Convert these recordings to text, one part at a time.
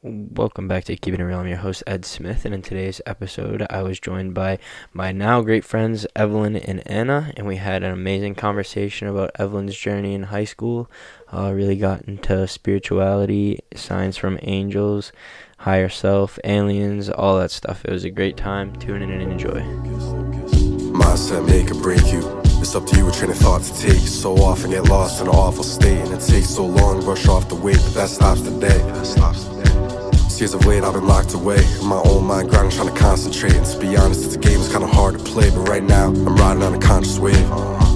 Welcome back to Keeping It Real. I'm your host, Ed Smith, and in today's episode, I was joined by my now great friends, Evelyn and Anna, and we had an amazing conversation about Evelyn's journey in high school. Uh, really got into spirituality, signs from angels, higher self, aliens, all that stuff. It was a great time. Tune in and enjoy. Mindset make or break you. It's up to you what train of thought to take. So often get lost in an awful state, and it takes so long to brush off the weight, but that stops the day. That stops the day. Years of late, I've been locked away. In my own mind, grinding, trying to concentrate. And to be honest, it's a game that's kinda hard to play. But right now, I'm riding on a conscious wave.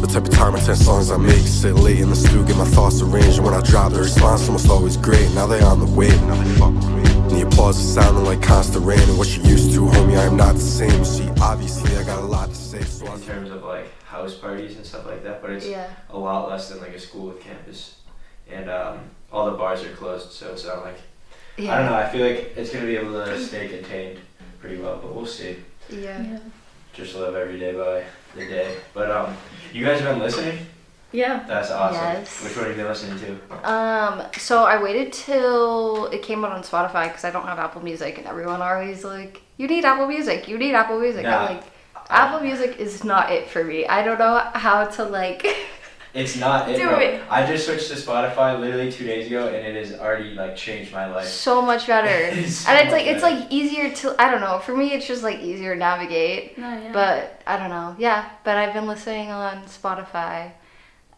The type of time and 10 songs I make. Sit late in the studio, get my thoughts arranged. And when I drop, the response almost always great. Now they on the way. And I can fuck with great. And the applause is sounding like constant rain. And what you used to, homie, I am not the same. You see, obviously, I got a lot to say. So in terms of like house parties and stuff like that, but it's Yeah. a lot less than like a school with campus, and um, all the bars are closed, so it's not like I don't know. I feel like it's gonna be able to stay contained pretty well, but we'll see. Yeah. Just live every day by the day. But um, you guys have been listening? Yeah. That's awesome. Yes. Which one have you been listening to? Um. So I waited till it came out on Spotify because I don't have Apple Music, and everyone always like, "You need Apple Music. You need Apple Music." Nah. I'm like, Apple Music is not it for me. I don't know how to like. It's not it, Do it. I just switched to Spotify literally two days ago, and it has already like changed my life. so much better. It's so and it's much like it's like easier to I don't know. For me, it's just like easier to navigate. No, yeah. But I don't know. Yeah. But I've been listening on Spotify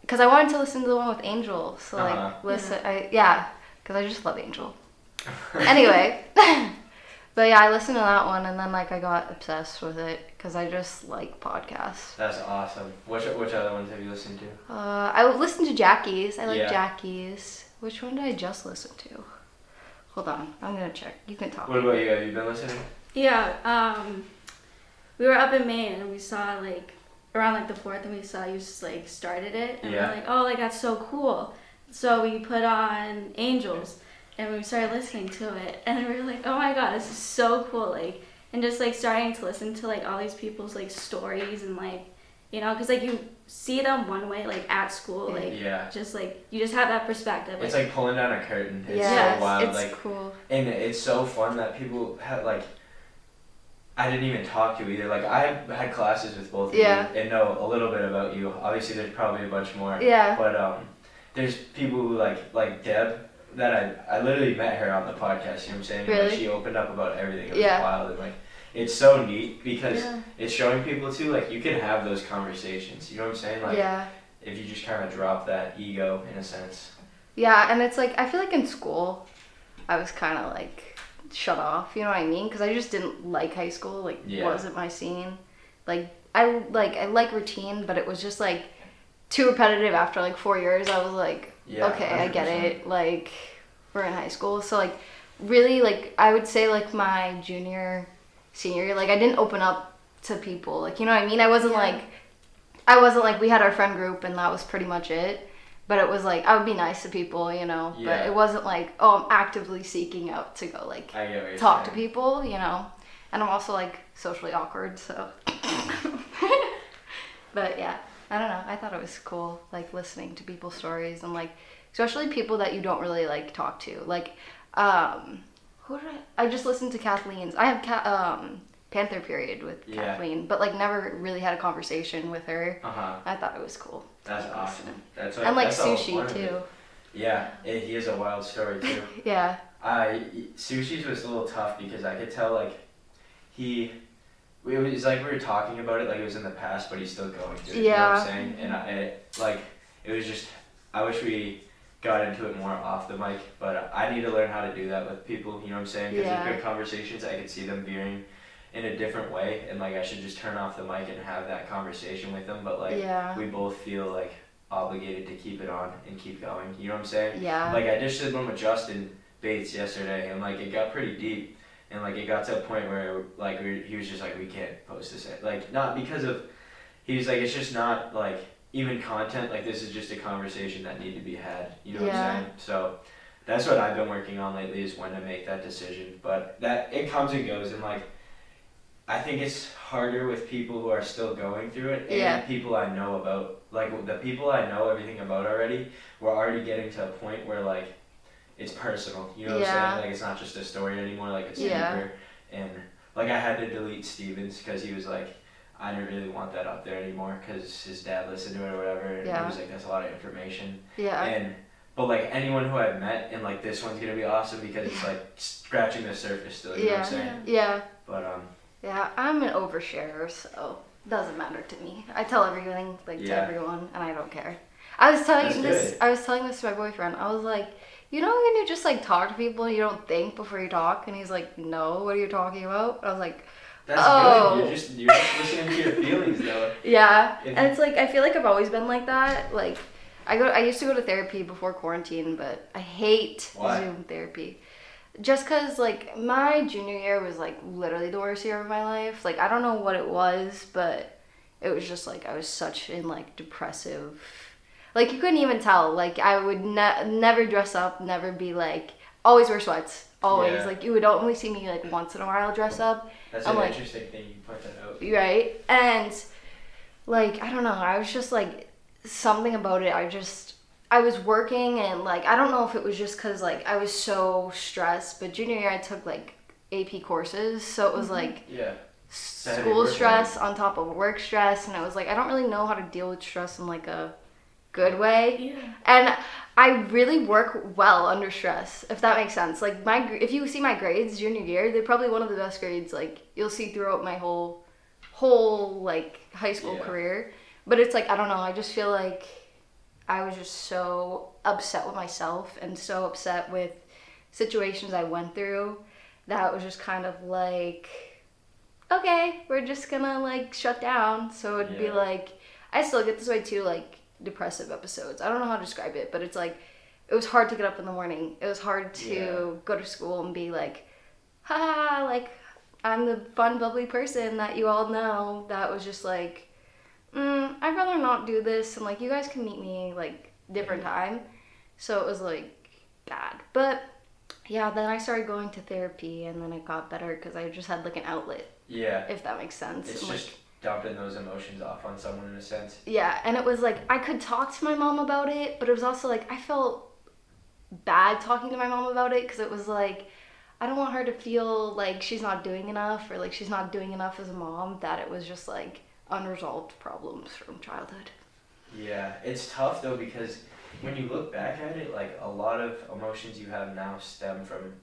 because I wanted to listen to the one with Angel. So like Uh-huh. listen. I yeah. Because I just love Angel. anyway, but yeah, I listened to that one and then like I got obsessed with it because I just like podcasts. That's awesome. Which which other ones have you listened to? Uh, I listened to Jackie's. I like Yeah. Jackie's. Which one did I just listen to? Hold on, I'm gonna check. You can talk. What about you? Have you been listening? yeah. Um, we were up in Maine and we saw like around like the fourth and we saw you just like started it and Yeah. we're like, oh, like that's so cool. So we put on Angels and we started listening to it and we were like, oh my god, this is so cool. Like and just like starting to listen to like all these people's like stories and like you know because like you see them one way like at school like Yeah. just like you just have that perspective. It's like pulling down a curtain. It's yes, so wild. it's like cool. and it's so fun that people have like I didn't even talk to you either. Like I had classes with both of Yeah. you and know a little bit about you. Obviously, there's probably a bunch more. Yeah. But um, there's people who like like Deb that I I literally met her on the podcast. You know what I'm saying? And, like, Really? she opened up about everything. It was Yeah. wild and like it's so neat because Yeah. it's showing people too like you can have those conversations. You know what I'm saying? Like yeah. if you just kind of drop that ego in a sense. Yeah, and it's like I feel like in school, I was kind of like shut off. You know what I mean? Because I just didn't like high school. Like Yeah. wasn't my scene. Like I like I like routine, but it was just like too repetitive. After like four years, I was like, Yeah, okay, I get it. Like we're in high school, so like really like I would say like my junior, senior year, like I didn't open up to people. Like you know what I mean? I wasn't Yeah. like I wasn't like we had our friend group and that was pretty much it. But it was like I would be nice to people, you know. Yeah. But it wasn't like oh I'm actively seeking out to go like talk to people, you know. And I'm also like socially awkward, so. but yeah, I don't know. I thought it was cool, like listening to people's stories and like, especially people that you don't really like talk to. Like, um, who did I? I just listened to Kathleen's. I have Ca- um Panther period with Yeah. Kathleen, but like never really had a conversation with her. Uh huh. I thought it was cool. That's awesome. listen. That's what, and like that's the whole sushi point of it. too. Yeah, it, he is a wild story too. Yeah. I sushi's was a little tough because I could tell like he. It was like we were talking about it like it was in the past, but he's still going through it. You know what Yeah. I'm saying? And I it, like it was just. I wish we got into it more off the mic, but I need to learn how to do that with people. You know what I'm saying? Because Yeah. in good conversations, I could see them veering in a different way, and like I should just turn off the mic and have that conversation with them. But like yeah. we both feel like obligated to keep it on and keep going. You know what I'm saying? Yeah. Like I just did one with Justin Bates yesterday, and like it got pretty deep, and like it got to a point where like we, he was just like, we can't post this, like not because of, he was like, it's just not like even content. Like this is just a conversation that need to be had. You know what I'm saying? So. That's what I've been working on lately is when to make that decision. But that it comes and goes and like I think it's harder with people who are still going through it and Yeah. people I know about. Like the people I know everything about already, we're already getting to a point where like it's personal. You know what Yeah. I'm saying? Like it's not just a story anymore. Like it's Yeah. deeper. And like I had to delete Stevens because he was like, I didn't really want that up there anymore because his dad listened to it or whatever. And Yeah. he was like, that's a lot of information. Yeah. And but like anyone who I've met and like this one's gonna be awesome because it's like scratching the surface still. You know what I'm saying? Yeah. But um, Yeah, I'm an oversharer, so it doesn't matter to me. I tell everything like to everyone, and I don't care. I was telling That's this. good. I was telling this to my boyfriend. I was like, you know, when you just like talk to people, and you don't think before you talk, and he's like, no, what are you talking about? I was like, that's Oh. good. You're just you're just listening to your feelings though. yeah, If- and it's like I feel like I've always been like that. Like, I go, I used to go to therapy before quarantine, but I hate Why? Zoom therapy. Just cause like my junior year was like literally the worst year of my life. Like I don't know what it was, but it was just like I was such in like depressive. Like you couldn't even tell. Like I would ne- never dress up, never be like always wear sweats. Always Yeah. like you would only see me like once in a while dress up. That's I'm an like- interesting thing you point that out. right and like i don't know i was just like something about it i just i was working and like i don't know if it was just because like i was so stressed but junior year i took like ap courses so it was mm-hmm. like Yeah. school stress on top of work stress and i was like i don't really know how to deal with stress in like a good way Yeah. and I really work well under stress, if that makes sense. Like my, if you see my grades junior year, they're probably one of the best grades like you'll see throughout my whole, whole like high school Yeah. career. But it's like I don't know. I just feel like I was just so upset with myself and so upset with situations I went through that it was just kind of like, okay, we're just gonna like shut down. So it'd be like, I still get this way too, like depressive episodes. I don't know how to describe it, but it's like, it was hard to get up in the morning. It was hard to Yeah. go to school and be like, ha, like I'm the fun, bubbly person that you all know. That was just like, mm, I'd rather not do this, and like you guys can meet me like different time. So it was like bad, but yeah. Then I started going to therapy, and then it got better because I just had like an outlet, Yeah. if that makes sense. It's And, like, just dumping those emotions off on someone in a sense. yeah, and it was like I could talk to my mom about it, but it was also like I felt bad talking to my mom about it because it was like I don't want her to feel like she's not doing enough or like she's not doing enough as a mom. That it was just like unresolved problems from childhood. Yeah, it's tough though because when you look back at it, like a lot of emotions you have now stem from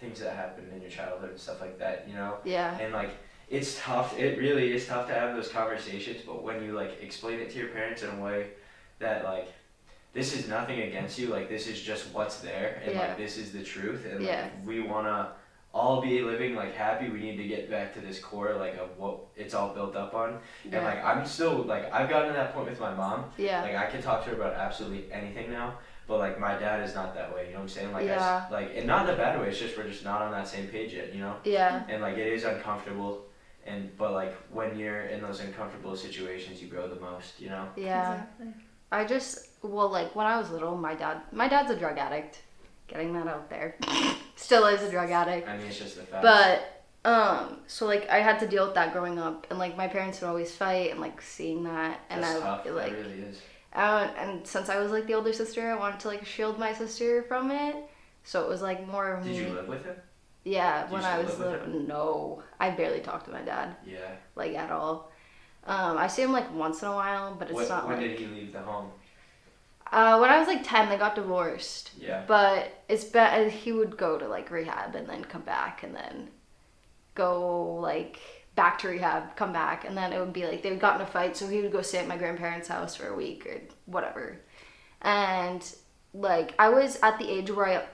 things that happened in your childhood and stuff like that, you know? Yeah, And like it's tough. It really is tough to have those conversations, but when you like explain it to your parents in a way that like this is nothing against you, like this is just what's there and Yeah. like this is the truth and Yeah. like we want to all be living like happy, we need to get back to this core like of what it's all built up on. And like I'm still like I've gotten to that point with my mom yeah, like I can talk to her about absolutely anything now, but like my dad is not that way. You know what I'm saying? Like Yeah. s like and not in a bad way. It's just we're just not on that same page yet. You know? yeah, And like it is uncomfortable, and but like when you're in those uncomfortable situations, you grow the most. You know? yeah. Exactly. I just well, like when I was little, my dad, my dad's a drug addict. Getting that out there, still is a drug addict. I mean, it's just the fact. But um, so like I had to deal with that growing up, and like my parents would always fight, and like seeing that, and That's I tough. would, like, that really is. uh, and since I was like the older sister, I wanted to like shield my sister from it. So it was like more of Did me. you live with him? Yeah, when I was little, no, I barely talk to my dad Yeah. like at all. Um, I see him like once in a while, but it's What, not when like. did he leave the home? Uh, when I was like ten, they got divorced. Yeah. But it's been he would go to like rehab and then come back and then go like back to rehab, come back, and then it would be like they would got in a fight, so he would go stay at my grandparents' house for a week or whatever. And like I was at the age where I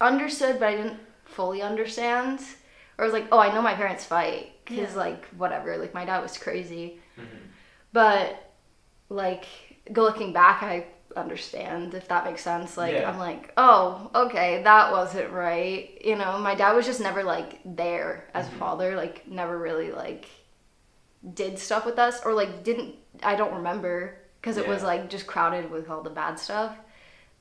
understood, but I didn't fully understand. Or I was like, oh, I know my parents fight because Yeah. like whatever, like my dad was crazy, Mhm. but like go looking back, I understand if that makes sense. Like Yeah. I'm like, oh, okay, that wasn't right. You know, my dad was just never like there as a Mhm. father. Like never really like did stuff with us or like didn't. I don't remember because it was like just crowded with all the bad stuff.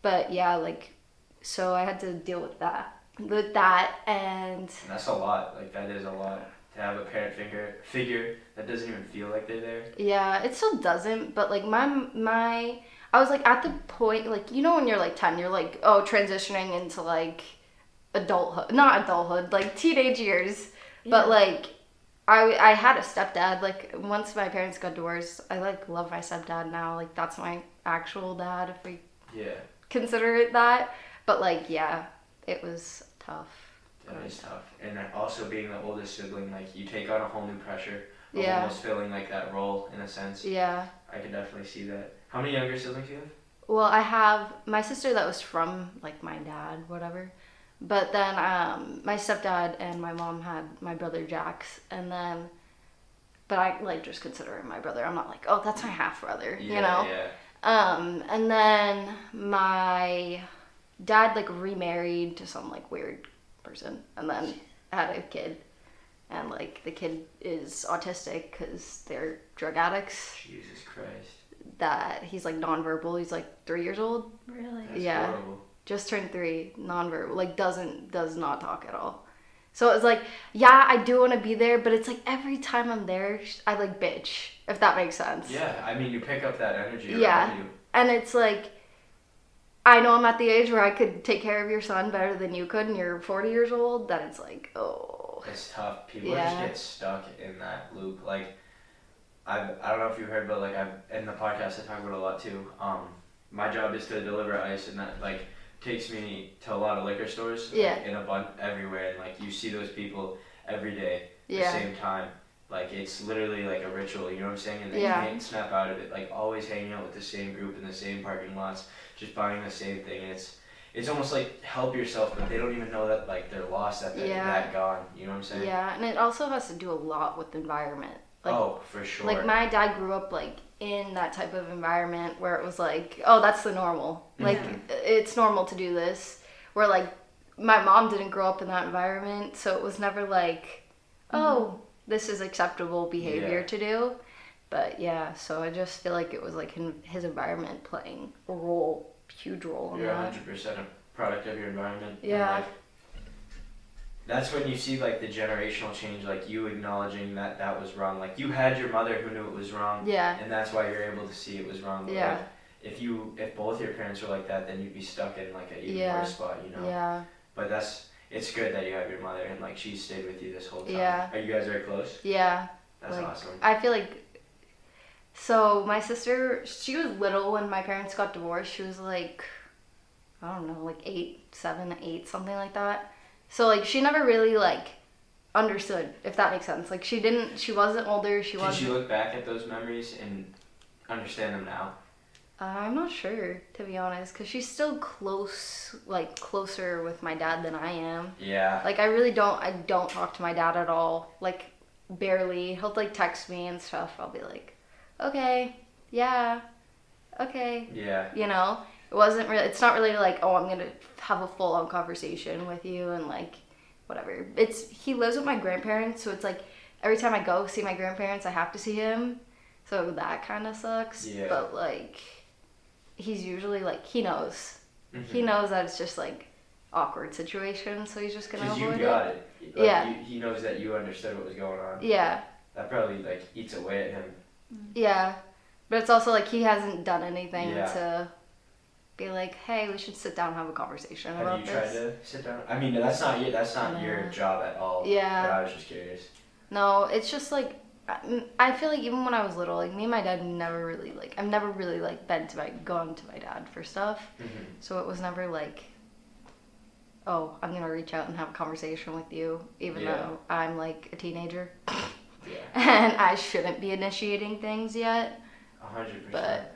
But yeah, like so I had to deal with that. With that and And that's a lot. Like that is a lot to have a parent figure figure that doesn't even feel like they're there. Yeah, it still doesn't, but like my my I I was like at the point like you know when you're like 10 you're like oh transitioning into like adulthood not adulthood like teenage years but like I I had a stepdad like once my parents got divorced I like love my stepdad now like that's my actual dad if we Yeah, consider it that but like yeah it was tough that is tough. And then also being the oldest sibling, like you take on a whole new pressure. Of Yeah. Almost filling like that role in a sense. yeah I can definitely see that. How many younger siblings do you have? Well, I have my sister that was from like my dad, whatever. But then um, my stepdad and my mom had my brother Jax, and then, but I like just consider him my brother. I'm not like, oh, that's my half brother, you know. Yeah. Um, and then my dad like remarried to some like weird person, and then had a kid, and like the kid is autistic because they're drug addicts. Jesus Christ. That he's like nonverbal. He's like three years old Really? That's Yeah. horrible. just turned three, nonverbal, like doesn't does not talk at all. So it's like, yeah, I do want to be there, but it's like every time I'm there, I like bitch, if that makes sense. Yeah, I mean, you pick up that energy around Yeah. you. And it's like, I know I'm at the age where I could take care of your son better than you could, and you're 40 years old. That it's like, oh, It's tough. People Yeah. just get stuck in that loop. Like, I I don't know if you heard, but like I've in the podcast I talk about it a lot too. Um, my job is to deliver ice, and that like takes me to a lot of liquor stores. like, Yeah. in a bunch everywhere, and like you see those people every day, yeah, the same time. Like it's literally like a ritual. You know what I'm saying? And they Yeah. can't snap out of it. Like always hanging out with the same group in the same parking lots, just buying the same thing, and it's. It's almost like help yourself, but they don't even know that like they're lost, that they're Yeah. that gone. You know what I'm saying? yeah. And it also has to do a lot with the environment. Like, oh, for sure. Like my dad grew up like in that type of environment where it was like, oh, that's the normal. Like Mhm. it's normal to do this. Where like my mom didn't grow up in that environment, so it was never like, oh, this is acceptable behavior Yeah. to do. But yeah, so I just feel like it was like in his environment playing a role, huge role in You're 100% a product of your environment. Yeah. that's when you see like the generational change, like you acknowledging that that was wrong. Like you had your mother who knew it was wrong, Yeah, and that's why you're able to see it was wrong. But Yeah. like, if you, if both your parents were like that, then you'd be stuck in like an even Yeah. worse spot, you know. yeah, But that's, it's good that you have your mother and like she stayed with you this whole time. Yeah. Are you guys very close? yeah. That's Like, awesome. I feel like so my sister she was little when my parents got divorced. She was like I don't know, like eight, seven, eight, something like that. So like she never really like understood, if that makes sense. Like she didn't she wasn't older, she Did wasn't you look back at those memories and understand them now? uh, I'm not sure to be honest, because she's still close, like closer with my dad than I am. Yeah. Like I really don't I don't talk to my dad at all. Like barely. He'll like text me and stuff. I'll be like, "Okay. Yeah. Okay." Yeah. You know? It wasn't really it's not really like, "Oh, I'm going to have a full-on conversation with you and like whatever." It's he lives with my grandparents, so it's like every time I go see my grandparents, I have to see him. So that kind of sucks. Yeah. But like he's usually like he knows. Mhm. He knows that it's just like awkward situation, so he's just to avoid you it. got it. Like, Yeah. You, he knows that you understood what was going on. Yeah. That probably like eats away at him. Yeah, but it's also like he hasn't done anything Yeah. to be like, hey, we should sit down and have a conversation Have about you this. tried to sit down? I mean, that's not your that's not your job at all. Yeah. But I was just curious. No, it's just like I- I feel like even when I was little, like me and my dad never really like I've never really like been to my gone to my dad for stuff, Mm-hmm. so it was never like, oh, I'm gonna reach out and have a conversation with you, even Yeah. though I'm like a teenager Yeah. and I shouldn't be initiating things yet. A hundred But- percent.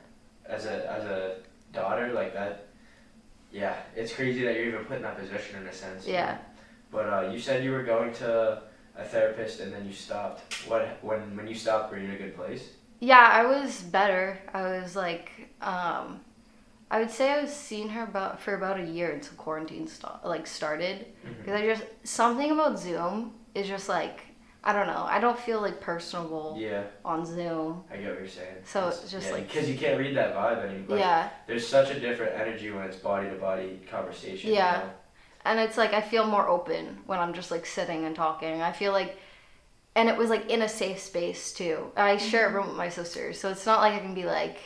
As a as a daughter like that. Yeah, it's crazy that you're even put in that position in a sense. Yeah. But uh, you said you were going to a therapist and then you stopped. What when when you stopped, were you in a good place? Yeah, I was better. I was like, um, I would say I was seeing her about for about a year until quarantine sta- like started. Because I just something about Zoom is just like I don't know. I don't feel like personable Yeah, on Zoom. I get what you're saying. So it's just yeah, like- because you can't read that vibe anymore. Like, yeah, There's such a different energy when it's body to body conversation. you Yeah. know? and it's like I feel more open when I'm just like sitting and talking. I feel like, and it was like in a safe space too. I share a mm-hmm. room with my sister, so it's not like I can be like,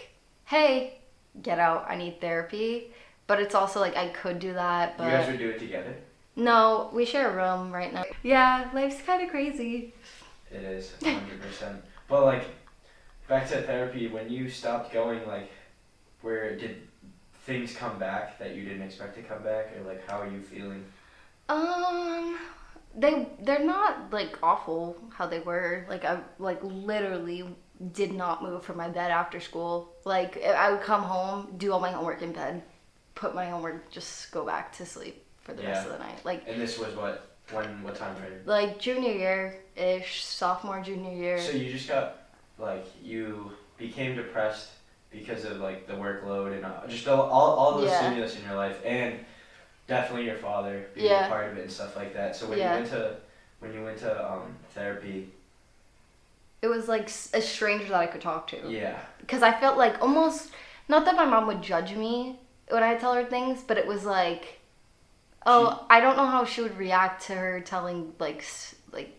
hey. get out. I need therapy. But it's also like I could do that, but You guys would do it together. No, we share a room right now. Yeah, life's kind of crazy. It is hundred percent. But like, back to therapy. When you stopped going, like, where did things come back that you didn't expect to come back, or like, how are you feeling? Um, they they're not like awful how they were. Like I like literally did not move from my bed after school. Like I would come home, do all my homework in bed, put my homework, just go back to sleep for the rest of the night. Like And this was what when what time frame? like junior year ish, sophomore junior year. So you just got like you became depressed because of like the workload and uh, just all all, all those Yeah. stimulus in your life and definitely your father being Yeah. a part of it and stuff like that. So when Yeah. you went to when you went to um, therapy, it was like a stranger that I could talk to. yeah, because I felt like almost not that my mom would judge me when I tell her things, but it was like, oh, I don't know how she would react to her telling like like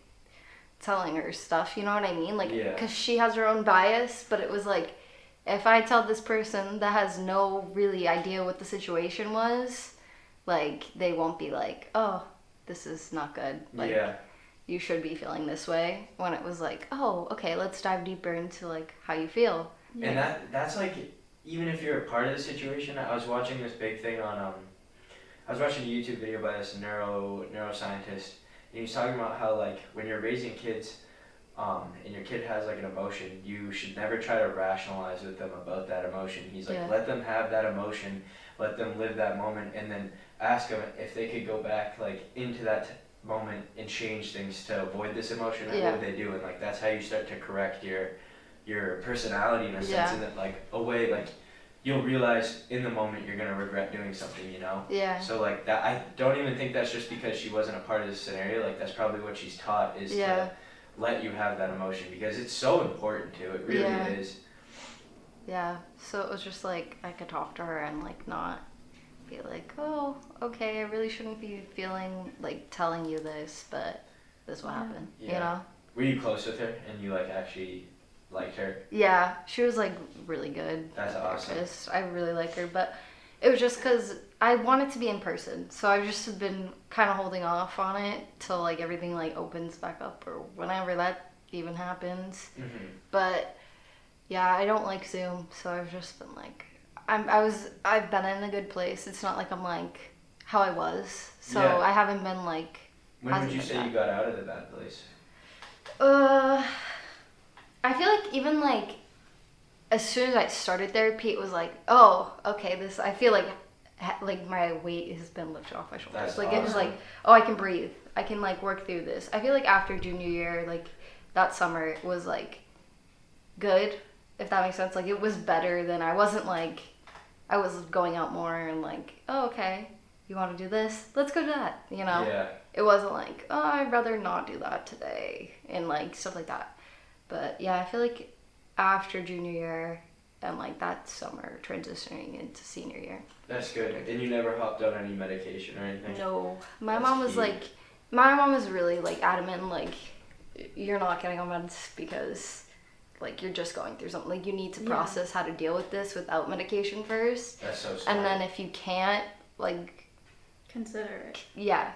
telling her stuff. You know what I mean? Like, Yeah. because she has her own bias, but it was like. If I tell this person that has no really idea what the situation was, like they won't be like, "Oh, this is not good." Like yeah, you should be feeling this way. When it was like, "Oh, okay, let's dive deeper into like how you feel." and that that's like even if you're a part of the situation. I was watching this big thing on um, I was watching a YouTube video by this neuro neuroscientist, and he's talking about how like when you're raising kids, um, and your kid has like an emotion, you should never try to rationalize with them about that emotion. He's like, Yeah. let them have that emotion, let them live that moment, and then ask them if they could go back like into that t- moment and change things to avoid this emotion. and Yeah. What would they do? And like that's how you start to correct your your personality in a sense, Yeah. and that like a way like you'll realize in the moment you're gonna regret doing something, you know. Yeah. So like that, I don't even think that's just because she wasn't a part of this scenario. Like that's probably what she's taught is Yeah. to let you have that emotion because it's so important to. It really Yeah. is. Yeah. So it was just like I could talk to her and like not be like, oh, okay, I really shouldn't be feeling like telling you this, but this will Yeah. happen. You know? Were you close with her and you like actually liked her? Yeah. She was like really good. That's awesome. therapist. I really like her, but it was just because I wanted to be in person, so I've just been kind of holding off on it till like everything like opens back up or whenever that even happens. Mm-hmm. But yeah, I don't like Zoom, so I've just been like, I'm, I was, I've been in a good place. It's not like I'm like how I was, so Yeah. I haven't been like, When would you say bad. you got out of the bad place? uh, I feel like even like as soon as I started therapy, it was like, oh, okay, this. I feel like ha- like my weight has been lifted off my shoulders. That's like it was like, oh, I can breathe. I can like work through this. I feel like after junior year, like that summer it was like good, if that makes sense. Like it was better than I wasn't like I was going out more and like, oh, okay, you want to do this? Let's go do that. You know Yeah. it wasn't like oh i'd rather not do that today and like stuff like that but yeah i feel like after junior year and like that summer transitioning into senior year That's good. And you never hopped on any medication or anything? no my That's mom was huge. like my mom was really like adamant like you're not getting on meds because like you're just going through something like you need to Yeah. process how to deal with this without medication first That's so smart. and then if you can't like Consider it. yeah.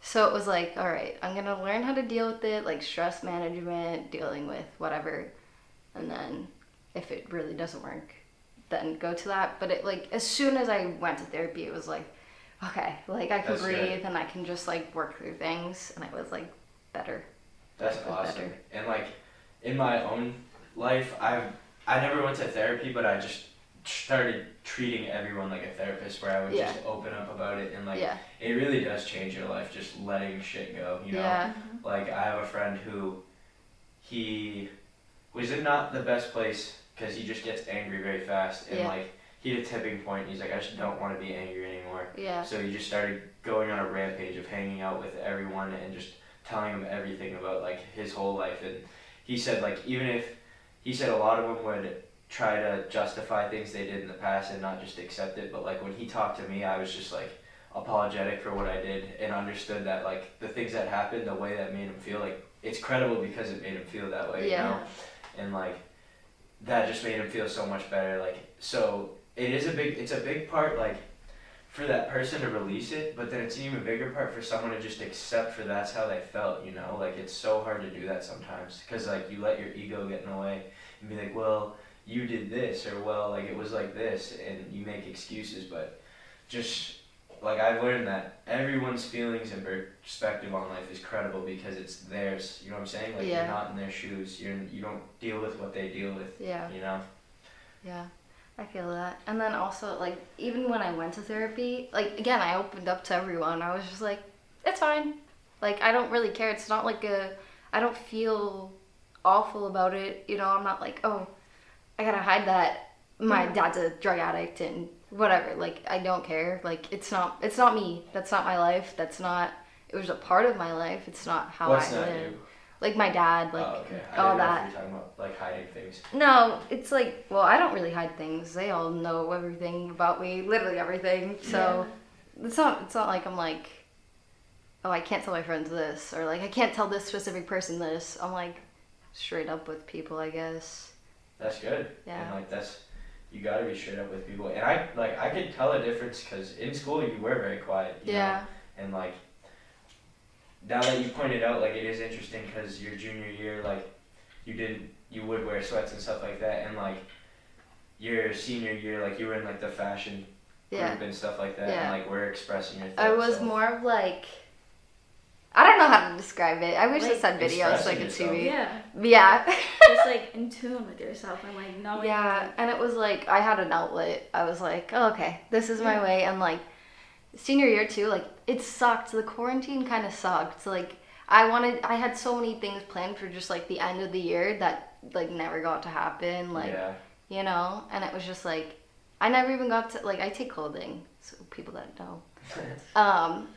So it was like, all right, I'm gonna learn how to deal with it, like stress management, dealing with whatever, and then if it really doesn't work, then go to that. But it like as soon as I went to therapy, it was like, okay, like I can That's breathe good. and I can just like work through things, and it was like better. That's awesome. better. And like in my own life, I've I never went to therapy, but I just started treating everyone like a therapist, where I would Yeah. just open up about it and like yeah. it really does change your life, just letting shit go. You know, Yeah. like I have a friend who he was in not the best place because he just gets angry very fast and like he hit a tipping point. And he's like, I just don't want to be angry anymore. Yeah. So he just started going on a rampage of hanging out with everyone and just telling them everything about like his whole life. And he said like even if he said a lot of them would try to justify things they did in the past and not just accept it. But like when he talked to me, I was just like apologetic for what I did and understood that like the things that happened, the way that made him feel like it's credible because it made him feel that way. Yeah. You know? And like that just made him feel so much better. Like so it is a big it's a big part like for that person to release it, but then it's an even bigger part for someone to just accept for that's how they felt, you know? Like it's so hard to do that sometimes cuz like you let your ego get in the way and be like, "Well, you did this," or "Well, like it was like this," and you make excuses, but just like I've learned that everyone's feelings and perspective on life is credible because it's theirs. You know what I'm saying? Like Yeah. you're not in their shoes. You're you don't deal with what they deal with. Yeah. You know. Yeah, I feel that. And then also, like, even when I went to therapy, like, again, I opened up to everyone. I was just like, it's fine. Like, I don't really care. It's not like a, I don't feel awful about it. You know, I'm not like, oh, I gotta hide that my Yeah. dad's a drug addict and whatever. Like, I don't care. Like, it's not, it's not me. That's not my life. That's not, it was a part of my life. It's not how What's I not live. you? Like, my dad, like, oh, okay. I all didn't know if that. You're talking about like hiding things. No, it's like, well, I don't really hide things. They all know everything about me, literally everything. So it's not it's not like I'm like, oh, I can't tell my friends this or like I can't tell this specific person this. I'm like straight up with people, I guess. That's good. Yeah. And like that's you got to be straight up with people. And I like I could tell a difference because in school you were very quiet. You Yeah. Know? And like now that you pointed out, like it is interesting because your junior year, like you didn't you would wear sweats and stuff like that, and like your senior year, like you were in like the fashion Yeah. group and stuff like that, Yeah. and like we're expressing your. I was so- more of like I don't know how to describe it. I wish I Like, said videos so I expressing could see me. Yeah. Yeah. Just like in tune with yourself and like knowing. Yeah, and it was like I had an outlet. I was like, oh, okay, this is my Yeah. way. And like senior year too, like it sucked. The quarantine kind of sucked. Like I wanted, I had so many things planned for just like the end of the year that like never got to happen. Like yeah. you know, and it was just like I never even got to like I take clothing, so people that know. Um,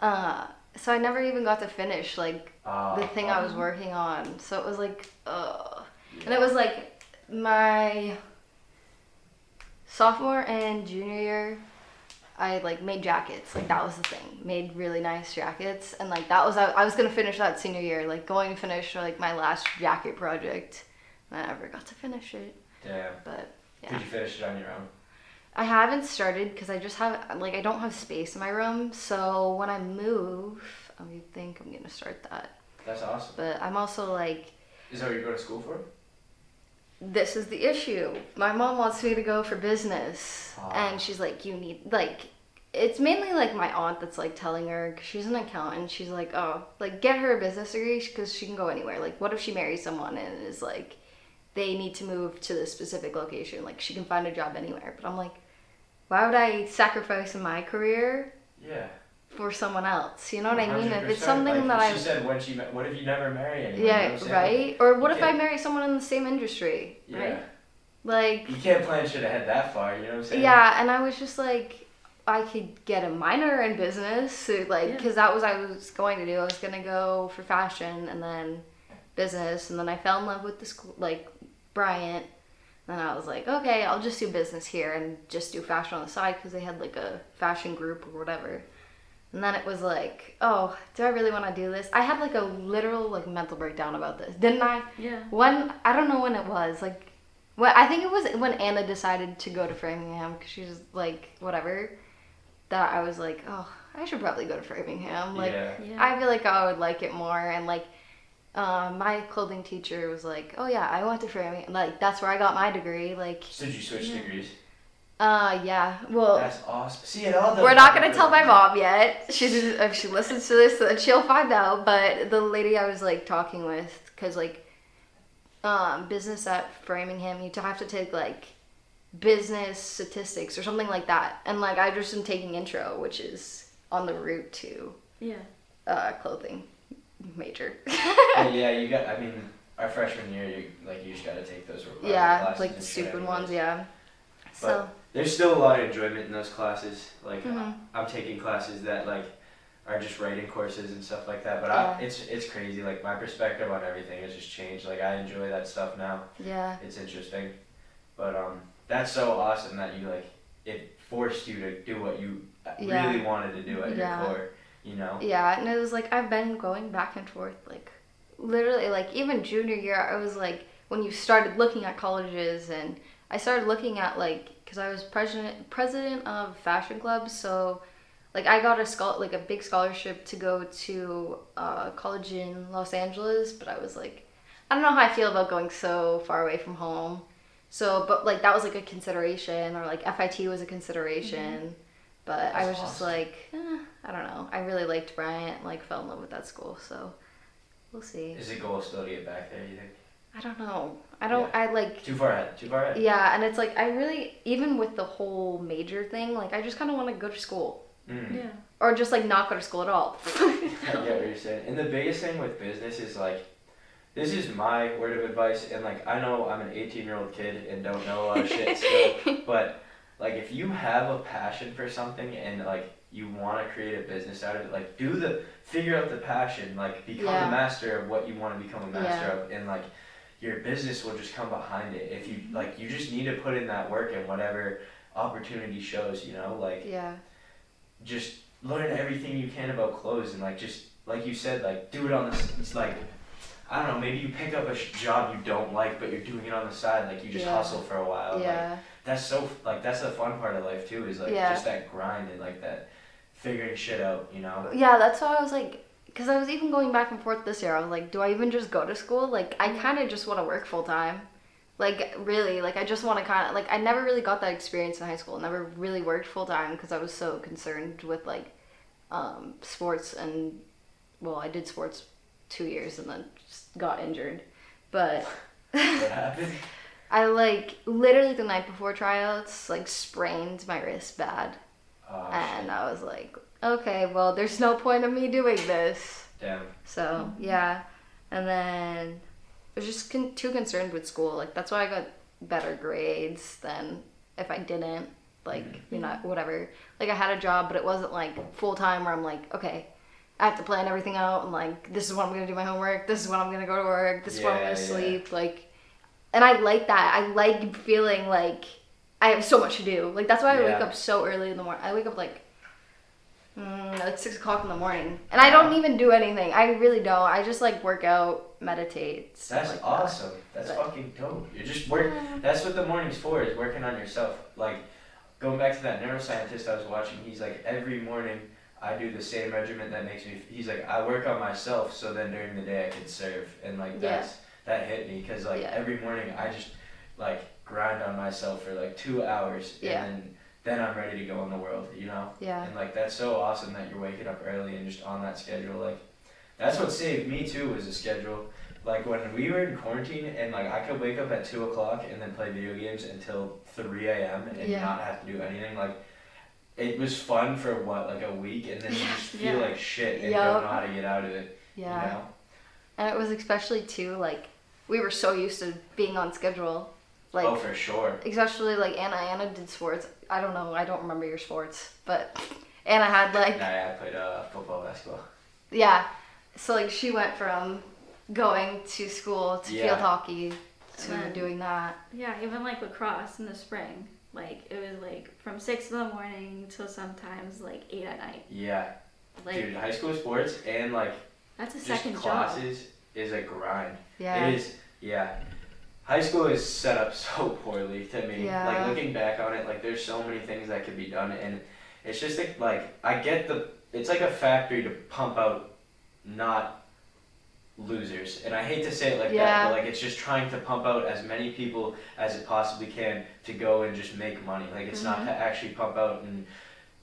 uh, so I never even got to finish like Uh, the thing I was working on. So it was like, ugh. And it was like my sophomore and junior year, I like made jackets. Like that was the thing. Made really nice jackets, and like that was I, I was gonna finish that senior year, like going to finish like my last jacket project. And I never got to finish it, Damn. but yeah. Did you finish it on your own? I haven't started because I just have like I don't have space in my room. So when I move, I think I'm gonna start that. That's awesome. But I'm also like, Is that what you go to school for? this is the issue. My mom wants me to go for business, Ah. and she's like, you need like. It's mainly like my aunt that's like telling her, cause she's an accountant. She's like, oh, like get her a business degree because she can go anywhere. Like, what if she marries someone and is like, they need to move to this specific location? Like, she can find a job anywhere. But I'm like, why would I sacrifice my career Yeah. for someone else? You know what I mean? If it's something like that I said when she met, what if you never marry anyone? you know yeah, right? Or what You if I can't- marry someone in the same industry? Yeah. Right? Like You can't plan shit ahead that far, you know what I'm saying? Yeah, and I was just like, I could get a minor in business, so like, Yeah. because that was I was going to do. I was gonna go for fashion and then business, and then I fell in love with the school, like Bryant. And I was like, okay, I'll just do business here and just do fashion on the side because they had like a fashion group or whatever. And then it was like, oh, do I really want to do this? I had like a literal like mental breakdown about this, didn't I? Yeah. When I don't know when it was like, well, I think it was when Anna decided to go to Framingham because she was like whatever. That I was like, oh, I should probably go to Framingham. Like, yeah. Yeah. I feel like I would like it more. And like, uh, my clothing teacher was like, oh yeah, I went to Framingham. Like that's where I got my degree. Like, So did you switch Yeah. degrees? uh, yeah. Well, That's awesome. See it all. we're not gonna tell my mom yet. She if she listens to this, then she'll find out. But the lady I was like talking with, cause like, um, business at Framingham, you have to take like business statistics or something like that. And like I just am taking intro, which is on the route to Yeah. uh, clothing major. Yeah, yeah, you got. I mean, our freshman year, you like you just got to take those required yeah, classes like the stupid ones. Yeah. So. There's still a lot of enjoyment in those classes. Like Mhm. I'm taking classes that like are just writing courses and stuff like that. But I, it's it's crazy. Like my perspective on everything has just changed. Like I enjoy that stuff now. Yeah. It's interesting. But um, that's so awesome that you like it forced you to do what you Yeah. really wanted to do at Yeah. your core. You know. Yeah, and it was like I've been going back and forth, like literally, like even junior year, I was like when you started looking at colleges, and I started looking at like because I was president president of fashion club, so like I got a schol- like a big scholarship to go to uh, college in Los Angeles, but I was like, I don't know how I feel about going so far away from home. So, but like that was like a consideration, or like FIT was a consideration. But I That's was just like, eh, I don't know. I really liked Bryant, like fell in love with that school. So, we'll see. Is it goal still to get back there? You think? I don't know. I don't. Yeah. I like. Too far ahead. Too far ahead. Yeah, and it's like I really even with the whole major thing, like I just kind of want to go to school Mm. Yeah. or just like not go to school at all. I get what you're saying. And the biggest thing with business is like, this is my word of advice, and like I know I'm an 18 year old kid and don't know a lot of shit still, but like if you have a passion for something and like you want to create a business out of it, like do the figure out the passion, like become Yeah. the master of what you want to become a master Yeah. of, and like your business will just come behind it. If you mm-hmm. like, you just need to put in that work and whatever opportunity shows, you know, like yeah, just learn everything you can about clothes and like just like you said like do it on the s- it's like I don't know maybe you pick up a sh- job you don't like but you're doing it on the side like you just Yeah. hustle for a while like yeah, that's so like that's the fun part of life too is like Yeah. just that grind and like that figuring shit out you know yeah. That's why I was like, because I was even going back and forth this year. I was like, do I even just go to school? Like, I kind of just want to work full time. Like really, like I just want to kind of like I never really got that experience in high school. Never really worked full time because I was so concerned with like um, sports and well, I did sports two years and then just got injured. But what happened I like literally the night before tryouts, like sprained my wrist bad, oh, and shit. I was like, okay, well, there's no point of me doing this. damn So yeah, and then I was just con- too concerned with school. Like that's why I got better grades than if I didn't. Like mm. you know whatever. Like I had a job, but it wasn't like full time where I'm like, okay, I have to plan everything out and like this is when I'm gonna do my homework. This is when I'm gonna go to work. This is when I'm gonna yeah. sleep. Like, and I like that. I like feeling like I have so much to do. Like that's why I wake up so early in the morning. I wake up like Mm, like six o'clock in the morning, and I don't even do anything. I really don't. I just like work out, meditate. stuff That's like that. awesome. That's But- fucking dope. You're just work. That's what the morning's for. Is working on yourself. Like going back to that neuroscientist I was watching. He's like every morning I do the same regimen that makes me. He's like I work on myself so then during the day I can serve and like Yeah. that's that hit me because like Yeah. every morning I just like grind on myself for like two hours Yeah. and then then I'm ready to go in the world. You know. Yeah, And like that's so awesome that you're waking up early and just on that schedule. Like that's what saved me too was the schedule. Like when we were in quarantine and like I could wake up at two o'clock and then play video games until three a.m. and Yeah. not have to do anything. Like it was fun for what like a week and then you just feel Yeah. like shit and Yup. don't know how to get out of it. yeah. You know? And it was especially too like we were so used to being on schedule, like oh, for sure. especially like Anna. Anna did sports. I don't know. I don't remember your sports, but Anna had like Nah, yeah, I played uh, football, basketball. yeah. So like she went from going to school to Yeah. field hockey to then- doing that. Yeah, even like lacrosse in the spring. Like it was like from six in the morning till sometimes like eight at night. Yeah, Like dude, high school sports and like that's a just second job. classes is a grind. Yeah. It is, yeah. High school is set up so poorly to me. Yeah. Like looking back on it, like there's so many things that could be done, and it's just like, like I get the. It's like a factory to pump out, not losers. And I hate to say it like that, but like it's just trying to pump out as many people as it possibly can to go and just make money. Like it's not Mhm. to actually pump out and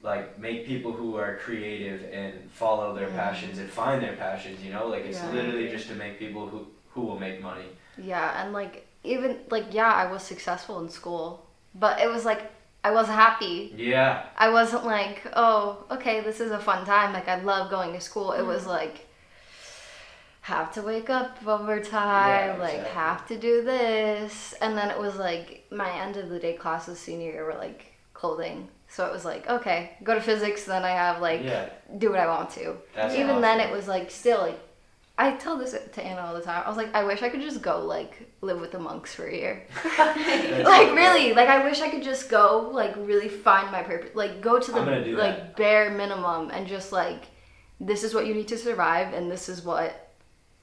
like make people who are creative and follow their passions and find their passions. You know, like it's Yeah. literally just to make people who who will make money. Yeah, and like even like yeah, I was successful in school, but it was like I wasn't happy. Yeah. I wasn't like, oh, okay, this is a fun time. Like I love going to school. It was mm-hmm. like have to wake up overtime, Yeah, like exactly. have to do this, and then it was like my end of the day classes senior year were like clothing. So it was like, okay, go to physics, then I have like yeah. do what I want to. That's Even then, it was like still like. I tell this to Anna all the time. I was like, I wish I could just go like live with the monks for a year. Like really, like I wish I could just go like really find my purpose. Like go to the I'm gonna do like that. bare minimum and just like this is what you need to survive and this is what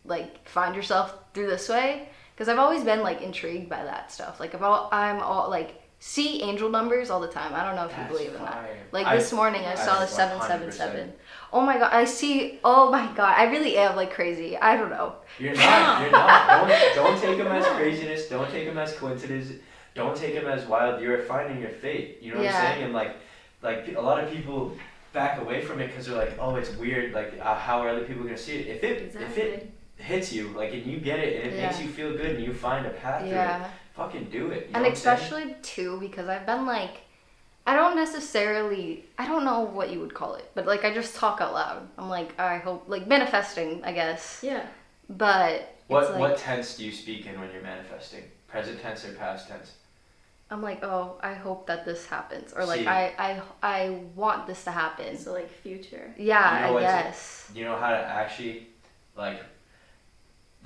like find yourself through this way. Because I've always been like intrigued by that stuff. Like all, I'm all like see angel numbers all the time. I don't know if That's you believe in that. Like I- this morning, I, I saw the seven seven seven. Oh my god, I see. Oh my god, I really am like crazy. I don't know. You're not. You're not. Don't, don't take them as craziness. Don't take them as coincidence. Don't take them as wild. You're finding your fate. You know what Yeah. I'm saying? And like, like a lot of people back away from it because they're like, oh, it's weird. Like, uh, how are other people gonna see it? If it if it hits you, like, and you get it, and it makes you feel good, and you find a path through it, Yeah. fucking do it. You know and what I'm especially too because I've been like, I don't necessarily, I don't know what you would call it, but like I just talk out loud. I'm like, I hope, like manifesting, I guess. Yeah. But What it's like, what tense do you speak in when you're manifesting? Present tense or past tense? I'm like, oh, I hope that this happens, or like See. I, I, I want this to happen. So like future. Yeah, You know I what's- guess. you know how to actually like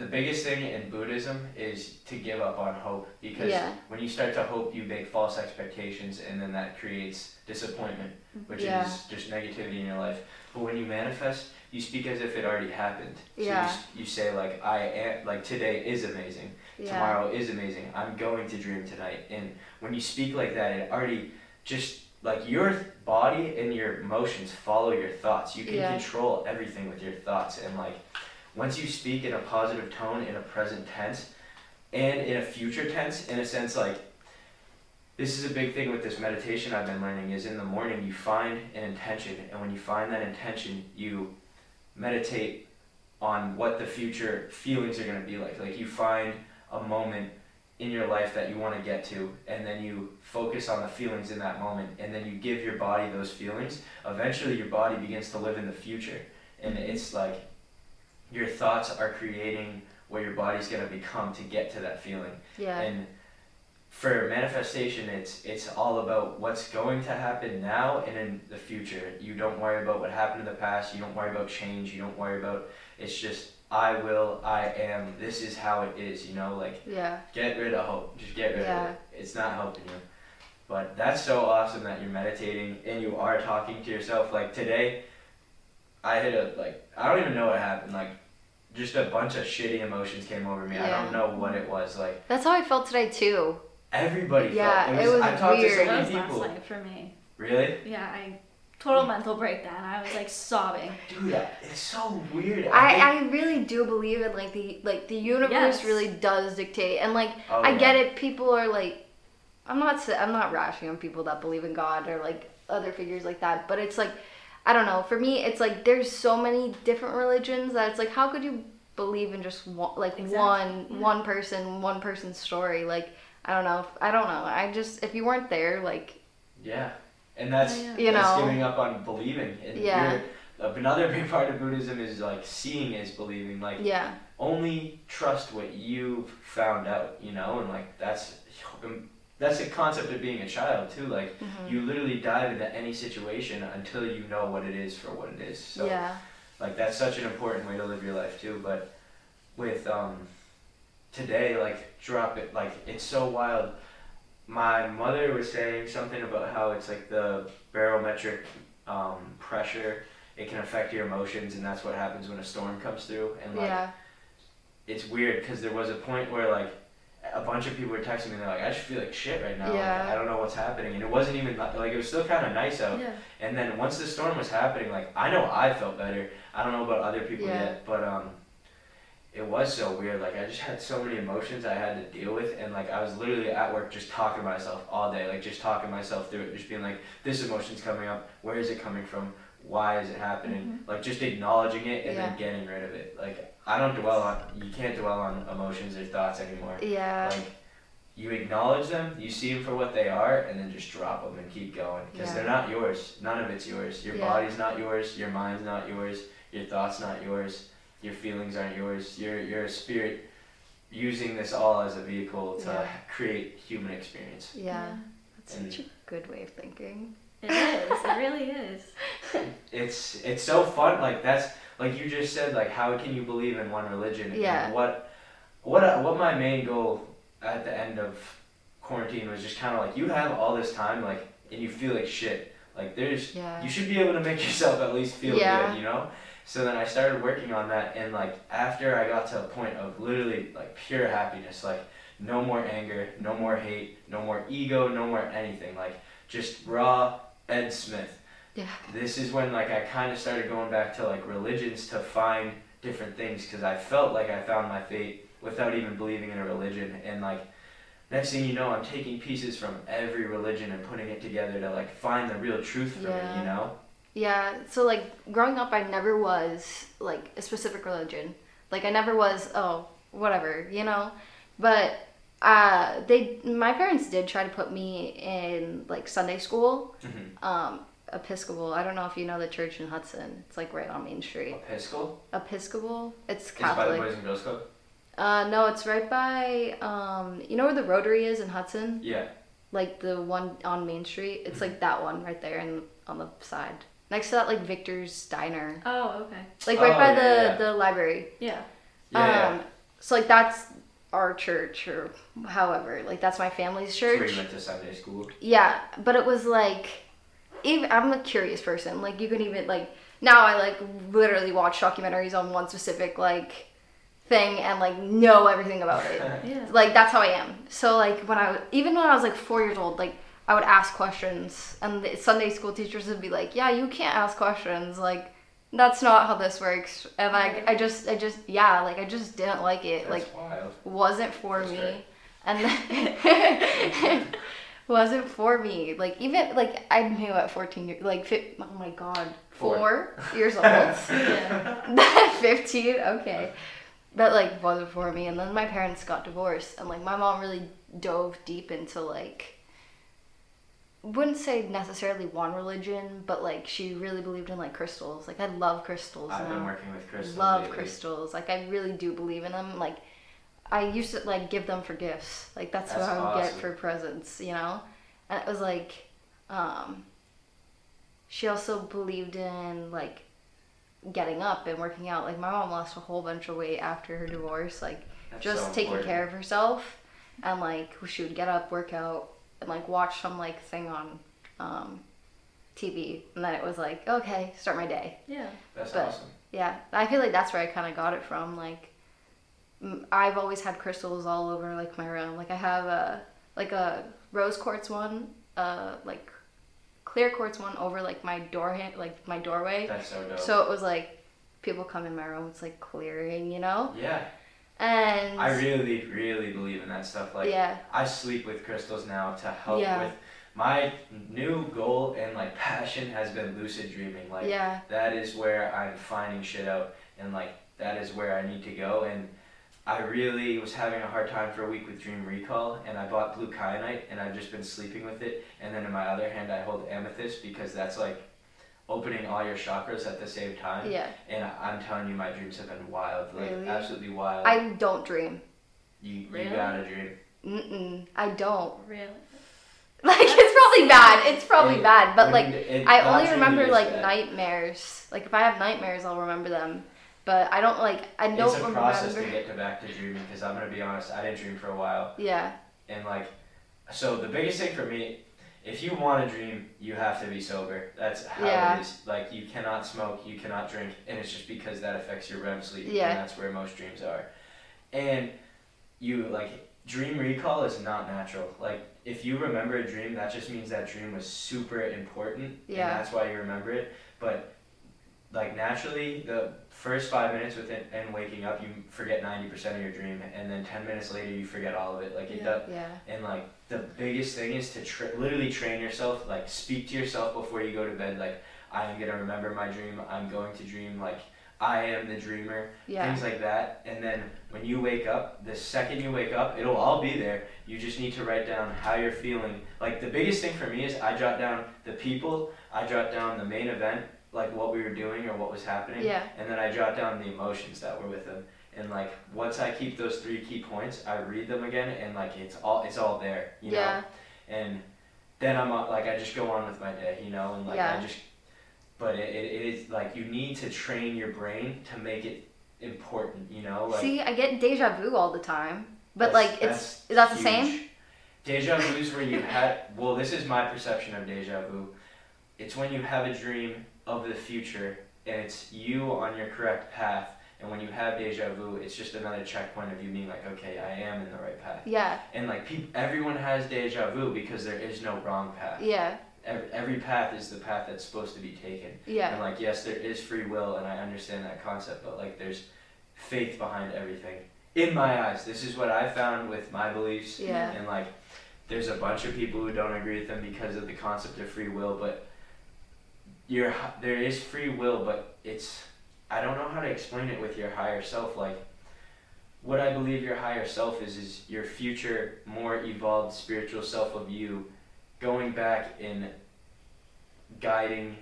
the biggest thing in buddhism is to give up on hope because Yeah. when you start to hope you make false expectations and then that creates disappointment which Yeah. is just negativity in your life but when you manifest you speak as if it already happened so Yeah. you, you say like i am like today is amazing Yeah. tomorrow is amazing i'm going to dream tonight and when you speak like that it already just like your body and your emotions follow your thoughts you can Yeah. control everything with your thoughts and like once you speak in a positive tone in a present tense and in a future tense in a sense like this is a big thing with this meditation I've been learning is in the morning you find an intention and when you find that intention you meditate on what the future feelings are going to be like. Like you find a moment in your life that you want to get to and then you focus on the feelings in that moment and then you give your body those feelings eventually your body begins to live in the future. And it's like your thoughts are creating what your body's going to become to get to that feeling. Yeah. and for manifestation it's it's all about what's going to happen now and in the future. You don't worry about what happened in the past. You don't worry about change. You don't worry about it's just i will i am. This is how it is you know like yeah. get rid of hope. Just get rid Yeah. of it. It's not helping you. But that's so awesome that you're meditating and you are talking to yourself. Like today i hit a like i don't even know what happened like just a bunch of shitty emotions came over me i don't know what it was like That's how I felt today too. everybody Yeah, felt it was i talked weird. to so That many was last night for me. really Yeah, I total mental breakdown. I was like sobbing. dude it's so weird think- I, I really do believe in like the like the universe Yes. really does dictate and like Oh, I yeah. get it people are like I'm not I'm not rashing on people that believe in God or like other figures like that but it's like I don't know. For me it's like there's so many different religions that it's like how could you believe in just one like Exactly, one yeah. one person one person's story? Like I don't know. I don't know. I just if you weren't there like yeah. And that's Yeah, yeah. You that's know. giving up on believing. And Yeah. another big part of buddhism is like seeing is believing. Like yeah. only trust what you've found out, you know, and like that's um, that's the concept of being a child too. Like Mhm. you literally dive into any situation until you know what it is for what it is. So yeah like that's such an important way to live your life too. But with um today, like drop it, like it's so wild. My mother was saying something about how it's like the barometric um, pressure. It can affect your emotions, and that's what happens when a storm comes through. And like yeah it's weird because there was a point where like a bunch of people were texting me and they're like, I just feel like shit right now. Like, I don't know what's happening, and it wasn't even like it was still kind of nice out. Yeah. And then once the storm was happening, like I know I felt better. I don't know about other people Yeah. yet, but um, it was so weird. Like I just had so many emotions I had to deal with, and like I was literally at work just talking to myself all day, like just talking myself through it, just being like, this emotion's coming up. Where is it coming from? Why is it happening? Like just acknowledging it and then Mm-hmm. Getting rid of it. Like I don't dwell on. You can't dwell on emotions or thoughts anymore. yeah Like you acknowledge them, you see them for what they are, and then just drop them and keep going because Yeah. they're not yours. None of it's yours. Your Yeah. body's not yours. Your mind's not yours. Your thoughts not yours. Your feelings aren't yours. You're you're a spirit using this all as a vehicle to Yeah. create human experience. yeah that's And- such a good way of thinking It is. It really is. It's it's so fun. Like that's like you just said. Like how can you believe in one religion? And Yeah. what what uh, what my main goal at the end of quarantine was just kind of like you have all this time like and you feel like shit. Like there's yeah you should be able to make yourself at least feel Yeah. good, you know? So then I started working on that and like after I got to a point of literally like pure happiness, like no more anger, no more hate, no more ego, no more anything. Like just raw Ed Smith. Yeah. This is when like I kind of started going back to like religions to find different things because I felt like I found my fate without even believing in a religion and like next thing you know I'm taking pieces from every religion and putting it together to like find the real truth for Yeah. me, you know? Yeah, so like growing up, I never was like a specific religion. Like I never was, oh, whatever, you know? But uh, they, my parents did try to put me in like Sunday school, Mhm. um, Episcopal. I don't know if you know the church in Hudson. It's like right on Main Street. Episcopal? Episcopal? It's Catholic. Is it by the Catholic. Boys and Girls Club? Uh, no, it's right by, um, you know where the Rotary is in Hudson? Yeah. Like the one on Main Street? It's like that one right there and on the side. Next to that, like Victor's Diner. Oh, okay. Like right Oh, by yeah, the, yeah. the library. Yeah. Yeah. Um, so like that's our church or however. Like that's my family's yeah. Where church. you went to Sunday school. Yeah, but it was like, even I'm a curious person. Like you can even like now I like literally watch documentaries on one specific like thing and like know everything about it. Yeah. like that's how I am. So like when I was even when I was like four years old, like I would ask questions, and the Sunday school teachers would be like, "Yeah, you can't ask questions. Like that's not how this works." And like I just, I just, yeah, like I just didn't like it. That's like wild. wasn't for That's me great. and then wasn't for me like even like i knew at 14 years like fi- oh my god Four. four years old Yeah. 15 okay but like wasn't for me and then my parents got divorced and like my mom really dove deep into like wouldn't say necessarily one religion but like she really believed in like crystals like i love crystals I've now been working with crystals. love lately. crystals. Like I really do believe in them. Like I used to like give them for gifts. Like that's, That's what I would get for presents, you know? And it was like um she also believed in like getting up and working out. Like my mom lost a whole bunch of weight after her divorce, like That's just so taking care of herself and like she would get up, work out and like watch some like thing on um TV and then it was like, okay, start my day. Yeah. That's but- awesome. Yeah, I feel like that's where I kind of got it from. Like, m- I've always had crystals all over like my room. Like I have a like a rose quartz one, uh, like clear quartz one over like my door hand, like my doorway. That's so dope. So it was like people come in my room, it's like clearing, you know. yeah, And I really, really believe in that stuff. Like, yeah, I sleep with crystals now to help Yeah. with my new goal and like passion has been lucid dreaming. Like, yeah, that is where I'm finding shit out, and like that is where I need to go. And I really was having a hard time for a week with Dream Recall, and I bought blue kyanite, and I've just been sleeping with it. And then in my other hand, I hold amethyst because that's like opening all your chakras at the same time. yeah. And I- I'm telling you, my dreams have been wild, like Really? absolutely wild. I don't dream. you Really? you gotta dream. Mm-mm, I don't. Really. Like it's probably bad. It's probably It- bad, but like it- I only remember like bad. nightmares. Like if I have nightmares, I'll remember them. But I don't like I don't It's a process to get to back to dreaming because I'm gonna be honest, I didn't dream for a while, Yeah, and like, so the biggest thing for me, if you want to dream, you have to be sober. That's how Yeah. it is. Like you cannot smoke, you cannot drink, and it's just because that affects your REM sleep, Yeah. and that's where most dreams are. And you like dream recall is not natural. Like if you remember a dream, that just means that dream was super important, Yeah. and that's why you remember it. But like naturally, the first five minutes within and waking up, you forget ninety percent of your dream, and then ten minutes later, you forget all of it. Like it Yeah. does. yeah, And like the biggest thing is to tra- literally train yourself. Like speak to yourself before you go to bed. Like I am gonna remember my dream. I'm going to dream. Like I am the dreamer. yeah, Things like that. And then when you wake up, the second you wake up, it'll all be there. You just need to write down how you're feeling. Like the biggest thing for me is I jot down the people. I jot down the main event, like what we were doing or what was happening yeah, and then I jot down the emotions that were with them. And like once I keep those three key points, I read them again, and like it's all it's all there, you yeah, know. And then I'm uh, like I just go on with my day, you know, and like Yeah. I just. But it, it, is like you need to train your brain to make it important, you know. Like See, I get deja vu all the time, but like it's that's is that the huge. same? Deja vu is where you had. Well, this is my perception of deja vu. It's when you have a dream of the future and it's you on your correct path, And when you have deja vu, it's just another checkpoint of you being like, okay, I am in the right path. Yeah. And like peop- everyone has deja vu because there is no wrong path. Yeah. Every, every path is the path that's supposed to be taken. Yeah. And like yes, there is free will, and I understand that concept, but like there's faith behind everything. In my eyes, this is what I found with my beliefs. Yeah. And like, there's a bunch of people who don't agree with them because of the concept of free will, but your there is free will, but it's I don't know how to explain it with your higher self. Like, what I believe your higher self is is your future, more evolved spiritual self of you, going back and guiding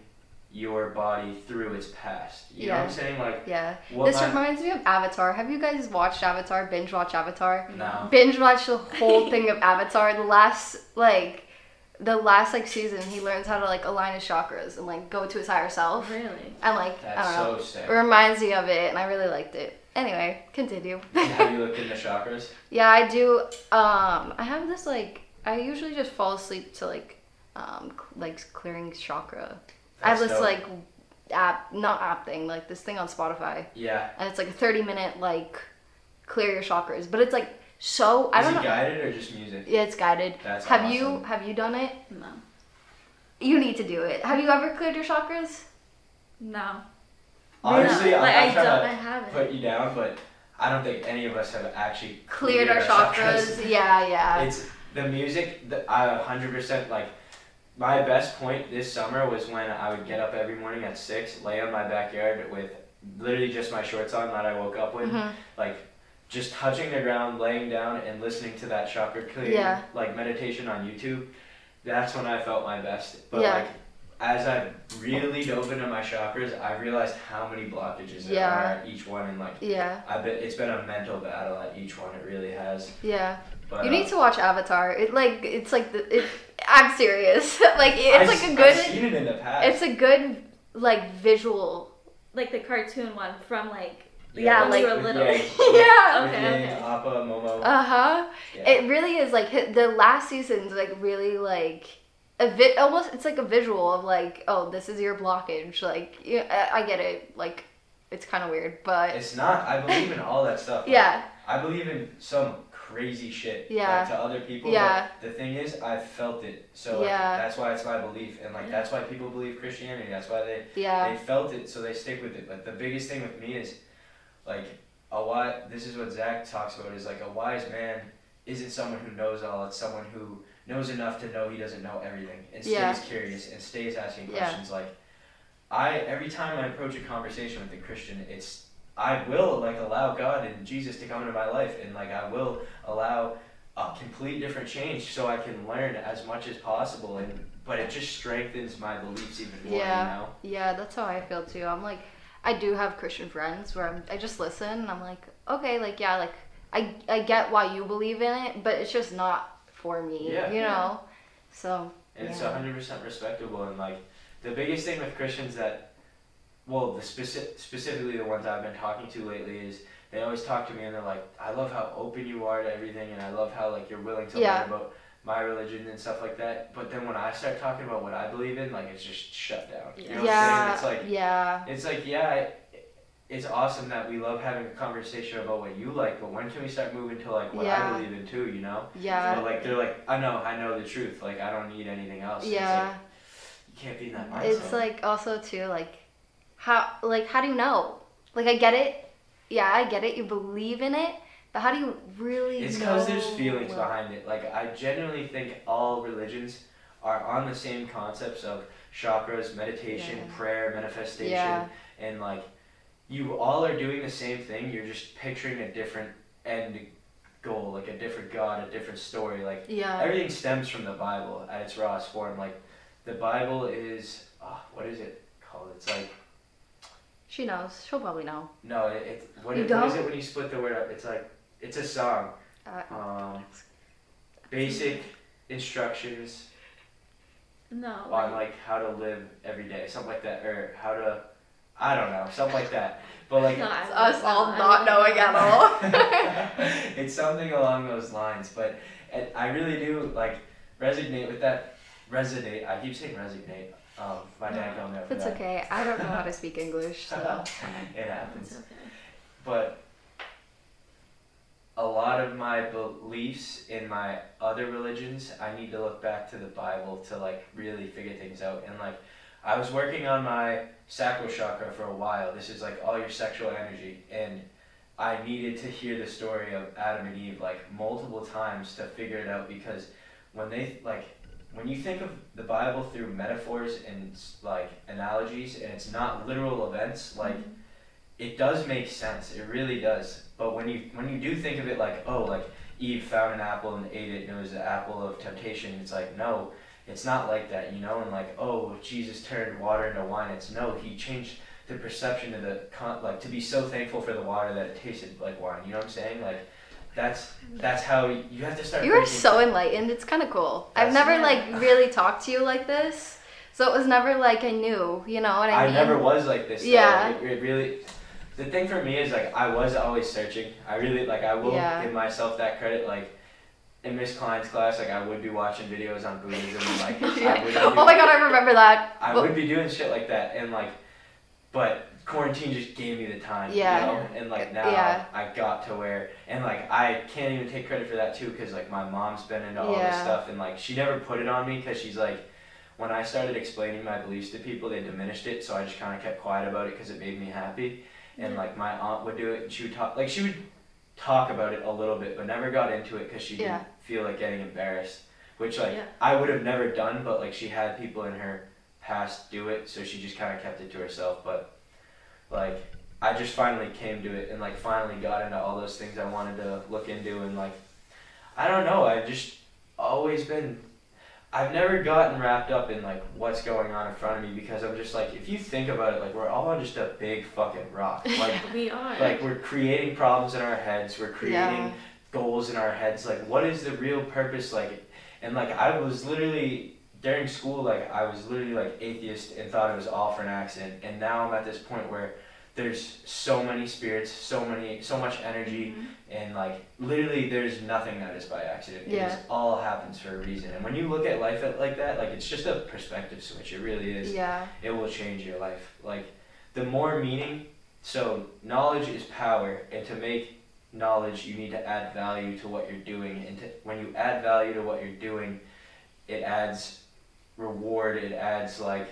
your body through its past. You know what I'm saying? Like, Yeah. this reminds me of Avatar. Have you guys watched Avatar? Binge watch Avatar? no. Binge watch the whole thing of Avatar. The last like the last like season he learns how to like align his chakras and like go to his higher self. Really? And like I That's don't know. so sick. It reminds me of it and I really liked it. Anyway, continue. Have you looked into chakras? Yeah, I do. Um, I have this like I usually just fall asleep to like um cl- like clearing chakra. I have this dope. like app, not app thing, like this thing on Spotify, Yeah. and it's like a thirty minute like clear your chakras, but it's like so I Is don't it know. guided or just music? Yeah, it's guided. That's have you have you done it? No. You need to do it. Have you ever cleared your chakras? No. Honestly, no. I'm like not I trying don't. to I haven't. put you down, but I don't think any of us have actually Cleared, our chakras. Yeah, yeah. It's the music. The, I 100% like. My best point this summer was when I would get up every morning at six, lay on my backyard with literally just my shorts on that I woke up with, Mhm. like just touching the ground, laying down, and listening to that chakra clearing Yeah. like meditation on YouTube. That's when I felt my best. But Yeah. like as I really dove into my chakras, I realized how many blockages there Yeah. are at each one, and like Yeah, I bet it's been a mental battle at each one. It really has. yeah. But You uh, need to watch Avatar. It like it's like the it. I'm serious. like it's I've like a I've good. seen it in the past. It's a good like visual. Like the cartoon one from like yeah, like- we were little. Aang. Yeah. Okay, okay. Appa, Momo. Uh huh. yeah. It really is like the last season's like really like a vi- almost it's like a visual of like oh this is your blockage like yeah, I, I get it like it's kind of weird but it's not. I believe in all that stuff. Like, yeah I believe in some crazy shit. Yeah. Like, to other people. Yeah. But the thing is, I've felt it. So like, Yeah. that's why it's my belief, and like that's why people believe Christianity. That's why they yeah they felt it, so they stick with it. But the biggest thing with me is, like, a wise. This is what Zach talks about. Is like a wise man isn't someone who knows all. It's someone who knows enough to know he doesn't know everything and stays Yeah. curious and stays asking Yeah. questions. Like, I every time I approach a conversation with a Christian, it's I will like allow God and Jesus to come into my life, and like I will allow a complete different change so I can learn as much as possible. And but it just strengthens my beliefs even more. Yeah. You know. yeah that's how I feel too I'm like I do have Christian friends where I'm, I just listen and I'm like okay like yeah like I I get why you believe in it but it's just not for me Yeah. you know so And it's hundred percent respectable. And like the biggest thing with Christians that, well, the specific specifically the ones I've been talking to lately is they always talk to me and they're like, I love how open you are to everything, and I love how like you're willing to Yeah. learn about my religion and stuff like that. But then when I start talking about what I believe in, like it's just shut down. You know what I'm yeah? It's like yeah it's like yeah. It's awesome that we love having a conversation about what you like, but when can we start moving to like what Yeah. I believe in too? You know? yeah But like they're like, I know, I know the truth. Like I don't need anything else. Yeah like, you can't be in that mindset. It's like also too like how like how do you know? Like I get it. Yeah, I get it. You believe in it, but how do you really It's because there's feelings well- behind it. Like I genuinely think all religions are on the same concepts of chakras, meditation, Yeah. prayer, manifestation, Yeah. and like you all are doing the same thing. You're just picturing a different end goal, like a different God, a different story. Like Yeah. everything stems from the Bible at its rawest form. Like the Bible is, uh, what is it called? It's like She knows. She'll probably know. No, it, it what, it, what is it when you split the word up? It's like it's a song. Uh, Um, basic instructions No. on like how to live every day, something like that, or how to, I don't know, something like that. But like, No, It's us all not wouldn't knowing at all. it's something along those lines. But and I really do like resonate with that. Resonate. I keep saying resonate. Um, my dad don't know. for it's that. okay. I don't know how to speak English, so it happens. Okay. but a lot of my beliefs in my other religions, I need to look back to the Bible to like really figure things out. And like, I was working on my sacral chakra for a while. This is like all your sexual energy, and I needed to hear the story of Adam and Eve like multiple times to figure it out because when they like when you think of the Bible through metaphors and like analogies and it's not literal events like mm-hmm. it does make sense it really does but when you when you do think of it like oh like Eve found an apple and ate it and it was the apple of temptation it's like no it's not like that you know and like oh Jesus turned water into wine it's no he changed the perception of the con- like to be so thankful for the water that it tasted like wine you know what I'm saying like that's that's how you, have to start You are so enlightened. It's kind of cool. I've That's- never like really talked to you like this, so it was never like I knew. You know what I, I mean? I never was like this. though. Yeah. It, it really. The thing for me is like I was always searching. I really like I will Yeah. give myself that credit. Like in Miss Klein's class, like I would be watching videos on Buddhism and like Yeah. be Oh my god, I remember that. I Well, would be doing shit like that and like, but quarantine just gave me the time. Yeah. You know? And like now Yeah. I got to where and like I can't even take credit for that too because like my mom's been into all this stuff and like she never put it on me because she's like. When I started explaining my beliefs to people, they diminished it, so I just kind of kept quiet about it because it made me happy. And like my aunt would do it, and she would talk, like she would talk about it a little bit, but never got into it because she Yeah. didn't feel like getting embarrassed. Which like Yeah. I would have never done, but like she had people in her past do it, so she just kind of kept it to herself. But like I just finally came to it and like finally got into all those things I wanted to look into and like I don't know, I've just always been I've never gotten wrapped up in like what's going on in front of me because I'm just like if you think about it, like we're all just a big fucking rock. Like We are. like we're creating problems in our heads, we're creating Yeah. goals in our heads like what is the real purpose like and like i was literally during school like i was literally like atheist and thought it was all for an accident and now i'm at this point where there's so many spirits so many so much energy Mhm. And like literally there's nothing that is by accident it Yeah. all happens for a reason and when you look at life at, like that like it's just a perspective switch it really is Yeah. it will change your life. Like the more meaning, so knowledge is power, and to make knowledge, you need to add value to what you're doing. And to, when you add value to what you're doing, it adds reward. It adds like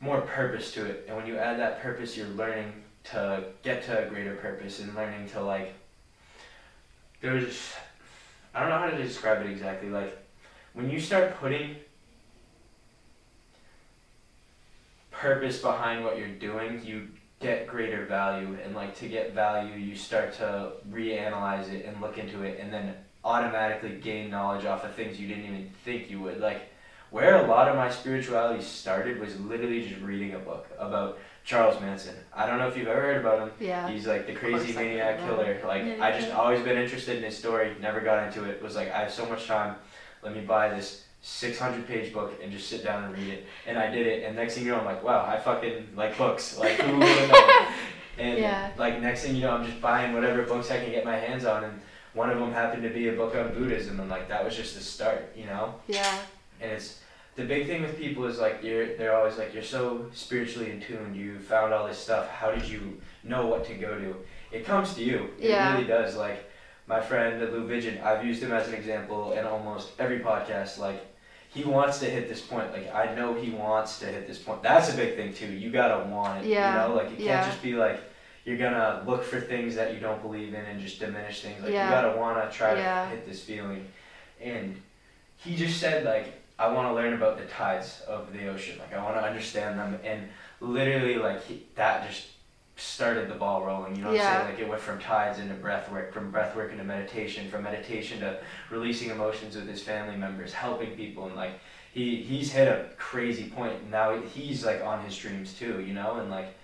more purpose to it. And when you add that purpose, you're learning to get to a greater purpose and learning to like. There's, I don't know how to describe it exactly. Like when you start putting purpose behind what you're doing, you get greater value. And like to get value, you start to reanalyze it and look into it, and then automatically gain knowledge off of things you didn't even think you would. Like where a lot of my spirituality started was literally just reading a book about Charles Manson. I don't know if you've ever heard about him. Yeah. He's like the crazy maniac killer. Like Yeah, I just always been interested in his story. Never got into it. Was like I have so much time. Let me buy this 600 page book and just sit down and read it. And I did it. And next thing you know, I'm like, wow, I fucking like books. Like who would known? And Yeah. like next thing you know, I'm just buying whatever books I can get my hands on. And one of them happened to be a book on Buddhism. And like that was just the start, you know. Yeah. And it's the big thing with people is like you're they're always like you're so spiritually in tune. You found all this stuff. How did you know what to go to? It comes to you. It Yeah. really does. Like my friend Lou Vigil, I've used him as an example in almost every podcast. Like he wants to hit this point. Like I know he wants to hit this point. That's a big thing too. You gotta want it. Yeah. You know, like you can't just be like you're gonna look for things that you don't believe in and just diminish things. Like Yeah. you gotta wanna try Yeah. to hit this feeling. And he just said like I want to learn about the tides of the ocean. Like I want to understand them, and literally like he, that just started the ball rolling. You know what Yeah. I'm saying? Like it went from tides into breath work, from breath work into meditation, from meditation to releasing emotions with his family members, helping people, and like he he's hit a crazy point. Now he's like on his dreams too. You know, and like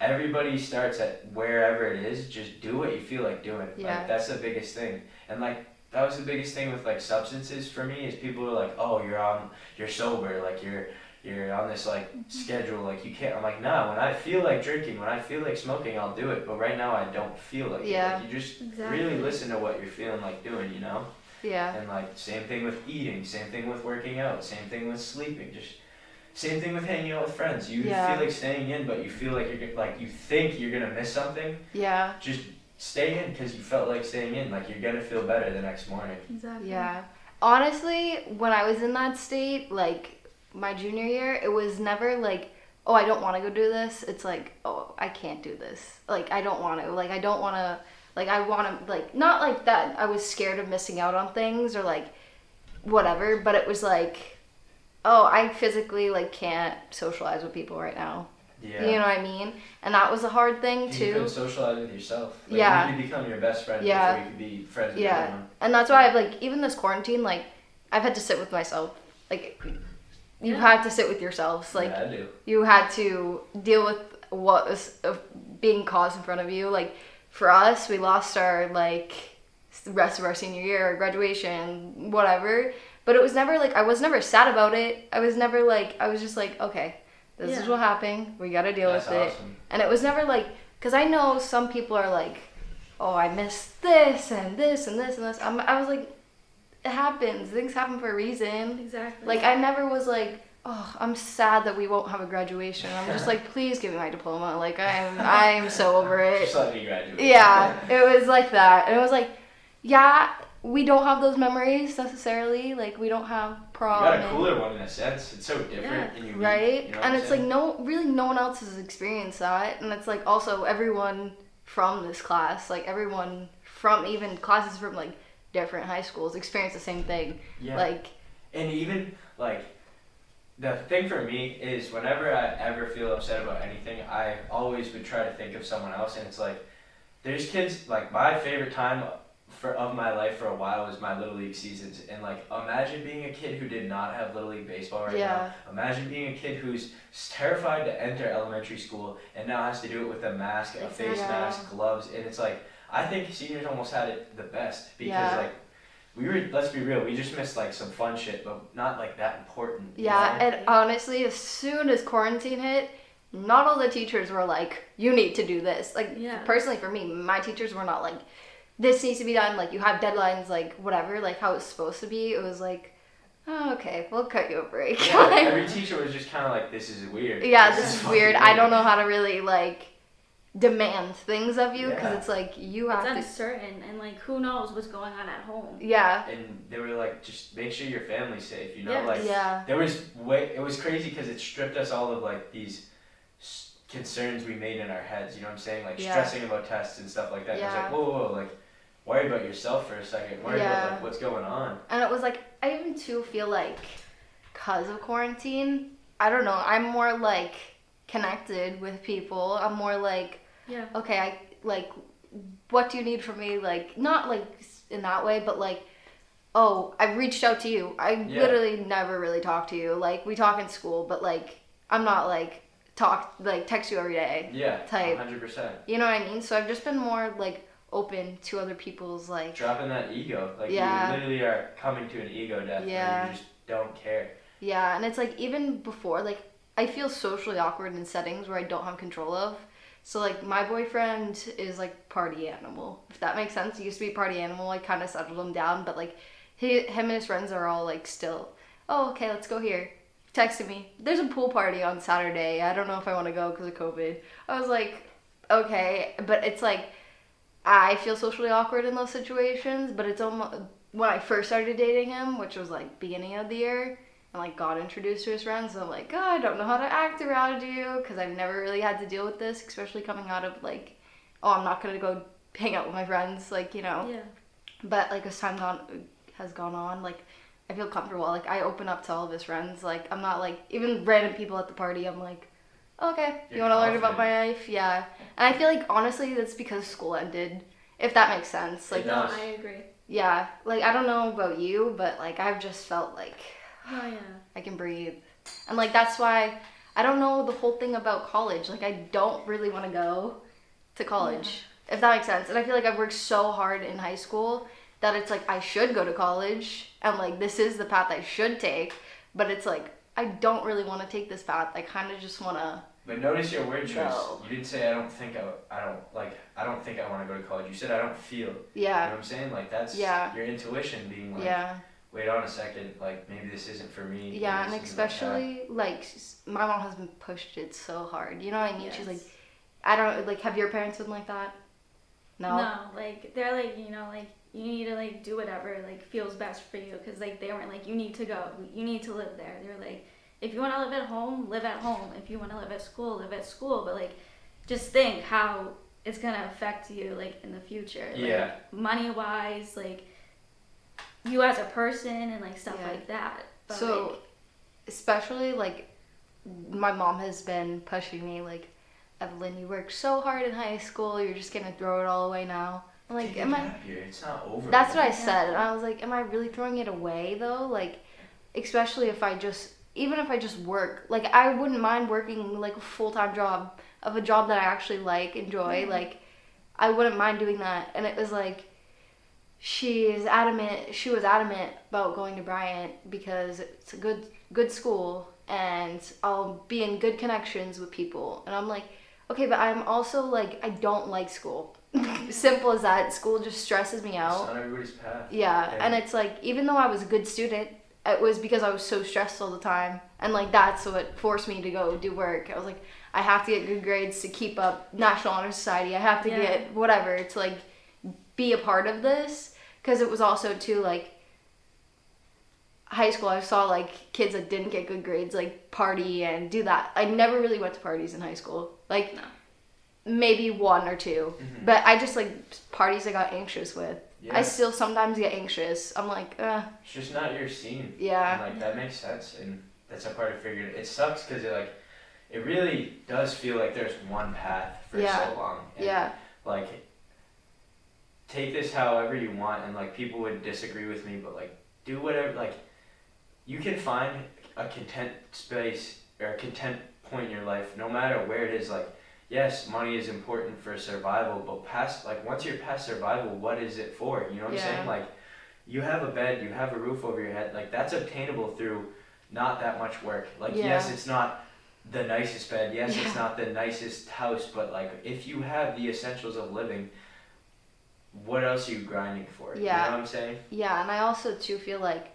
everybody starts at wherever it is. Just do what you feel like doing. Yeah. Like that's the biggest thing. And like that was the biggest thing with like substances for me is people are like, oh, you're on, you're sober, like you're you're on this like mm-hmm. schedule, like you can't. I'm like, nah. When I feel like drinking, when I feel like smoking, I'll do it. But right now, I don't feel like Yeah. it. Like, you just Exactly. really listen to what you're feeling like doing, you know. Yeah. And like same thing with eating, same thing with working out, same thing with sleeping. Just same thing with hanging out with friends. You Yeah. feel like staying in, but you feel like you're like you think you're gonna miss something. Yeah. Just stay in because you felt like staying in. Like you're gonna feel better the next morning. Exactly. Yeah. Honestly, when I was in that state, like my junior year, it was never like, oh, I don't want to go do this. It's like, oh, I can't do this. Like, I don't want to. Like, I don't want to. Like, I want to. Like, not like that. I was scared of missing out on things or like whatever, but it was like, oh, I physically like can't socialize with people right now. Yeah. You know what I mean? And that was a hard thing You too. can socialize with yourself. Like, Yeah. You need to become your best friend Yeah. before you can be friends with Yeah. everyone. And that's why I've like even this quarantine, like I've had to sit with myself. Like you've Yeah. had to sit with yourselves. Like yeah, I do. you had to deal with what was being caused in front of you. Like for us, we lost our like the rest of our senior year, graduation, whatever. But it was never like I was never sad about it. I was never like I was just like okay, this is what happened. We got to deal That's with it. awesome. And it was never like, because I know some people are like, oh, I missed this and this and this and this. I'm, I was like, it happens. Things happen for a reason. Exactly. Like, I never was like, oh, I'm sad that we won't have a graduation. I'm just like, please give me my diploma. Like, I'm, I'm so over it. Just let me graduate. Yeah, it was like that. And it was like, yeah, we don't have those memories necessarily. Like, we don't have You got a and- cooler one in a sense. It's so different Yeah. and unique. right You know and it's like no really no one else has experienced that and it's like also everyone from this class like everyone from even classes from like different high schools experience the same thing Yeah. like And even like the thing for me is whenever I ever feel upset about anything, I always would try to think of someone else, and it's like there's kids like my favorite time for of my life for a while was my little league seasons, and like imagine being a kid who did not have little league baseball right Yeah. now. Imagine being a kid who's terrified to enter elementary school and now has to do it with a mask, a face Exactly. Uh, mask, gloves, and it's like I think seniors almost had it the best because Yeah. like we were let's be real we just missed like some fun shit but not like that important you yeah know? and honestly as soon as quarantine hit not all the teachers were like you need to do this like Yeah. personally for me my teachers were not like this needs to be done like you have deadlines like whatever like how it's supposed to be it was like oh, okay we'll cut you a break yeah, like, every teacher was just kind of like this is weird yeah, this is fucking weird. I don't know how to really like demand things of you because Yeah. it's like you it's have to. uncertain and like who knows what's going on at home. Yeah, and they were like just make sure your family's safe you know Yeah. like yeah, there was way it was crazy because it stripped us all of like these s- concerns we made in our heads you know what i'm saying like Yeah. stressing about tests and stuff like that it was Yeah. like whoa, whoa whoa like worry about yourself for a second worry Yeah. about like what's going on and it was like I even too feel like because of quarantine, I don't know. I'm more like connected with people. I'm more like Yeah. okay, I like what do you need from me? Like not like in that way, but like oh, I've reached out to you. I Yeah. literally never really talk to you. Like we talk in school, but like I'm not like talk like text you every day. yeah Type. 100% You know what I mean? So I've just been more like open to other people's like dropping that ego like Yeah. you literally are coming to an ego death Yeah. where you just don't care yeah, and it's like even before like I feel socially awkward in settings where I don't have control of. So like my boyfriend is like party animal, if that makes sense. He used to be party animal. I kind of settled him down, but like he, him and his friends are all like still. Oh, okay, let's go here. Texted me. There's a pool party on Saturday. I don't know if I want to go because of COVID. I was like, okay, but it's like I feel socially awkward in those situations. But it's almost when I first started dating him, which was like beginning of the year, and like got introduced to his friends. I'm like, oh, I don't know how to act around you because I've never really had to deal with this, especially coming out of like, oh, I'm not gonna go hang out with my friends, like you know. Yeah. But like as time gone has gone on, like I feel comfortable. Like I open up to all of his friends. Like I'm not like even random people at the party. I'm like, okay, you You're want to learn about my life? Yeah. And I feel like honestly, that's because school ended. If that makes sense. Like It No, does. I agree. yeah, like I don't know about you, but like I've just felt like Oh yeah. I can breathe. And like that's why I don't know the whole thing about college. Like I don't really want to go to college. If that makes sense. And I feel like I've worked so hard in high school that it's like I should go to college and like this is the path I should take, but it's like I don't really want to take this path. I kind of just want to But notice your word choice. No. You didn't say I don't think I, I don't like I don't think I want to go to college. You said I don't feel. Yeah. You know what I'm saying? Like that's Yeah. your intuition being like Yeah. wait on a second, like maybe this isn't for me. Yeah, and this isn't my path." especially like s- my mom has been pushed it so hard. You know what I mean? She's like, I don't like. Have your parents been like that? No. No, like they're like you know like you need to like do whatever like feels best for you because like they weren't like you need to go you need to live there they're like if you want to live at home live at home if you want to live at school live at school but like just think how it's gonna affect you like in the future like, Yeah. money wise like you as a person and like stuff Yeah. like that but so, like, especially like, my mom has been pushing me like, Evelyn, you worked so hard in high school. You're just gonna throw it all away now. I'm like, am I? It's not over. That's what I yet. said, and I was like, am I really throwing it away though? Like, especially if I just, even if I just work, like I wouldn't mind working like a full time job of a job that I actually like, enjoy. Mm-hmm. Like, I wouldn't mind doing that. And it was like, she is adamant. She was adamant about going to Bryant because it's a good good school and I'll be in good connections with people. And I'm like, okay, but I'm also like, I don't like school. Simple as that. School just stresses me It's out. not everybody's path. Yeah, Yeah. and it's like even though I was a good student, it was because I was so stressed all the time, and like that's what forced me to go do work. I was like, I have to get good grades to keep up National Honor Society. I have to Yeah. get whatever to like be a part of this, because it was also too like high school. I saw like kids that didn't get good grades like party and do that. I never really went to parties in high school. Like No. maybe one or 2 Mhm. but I just like parties I got anxious with. Yeah. I still sometimes get anxious. I'm like, uh, It's just not your scene. Yeah. And, like that makes sense, and that's a part I figured. It sucks because it like, it really does feel like there's one path for Yeah. so long. And, yeah, Like, take this however you want, and like people would disagree with me, but like do whatever. Like, you can find a content space or a content point in your life, no matter where it is. Like, yes, money is important for survival, but past like once you're past survival, what is it for? You know what I'm saying? Like, you have a bed, you have a roof over your head. Like that's obtainable through not that much work. Like Yeah. yes, it's not the nicest bed. Yes, it's not the nicest house, but like if you have the essentials of living, what else are you grinding for? Yeah. You Yeah. know what I'm saying? yeah, and I also too feel like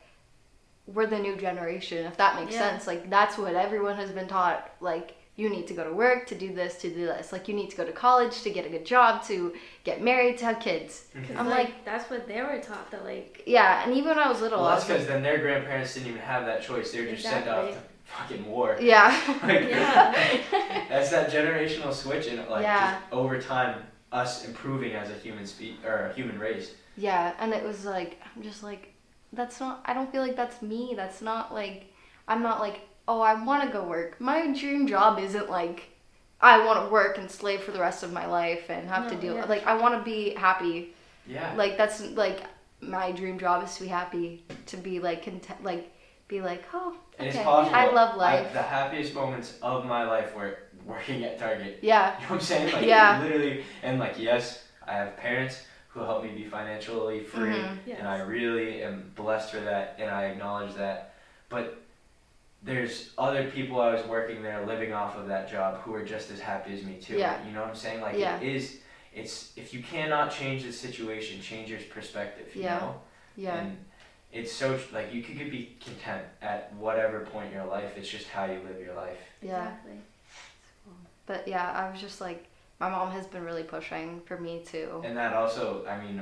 we're the new generation, if that makes Yeah. sense. Like that's what everyone has been taught. Like you need to go to work to do this, to do this. Like you need to go to college to get a good job, to get married, to have kids. Mhm. 'cause, I'm like, like- that's what they were taught that like Yeah, and even when I was little, Well, that's was like, because then their grandparents didn't even have that choice. They were just sent off to fucking war. yeah, Like, Yeah. that's that generational switch, and like Yeah. just over time, us improving as a human spe- or a human race. yeah, and it was like I'm just like, that's not. I don't feel like that's me. That's not like I'm not like oh I want to go work. My dream job isn't like I want to work and slave for the rest of my life and have to deal yeah. like I want to be happy. Yeah. Like that's like my dream job is to be happy, to be like content, like be like oh And okay, it's possible. I love I- life. the happiest moments of my life were working at Target. yeah, You know what I'm saying? Like Yeah. literally and like yes, I have parents who help me be financially free Mhm. Yes. and I really am blessed for that and I acknowledge that. But there's other people I was working there living off of that job who are just as happy as me too. Yeah. You know what I'm saying? Like Yeah. it is it's if you cannot change the situation, change your perspective, you Yeah. know? yeah, And it's so like you could be content at whatever point in your life. It's just how you live your life. yeah. exactly But yeah, I was just like my mom has been really pushing for me too. And that also, I mean,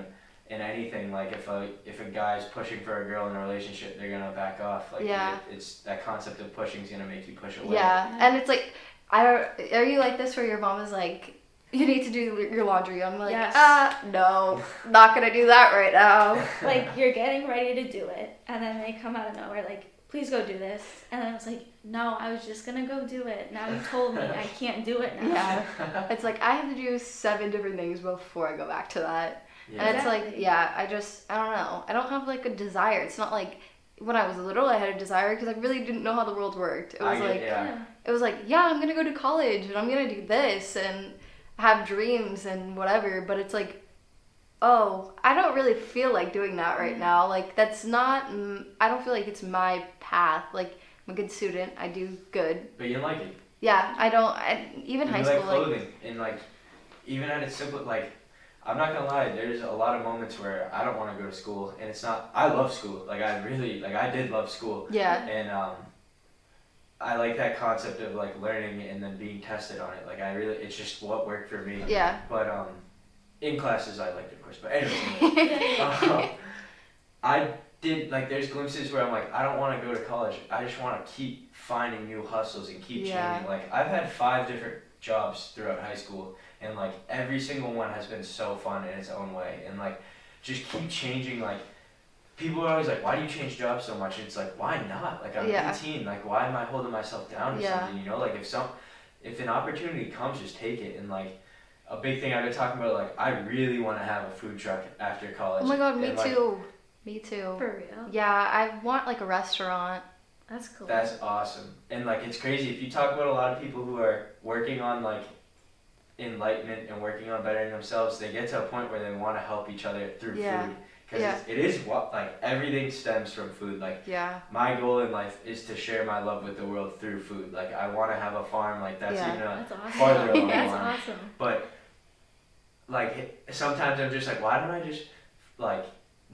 in anything, like if a if a guy's pushing for a girl in a relationship, they're gonna back off. Like Yeah. it- it's that concept of pushing is gonna make you push away. Yeah, Yeah. and it's like, I don't. Are you like this where your mom is like, you need to do your laundry? I'm like, Yes. ah, no, not gonna do that right now. like you're getting ready to do it and then they come out of nowhere like please go do this and then was like no i was just gonna go do it now you told me i can't do it now Yeah, it's like I have to do seven different things before I go back to that, Yeah. and it's like, yeah, I just, I don't know, I don't have like a desire. It's not like when I was little, I had a desire because I really didn't know how the world worked. It was get- like, yeah. it was like, yeah, I'm gonna go to college and I'm gonna do this and have dreams and whatever, but it's like, oh, I don't really feel like doing that right Yeah. now. Like, that's not, I don't feel like it's my path. Like, I'm a good student, I do good. But you like it. Yeah, I don't, I, even And high you school, like like, clothing and like even at its simple like I'm not gonna lie. There's a lot of moments where I don't want to go to school, and it's not. I love school. Like I really like. I did love school, Yeah. and um, I like that concept of like learning and then being tested on it. Like I really, it's just what worked for me. Yeah. But um, in classes I liked it, of course. But anyway, um, I did like. There's glimpses where I'm like, I don't want to go to college. I just want to keep finding new hustles and keep Yeah. changing. Like I've had five different jobs throughout high school, and like every single one has been so fun in its own way. And like, just keep changing. Like people are always like, why do you change jobs so much? It's like, why not? Like I'm Yeah. 18. Like why am I holding myself down to Yeah. something? You know, like if some, if an opportunity comes, just take it. And like. A big thing I've been talking about, like I really want to have a food truck after college. Oh my god, me And, like, too. Me too. For real. Yeah, I want like a restaurant. That's cool. That's awesome. And like it's crazy if you talk about a lot of people who are working on like enlightenment and working on bettering themselves, they get to a point where they want to help each other through Yeah. food. Because Yeah. it is what like everything stems from food. Like Yeah. my goal in life is to share my love with the world through food. Like I want to have a farm. Like that's Yeah. even a That's awesome. farther along That's line. awesome. but like sometimes I'm just like, why don't I just like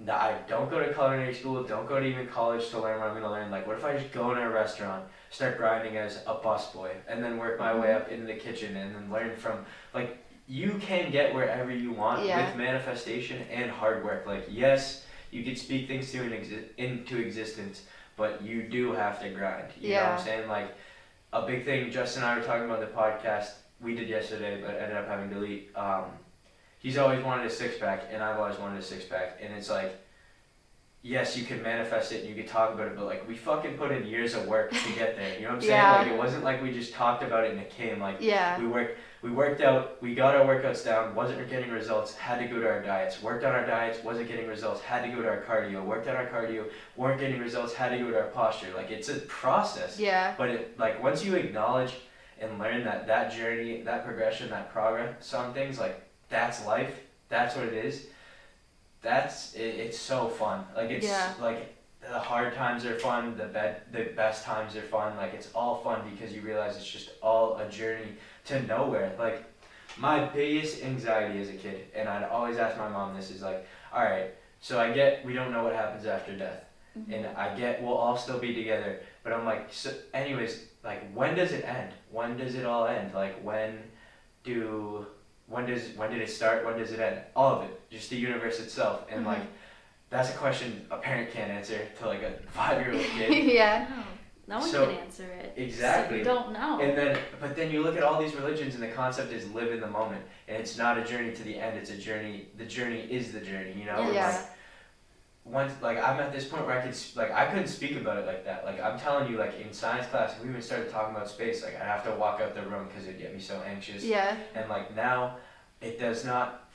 I don't go to culinary school, don't go to even college to learn what I'm gonna learn. Like, what if I just go in a restaurant, start grinding as a busboy, and then work my way up into the kitchen, and then learn from like you can get wherever you want Yeah. with manifestation and hard work. Like, yes, you can speak things to an exi- into existence, but you do have to grind. You know what Yeah. I'm saying? Like, a big thing Justin and I were talking about the podcast we did yesterday, but ended up having to delete. Um, he's always wanted a six pack, and I've always wanted a six pack, and it's like, yes, you can manifest it and you can talk about it, but like we fucking put in years of work to get there. You know what I'm saying? Yeah. Like it wasn't like we just talked about it and it came. Like Yeah. we worked, we worked out, we got our workouts down, wasn't getting results, had to go to our diets. Worked on our diets, wasn't getting results, had to go to our cardio. Worked on our cardio, weren't getting results, had to go to our posture. Like it's a process. Yeah. But it, like once you acknowledge and learn that that journey, that progression, that progress on things, like that's life. That's what it is. That's it, it's so fun. Like it's Yeah. like the hard times are fun. The bad, the best times are fun. Like it's all fun because you realize it's just all a journey to nowhere. Like my biggest anxiety as a kid, and I'd always ask my mom this is like, all right, so I get we don't know what happens after death mm-hmm. and I get we'll all still be together. But I'm like, so anyways, like when does it end? When does it all end? Like when do when does when did it start? When does it end? All of it, just the universe itself. And mm-hmm. like that's a question a parent can't answer to like a five year old kid. yeah. No, no one So- can answer it. Exactly. So you don't know. And then, but then you look at all these religions, and the concept is live in the moment, and it's not a journey to the end. It's a journey. The journey is the journey. You know. And, Yeah. Like, once, like I'm at this point where I could, like I couldn't speak about it like that. Like I'm telling you, like in science class, if we even started talking about space, like I'd have to walk out the room because it'd get me so anxious. Yeah. And like now, it does not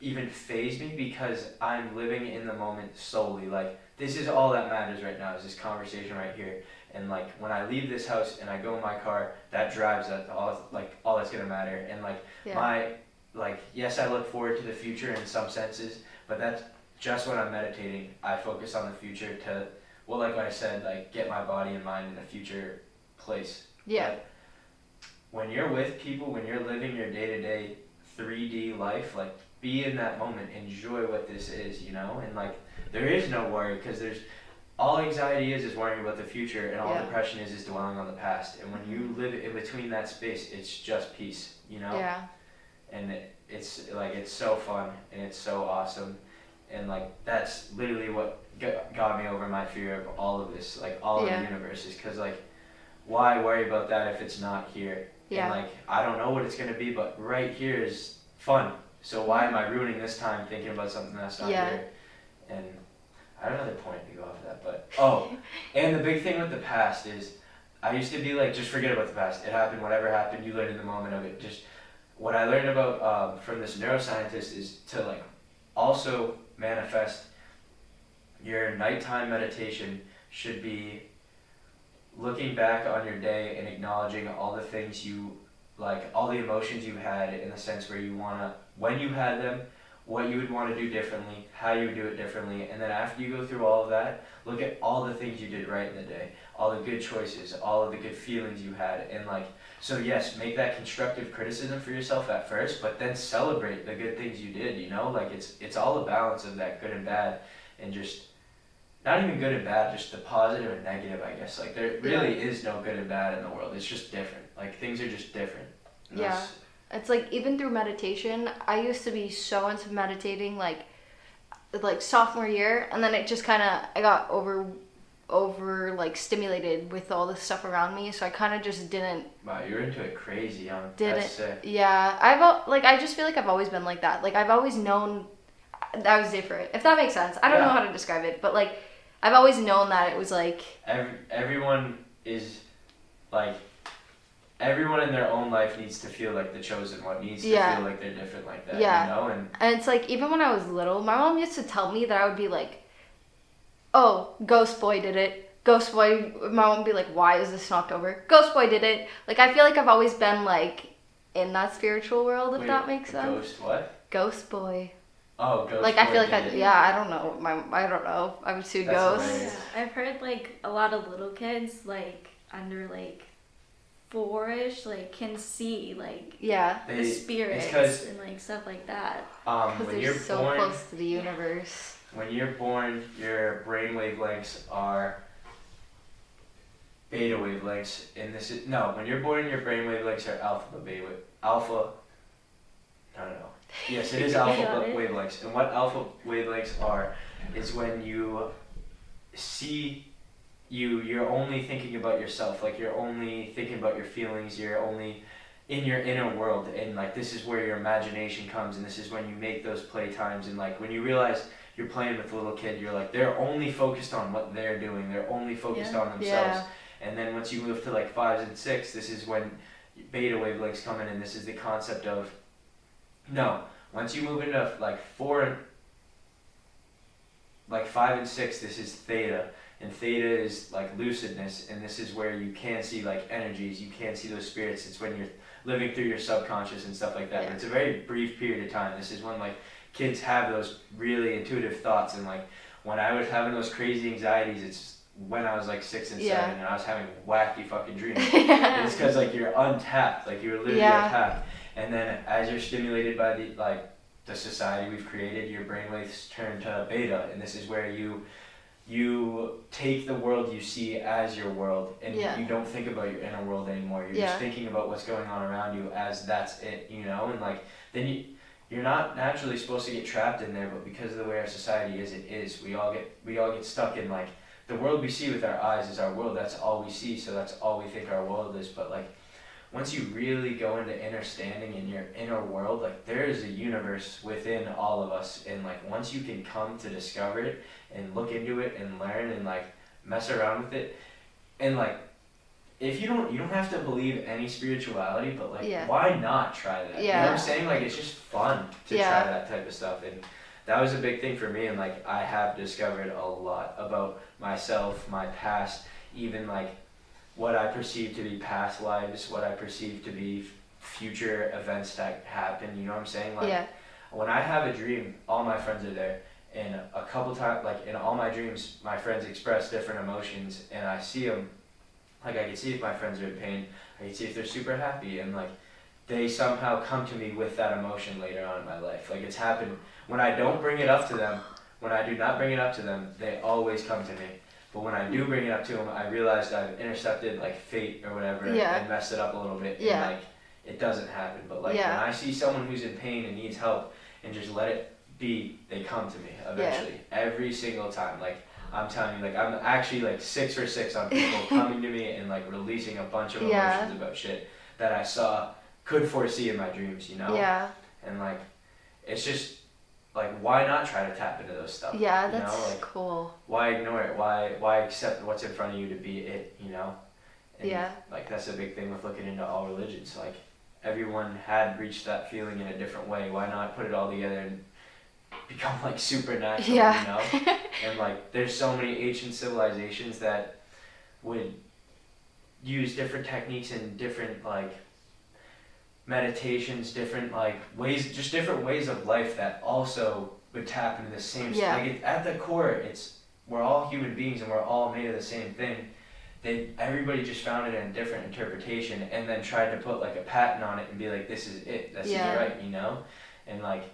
even phase me because I'm living in the moment solely. Like this is all that matters right now is this conversation right here. And like when I leave this house and I go in my car, that drives that all like all that's gonna matter. And like Yeah. my like yes, I look forward to the future in some senses, but that's just when I'm meditating. I focus on the future to well, like I said, like get my body and mind in a future place. Yeah. When you're with people, when you're living your day to day 3D life, like be in that moment, enjoy what this is, you know, and like there is no worry because there's all anxiety is is worrying about the future, and all Yeah. depression is is dwelling on the past. And when you live in between that space, it's just peace, you know Yeah. and it, it's like it's so fun and it's so awesome and like that's literally what got, got me over my fear of all of this like all Yeah. of the universe is because like why worry about that if it's not here Yeah. and like i don't know what it's going to be but right here is fun so why am i ruining this time thinking about something that's not Yeah. here and i had another point to go off of that but oh and the big thing with the past is i used to be like just forget about the past it happened whatever happened you learned in the moment of it just what I learned about um, from this neuroscientist is to like also manifest. Your nighttime meditation should be looking back on your day and acknowledging all the things you like all the emotions you had in the sense where you want to when you had them what you would want to do differently how you would do it differently and then after you go through all of that look at all the things you did right in the day all the good choices all of the good feelings you had and like So yes, make that constructive criticism for yourself at first, but then celebrate the good things you did. You know, like it's it's all a balance of that good and bad, and just not even good and bad, just the positive and negative. I guess like there really is no good and bad in the world. It's just different. Like things are just different. And Yeah. It's like even through meditation, I used to be so into meditating like like sophomore year and then it just kind of I got over over like stimulated with all the stuff around me, so I kind of just didn't Wow, you're into it crazy young. didn't That's sick. yeah i've like i just feel like i've always been like that like i've always known that was different if that makes sense i don't know how to describe it but like i've always known that it was like Every, everyone is like everyone in their own life needs to feel like the chosen one needs to Yeah. feel like they're different like that Yeah. you know and and it's like even when i was little my mom used to tell me that i would be like oh ghost boy did it. Ghost boy my mom would be like why is this knocked over? Ghost boy did it. Like i feel like i've always been like in that spiritual world if Wait, that makes sense. ghost what? Ghost boy. Oh ghost like i feel like i yeah i don't know. My i don't know. I would see That's ghosts. Yeah, I've heard like a lot of little kids like under like four-ish like can see like yeah. They- the it's spirits 'cause- and like stuff like that. um Because when they're you're so born close to the universe. When you're born your brain wavelengths are beta wavelengths and this is no when you're born your brain wavelengths are alpha beta alpha no no no yes it is alpha it. wavelengths and what alpha wavelengths are is when you see you you're only thinking about yourself like you're only thinking about your feelings you're only in your inner world and like this is where your imagination comes and this is when you make those play times and like when you realize you're playing with a little kid you're like they're only focused on what they're doing they're only focused Yeah. on themselves Yeah. and then once you move to like fives and six this is when beta wavelengths come in and this is the concept of no once you move into like four and like five and six this is theta and theta is like lucidness and this is where you can see like energies you can see those spirits it's when you're living through your subconscious and stuff like that Yeah. but it's a very brief period of time this is when like kids have those really intuitive thoughts and like when i was having those crazy anxieties it's when i was like six and Yeah. seven and i was having wacky fucking dreams and it's because like you're untapped like you're literally Yeah. untapped and then as you're stimulated by the like the society we've created your brainwaves turn to beta and this is where you you take the world you see as your world and Yeah. you don't think about your inner world anymore you're Yeah. just thinking about what's going on around you as that's it you know and like then you you're not naturally supposed to get trapped in there but because of the way our society is it is. We all get we all get stuck in like the world we see with our eyes is our world. That's all we see so that's all we think our world is. But like once you really go into inner standing in your inner world like there is a universe within all of us. And like once you can come to discover it and look into it and learn and like mess around with it and like if you don't you don't have to believe any spirituality but like Yeah. why not try that you know what Yeah. i'm saying like it's just fun to Yeah. try that type of stuff and that was a big thing for me and like i have discovered a lot about myself my past even like what i perceive to be past lives what i perceive to be future events that happen you know what i'm saying like yeah. when I have a dream, all my friends are there, and a couple times, like in all my dreams, my friends express different emotions, and I see them. Like I can see if my friends are in pain, I can see if they're super happy, and like they somehow come to me with that emotion later on in my life. Like it's happened when I don't bring it up to them. When I do not bring it up to them, they always come to me. But when I do mm. bring it up to them, I realized I've intercepted like fate or whatever Yeah. and messed it up a little bit. Yeah. And, like it doesn't happen. But like Yeah. when I see someone who's in pain and needs help and just let it be, they come to me eventually. Every single time. Like I'm telling you, like I'm actually like six for six on people coming to me and like releasing a bunch of Yeah. emotions about shit that I saw could foresee in my dreams, you know? Yeah. And like it's just like why not try to tap into those stuff? Yeah, you that's know? Like cool. why ignore it? Why why accept what's in front of you to be it, you know? And Yeah. Like that's a big thing with looking into all religions. Like everyone had reached that feeling in a different way. Why not put it all together and become like supernatural, Yeah. you know? and like there's so many ancient civilizations that would use different techniques and different like meditations, different like ways, just different ways of life that also would tap into the same. Yeah. Like it, at the core, it's we're all human beings and we're all made of the same thing. they everybody just found it in a different interpretation and then tried to put like a patent on it and be like this is it this Yeah. is right you know and like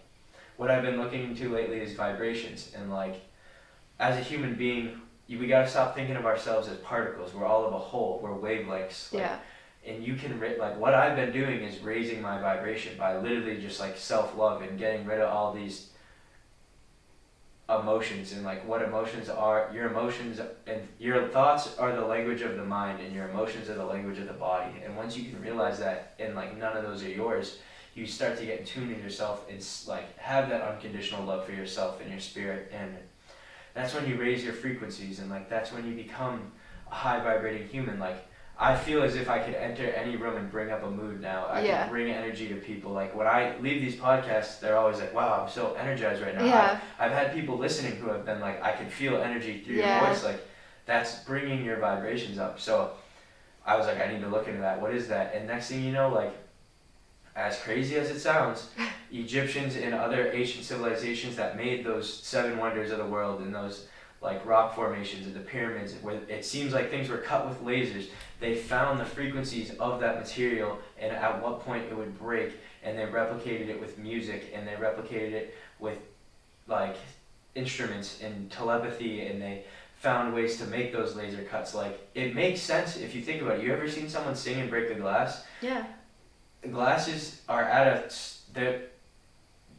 what i've been looking into lately is vibrations. And like as a human being we got to stop thinking of ourselves as particles. We're all of a whole. We're wavelengths like, Yeah. and you can like what I've been doing is raising my vibration by literally just like self love and getting rid of all these emotions. And like what emotions are your emotions and your thoughts are the language of the mind and your emotions are the language of the body. And once you can realize that and like none of those are yours you start to get in tune with yourself and like have that unconditional love for yourself and your spirit and that's when you raise your frequencies and like that's when you become a high vibrating human like I feel as if I could enter any room and bring up a mood now. I Yeah. can bring energy to people. Like when I leave these podcasts, they're always like, "Wow, I'm so energized right now." Yeah. I've, I've had people listening who have been like, "I can feel energy through Yeah. your voice." Like that's bringing your vibrations up. So I was like, I need to look into that. What is that? And next thing you know, like as crazy as it sounds, Egyptians and other ancient civilizations that made those seven wonders of the world and those like rock formations and the pyramids where it seems like things were cut with lasers they found the frequencies of that material and at what point it would break and they replicated it with music and they replicated it with like instruments and telepathy and they found ways to make those laser cuts. Like it makes sense if you think about it. You ever seen someone sing and break a glass? Yeah. Glasses are at a the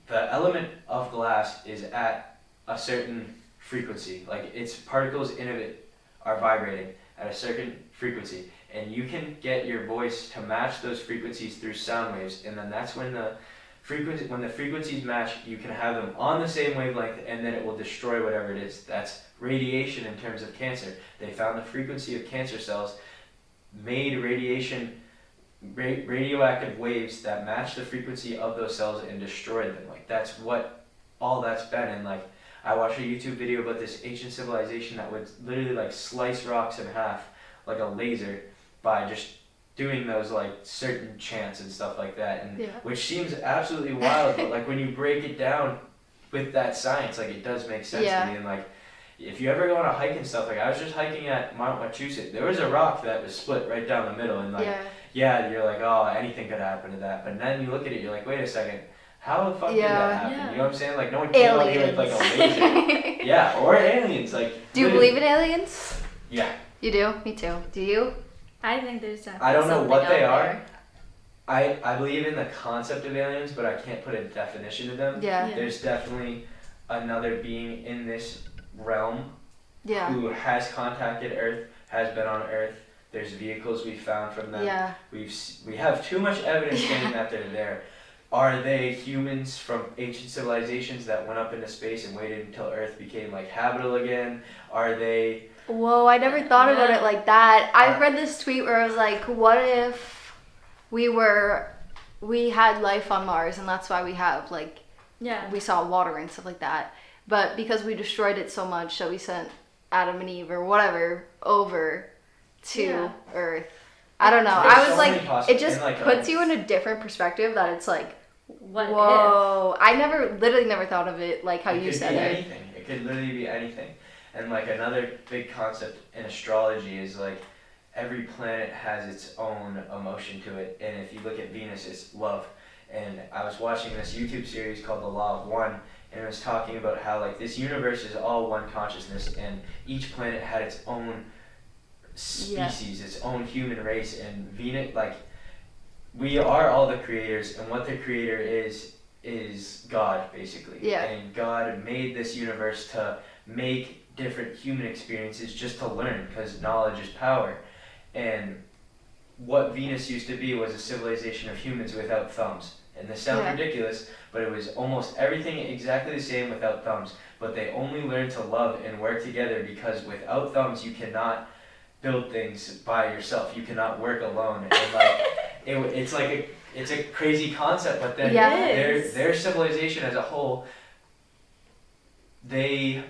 the element of glass is at a certain frequency. Like its particles in it are vibrating at a certain frequency. And you can get your voice to match those frequencies through sound waves. And then that's when the frequency when the frequencies match you can have them on the same wavelength and then it will destroy whatever it is. That's radiation in terms of cancer. They found the frequency of cancer cells made radiation ra- radioactive waves that match the frequency of those cells and destroyed them like that's what all that's been and like I watched a YouTube video about this ancient civilization that would literally like slice rocks in half like a laser by just doing those like certain chants and stuff like that and Yeah. which seems absolutely wild but like when you break it down with that science like it does make sense Yeah. to me and like if you ever go on a hike and stuff like I was just hiking at Mount Wachusett there was a rock that was split right down the middle and like yeah. Yeah, you're like, oh, anything could happen to that. But then you look at it, you're like, wait a second, how the fuck did that happen? Yeah. You know what I'm saying? Like, no one came out here with like a laser. Aliens. yeah, or aliens. Like, do you literally- believe in aliens? Yeah, You do? Me too. Do you? I think there's definitely I don't know what they are. there. I I believe in the concept of aliens, but I can't put a definition to them. Yeah. Yeah. There's definitely another being in this realm Yeah. who has contacted Earth, has been on Earth. There's vehicles we found from them. Yeah. We've we have too much evidence saying that they're there. Are they humans from ancient civilizations that went up into space and waited until Earth became like habitable again? Are they? Whoa, I never thought about it like that. I Uh, read this tweet where I was like, what if we were we had life on Mars and that's why we have like Yeah. we saw water and stuff like that. But because we destroyed it so much that we sent Adam and Eve or whatever over to Yeah. Earth. I don't know. There's I was so like possi- it just like, puts you in a different perspective that it's like What if? whoa. I never literally never thought of it like how it you could said be it. anything. It could literally be anything. And like another big concept in astrology is like every planet has its own emotion to it. And if you look at Venus, it's love. And I was watching this YouTube series called The Law of One, and it was talking about how like this universe is all one consciousness, and each planet had its own Yeah. species, its own human race, and Venus like we are all the creators, and what the creator is is God basically. Yeah. And God made this universe to make different human experiences just to learn, because knowledge is power, and what Venus used to be was a civilization of humans without thumbs. And this sounds Yeah. ridiculous, but it was almost everything exactly the same without thumbs. But they only learned to love and work together because without thumbs you cannot build things by yourself. You cannot work alone. And like it, it's like a it's a crazy concept, but then. It their their civilization as a whole, they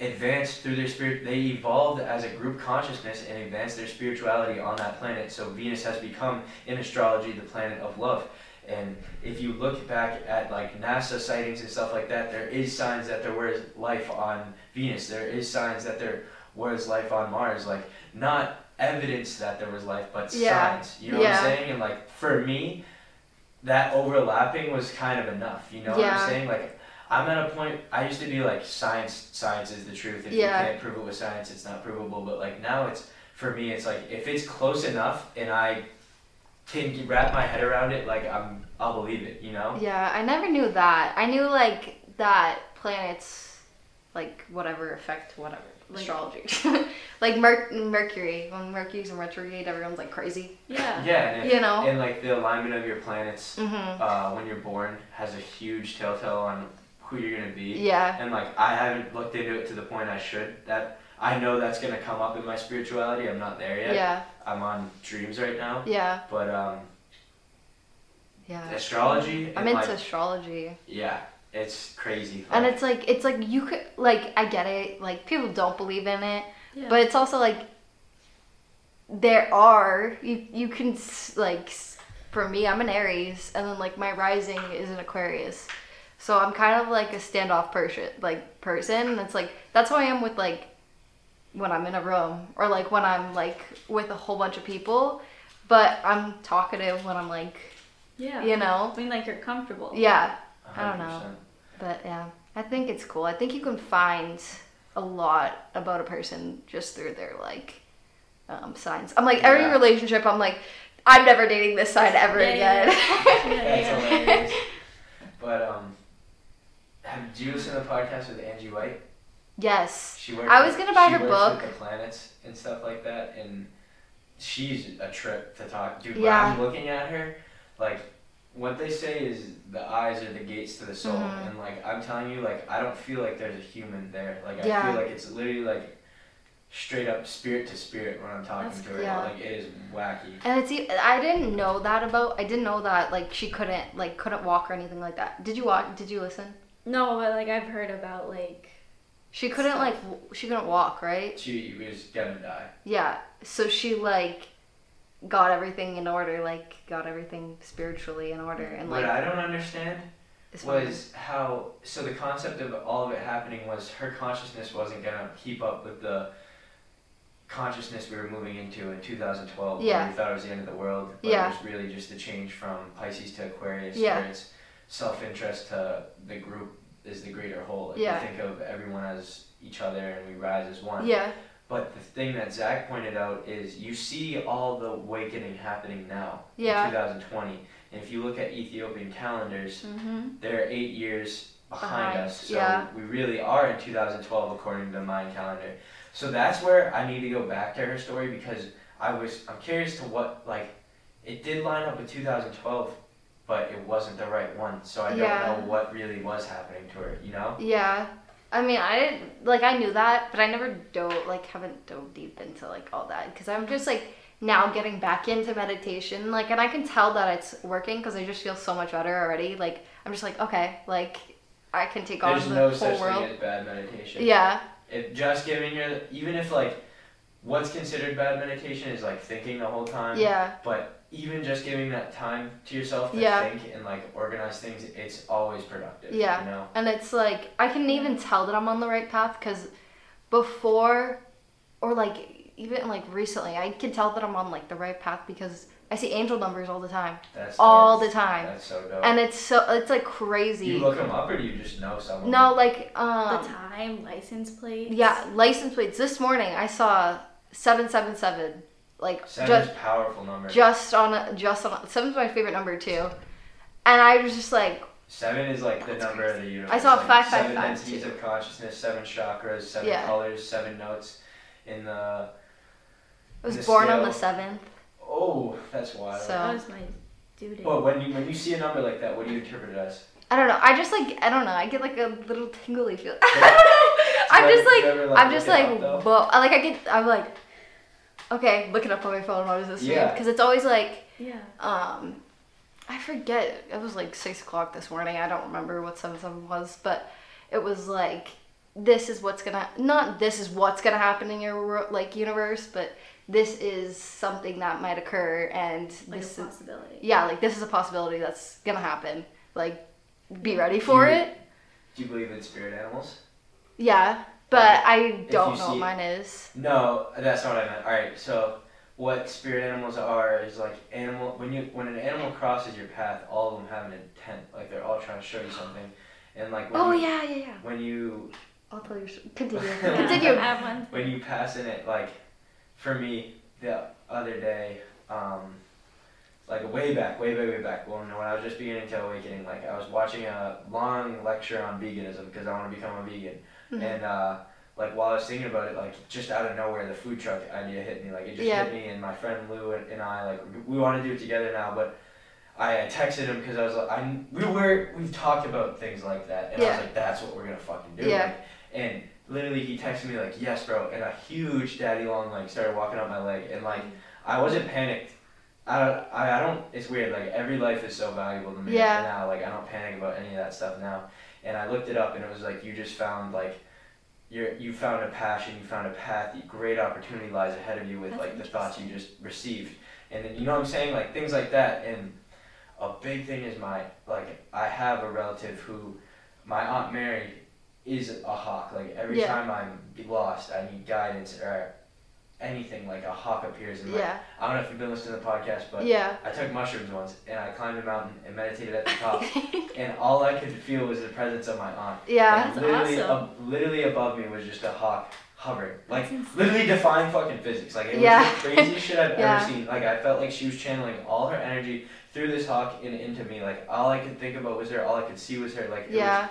advanced through their spirit. They evolved as a group consciousness and advanced their spirituality on that planet. So Venus has become in astrology the planet of love. And if you look back at like NASA sightings and stuff like that, there is signs that there was life on Venus. There is signs that there was life on Mars? Like not evidence that there was life, but Yeah. signs. You know what I'm saying? And like for me, that overlapping was kind of enough. You know what I'm saying? Like I'm at a point. I used to be like science. Science is the truth. If Yeah. you can't prove it with science, it's not provable. But like now, it's for me. It's like if it's close enough and I can wrap my head around it, like I'm, I'll believe it. You know? Yeah, I never knew that. I knew like that planets, like whatever affect whatever Like- astrology, like Mer- Mercury. When Mercury's in retrograde, everyone's like crazy. Yeah. Yeah. And, if- You know? and like the alignment of your planets Mhm. uh, when you're born has a huge telltale on who you're gonna be. Yeah. And like I haven't looked into it to the point I should. That I know that's gonna come up in my spirituality. I'm not there yet. Yeah. I'm on dreams right now. Yeah. But um, Yeah. astrology. I'm into like, astrology. yeah, it's crazy. And it's like it's like you could like I get it. Like people don't believe in it, Yeah. but it's also like there are you you can like for me I'm an Aries and then like my rising is an Aquarius. So I'm kind of like a standoff person like person and it's like that's how I am with like when I'm in a room or like when I'm like with a whole bunch of people, but I'm talkative when I'm like, yeah. you know. I mean, like you're comfortable. Yeah, I don't know. 100%. But yeah, I think it's cool. I think you can find a lot about a person just through their like um, signs. I'm like every Yeah. relationship. I'm like, I'm never dating this sign ever Yeah, yeah, again. yeah. That's hilarious. But um, have, do you listen to the podcast with Angie White? yes. She works. I was with- gonna buy she her works book. With the planets and stuff like that, and she's a trip to talk. Dude, Yeah. when I'm looking at her, like what they say is the eyes are the gates to the soul, Mhm. and like I'm telling you, like I don't feel like there's a human there. Like I Yeah. feel like it's literally like straight up spirit to spirit when I'm talking That's to her. yeah. Like it is wacky. And it's i didn't know that about. I didn't know that like she couldn't like couldn't walk or anything like that. Did you watch? Did you listen? No, but like I've heard about like She couldn't Stuff. like w- she couldn't walk, right? She was gonna die. Yeah. So she like got everything in order, like got everything spiritually in order, and like, what I don't understand was how so the concept of all of it happening was her consciousness wasn't gonna keep up with the consciousness we were moving into in 2012 where Yeah. we thought it was the end of the world but Yeah. it was really just the change from pisces to aquarius Yeah. where it's self-interest to the group is the greater whole like Yeah. we think of everyone as each other and we rise as one Yeah. But the thing that zach pointed out is you see all the awakening happening now Yeah. in 2020 and if you look at ethiopian calendars mm-hmm. they're eight years behind, Behind, us. So yeah. we really are in 2012 according to the Mayan calendar. So that's where I need to go back to her story because I was I'm curious to what like it did line up with 2012, but it wasn't the right one. So I don't Yeah. know what really was happening to her. You know? Yeah. I mean, I didn't like I knew that, but I never dove like haven't dove deep into like all that because I'm just like now getting back into meditation like and I can tell that it's working because I just feel so much better already. Like I'm just like okay, like I can take on There's the no whole such world. thing as bad meditation. Yeah. It just giving her even if like what's considered bad meditation is like thinking the whole time. Yeah. But even just giving that time to yourself to Yeah. think and like organize things, it's always productive. Yeah. You know? And it's like I can even tell that I'm on the right path because before, or like even like recently, I can tell that I'm on like the right path because I see angel numbers all the time, That's all dope. the time, That's so dope. and it's so it's like crazy. you look them up or do you just know someone? no, like um, the time, license plates. yeah, license plates. This morning I saw seven seven seven, like Seven's just powerful number. just on just on. A, seven's my favorite number too, and I was just like, Seven is like the number of the universe. I saw like five, five, seven five, densities too. of consciousness, seven chakras, seven Yeah. colors, seven notes in the. I was The born on the seventh. Oh, that's wild. So- That was my due date. But when you when you see a number like that, what do you interpret it as? I don't know. I just like I don't know. I get like a little tingly feel. Yeah. I'm Do you just ever- like do you ever, like, I'm just it like up, though? whoa. I like I get I'm like okay, look it up on my phone. What does this? Yeah. Because it's always like yeah. um I forget. It was like six o'clock this morning. I don't remember what seven seven was, but it was like this is what's gonna not this is what's gonna happen in your wor- like universe, but this is something that might occur and Like this a is possibility. yeah like this is a possibility that's gonna happen. Like be ready for You- it. Do you believe in spirit animals? Yeah. But I don't know see- what mine is. No, that's not what I meant. All right, so what spirit animals are is like animal when you when an animal crosses your path, all of them have an intent. Like they're all trying to show you something, and like when Oh you, yeah, yeah, yeah. when you I'll tell you. Continue. Yeah. Continue. I have one. when you pass in it, like for me the other day, um, like way back, way way way back when when I was just beginning to awakening, like I was watching a long lecture on veganism because I want to become a vegan, Mhm. and uh, like while I was thinking about it, like just out of nowhere, the food truck idea hit me. Like it just Yeah. hit me, and my friend Lou and, and I like we want to do it together now, but. I I texted him because I was like, I we were we've talked about things like that, and I was like, that's what we're gonna fucking do. Yeah. Like, and literally he texted me like, yes, bro, and a huge daddy long like started walking up my leg, and like I wasn't panicked. I don't, I, I don't. It's weird. Like every life is so valuable to me Yeah. now. Like I don't panic about any of that stuff now. And I looked it up, and it was like you just found like. You're, you found a passion, you found a path, great opportunity lies ahead of you with That's like the thoughts you just received. And then, you know what I'm saying? Like things like that. And a big thing is my, like, I have a relative who, my Aunt Mary is a hawk. Like every Yeah. time I'm lost, I need guidance or anything, like a hawk appears in my Yeah. I don't know if you've been listening to the podcast, but Yeah. I took mushrooms once and I climbed a mountain and meditated at the top, and all I could feel was the presence of my aunt. Yeah. And That's literally, awesome. ab- literally above me was just a hawk hovering, like literally defying fucking physics. Like it Yeah. was the craziest shit I've Yeah. ever seen. Like I felt like she was channeling all her energy through this hawk and into me. Like all I could think about was her. All I could see was her. Like it Yeah. was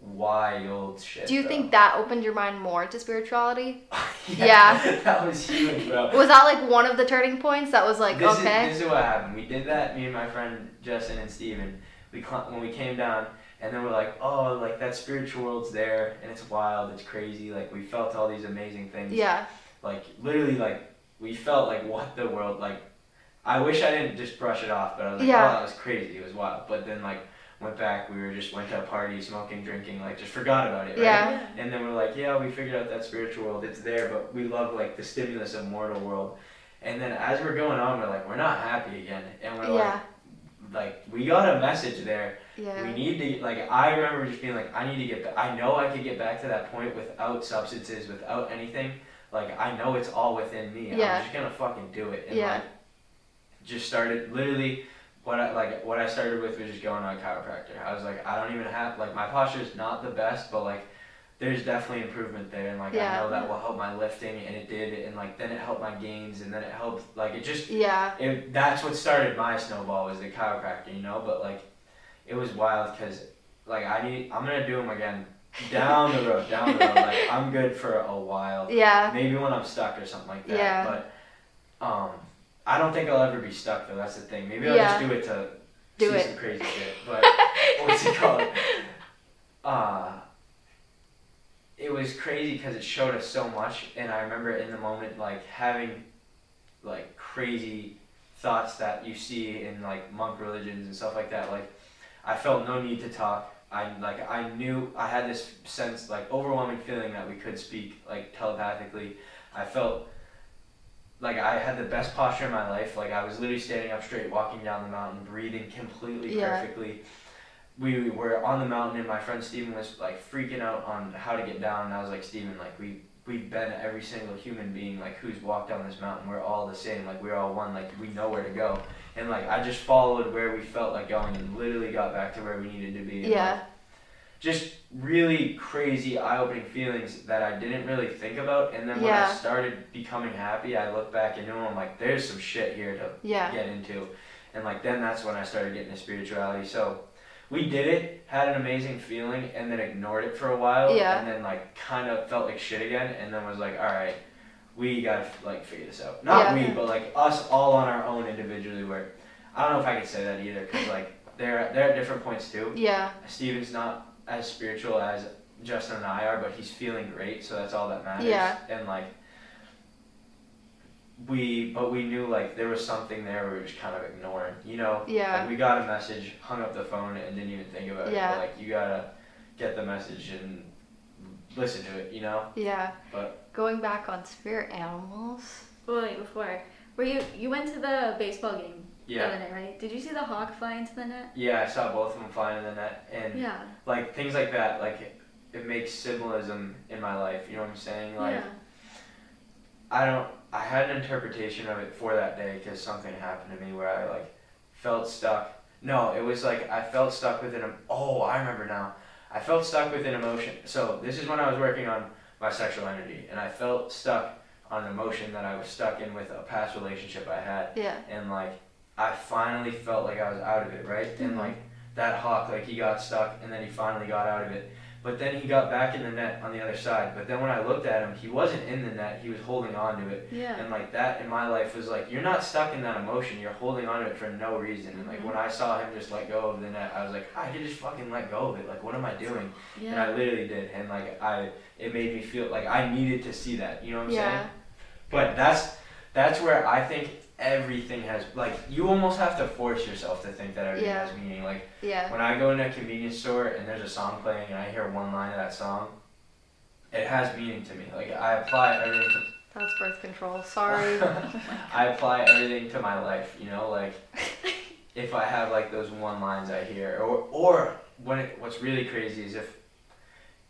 wild shit. Do you bro. think that opened your mind more to spirituality? yeah, Yeah. that was huge, bro. Was that like one of the turning points that was like, this okay? Is, this is what happened. We did that. Me and my friend Justin and Steven, We cl- when we came down, and then we're like, oh, like that spiritual world's there, and it's wild, it's crazy. Like we felt all these amazing things. yeah. Like literally, like we felt like what the world like. I wish I didn't just brush it off, but I was like, Yeah. oh, that was crazy. It was wild. But then like went back. We were just went to a party, smoking, drinking, like just forgot about it. Right? Yeah. And then we're like, yeah, we figured out that spiritual world. It's there, but we love like the stimulus of mortal world. And then as we're going on, we're like, we're not happy again, and we're Yeah. like, like we got a message there. Yeah. We need to like. I remember just being like, I need to get. Back. I know I could get back to that point without substances, without anything. Like I know it's all within me. Yeah. I'm just gonna fucking do it. And Yeah. like, just started literally. What I like, what I started with was just going on a chiropractor. I was like, I don't even have like my posture is not the best, but like, there's definitely improvement there, and like Yeah. I know that will help my lifting, and it did, and like then it helped my gains, and then it helped like it just Yeah. it, that's what started my snowball was the chiropractor, you know. But like, it was wild because like I need I'm gonna do them again down the road, down the road. Like I'm good for a while, Yeah. maybe when I'm stuck or something like that. Yeah. But um, I don't think I'll ever be stuck though. That's the thing. Maybe I'll just do it to Do see it. some crazy shit. But what's it called? Uh, it was crazy because it showed us so much, and I remember in the moment like having like crazy thoughts that you see in like monk religions and stuff like that. Like I felt no need to talk. I like I knew I had this sense like overwhelming feeling that we could speak like telepathically. I felt like I had the best posture in my life. Like I was literally standing up straight, walking down the mountain, breathing completely Yeah. perfectly. We were on the mountain, and my friend Steven was like freaking out on how to get down. And I was like, Steven, like we we've been every single human being like who's walked down this mountain. We're all the same. Like we're all one. Like we know where to go. And like I just followed where we felt like going, and literally got back to where we needed to be. And, Yeah. like, just really crazy eye-opening feelings that I didn't really think about. And then when I started becoming happy, I look back and I'm like, there's some shit here to Yeah. get into. And like then that's when I started getting into spirituality. So we did it, had an amazing feeling, and then ignored it for a while. Yeah. And then like kind of felt like shit again, and then was like, all right, we gotta like figure this out. Not Yeah. we, but like us all on our own individually. Where I don't know if I could say that either, because like they're they're at different points too. Yeah. Steven's not as spiritual as Justin and I are, but he's feeling great, so that's all that matters. Yeah. And like we, but we knew like there was something there we were just kind of ignoring, you know. Yeah. Like we got a message, hung up the phone, and didn't even think about Yeah. it. But, like you gotta get the message and listen to it, you know. Yeah. But- going back on spirit animals. Well, wait, before. Were you you went to the baseball game the Yeah. other night, right? Did you see the hawk fly into the net? Yeah, I saw both of them flying in the net, and Yeah. like things like that. Like it makes symbolism in my life. You know what I'm saying? Like yeah. I don't. I had an interpretation of it for that day because something happened to me where I like felt stuck. No, it was like I felt stuck within a. Oh, I remember now. I felt stuck with an emotion. So this is when I was working on my sexual energy, and I felt stuck on an emotion that I was stuck in with a past relationship I had, Yeah. and like I finally felt like I was out of it, right? And Mhm. like that hawk, like he got stuck, and then he finally got out of it. But then he got back in the net on the other side. But then when I looked at him, he wasn't in the net. He was holding on to it. Yeah. And like that in my life was like you're not stuck in that emotion. You're holding on to it for no reason. And like Mhm. when I saw him just let go of the net, I was like, I could just fucking let go of it. Like what am I doing? Yeah. And I literally did. And like I, it made me feel like I needed to see that. You know what I'm Yeah. saying? But that's that's where I think everything has like you almost have to force yourself to think that everything Yeah. has meaning. Like Yeah. when I go into a convenience store and there's a song playing and I hear one line of that song, it has meaning to me. Like I apply everything to That's birth control. Sorry. I apply everything to my life, you know, like if I have like those one lines I hear or or when it, what's really crazy is if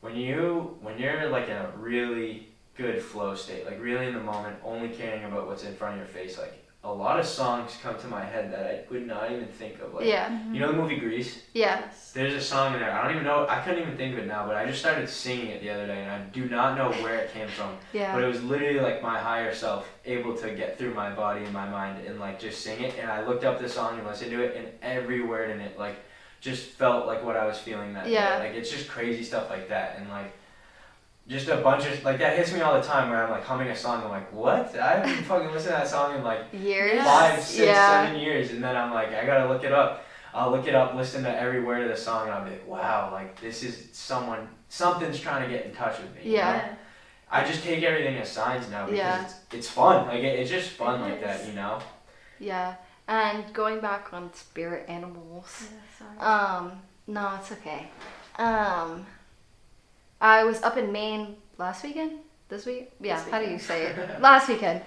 when you when you're like in a really good flow state, like really in the moment, only caring about what's in front of your face, like a lot of songs come to my head that I would not even think of. Like yeah. you know the movie Grease? Yes. There's a song in there. I don't even know. I couldn't even think of it now, but I just started singing it the other day, and I do not know where it came from. yeah. But it was literally like my higher self able to get through my body and my mind and like just sing it. And I looked up the song and listened to it, and every word in it like just felt like what I was feeling that Yeah. day. Like it's just crazy stuff like that, and like just a bunch of like that hits me all the time where I'm like humming a song. I'm like, what? I haven't fucking listened to that song in like Years. Yeah. five, six, Yeah. seven years, and then I'm like, I gotta look it up. I'll look it up, listen to every word of the song, and I'll be like, wow, like this is someone, something's trying to get in touch with me. you Yeah. know? I just take everything as signs now because Yeah. it's, it's fun. Like it, it's just fun It like that, you know. Yeah. And going back on spirit animals. Yeah, sorry. Um, no, it's okay. Um, I was up in Maine last weekend. This week? Yeah. This How do you say it? last weekend.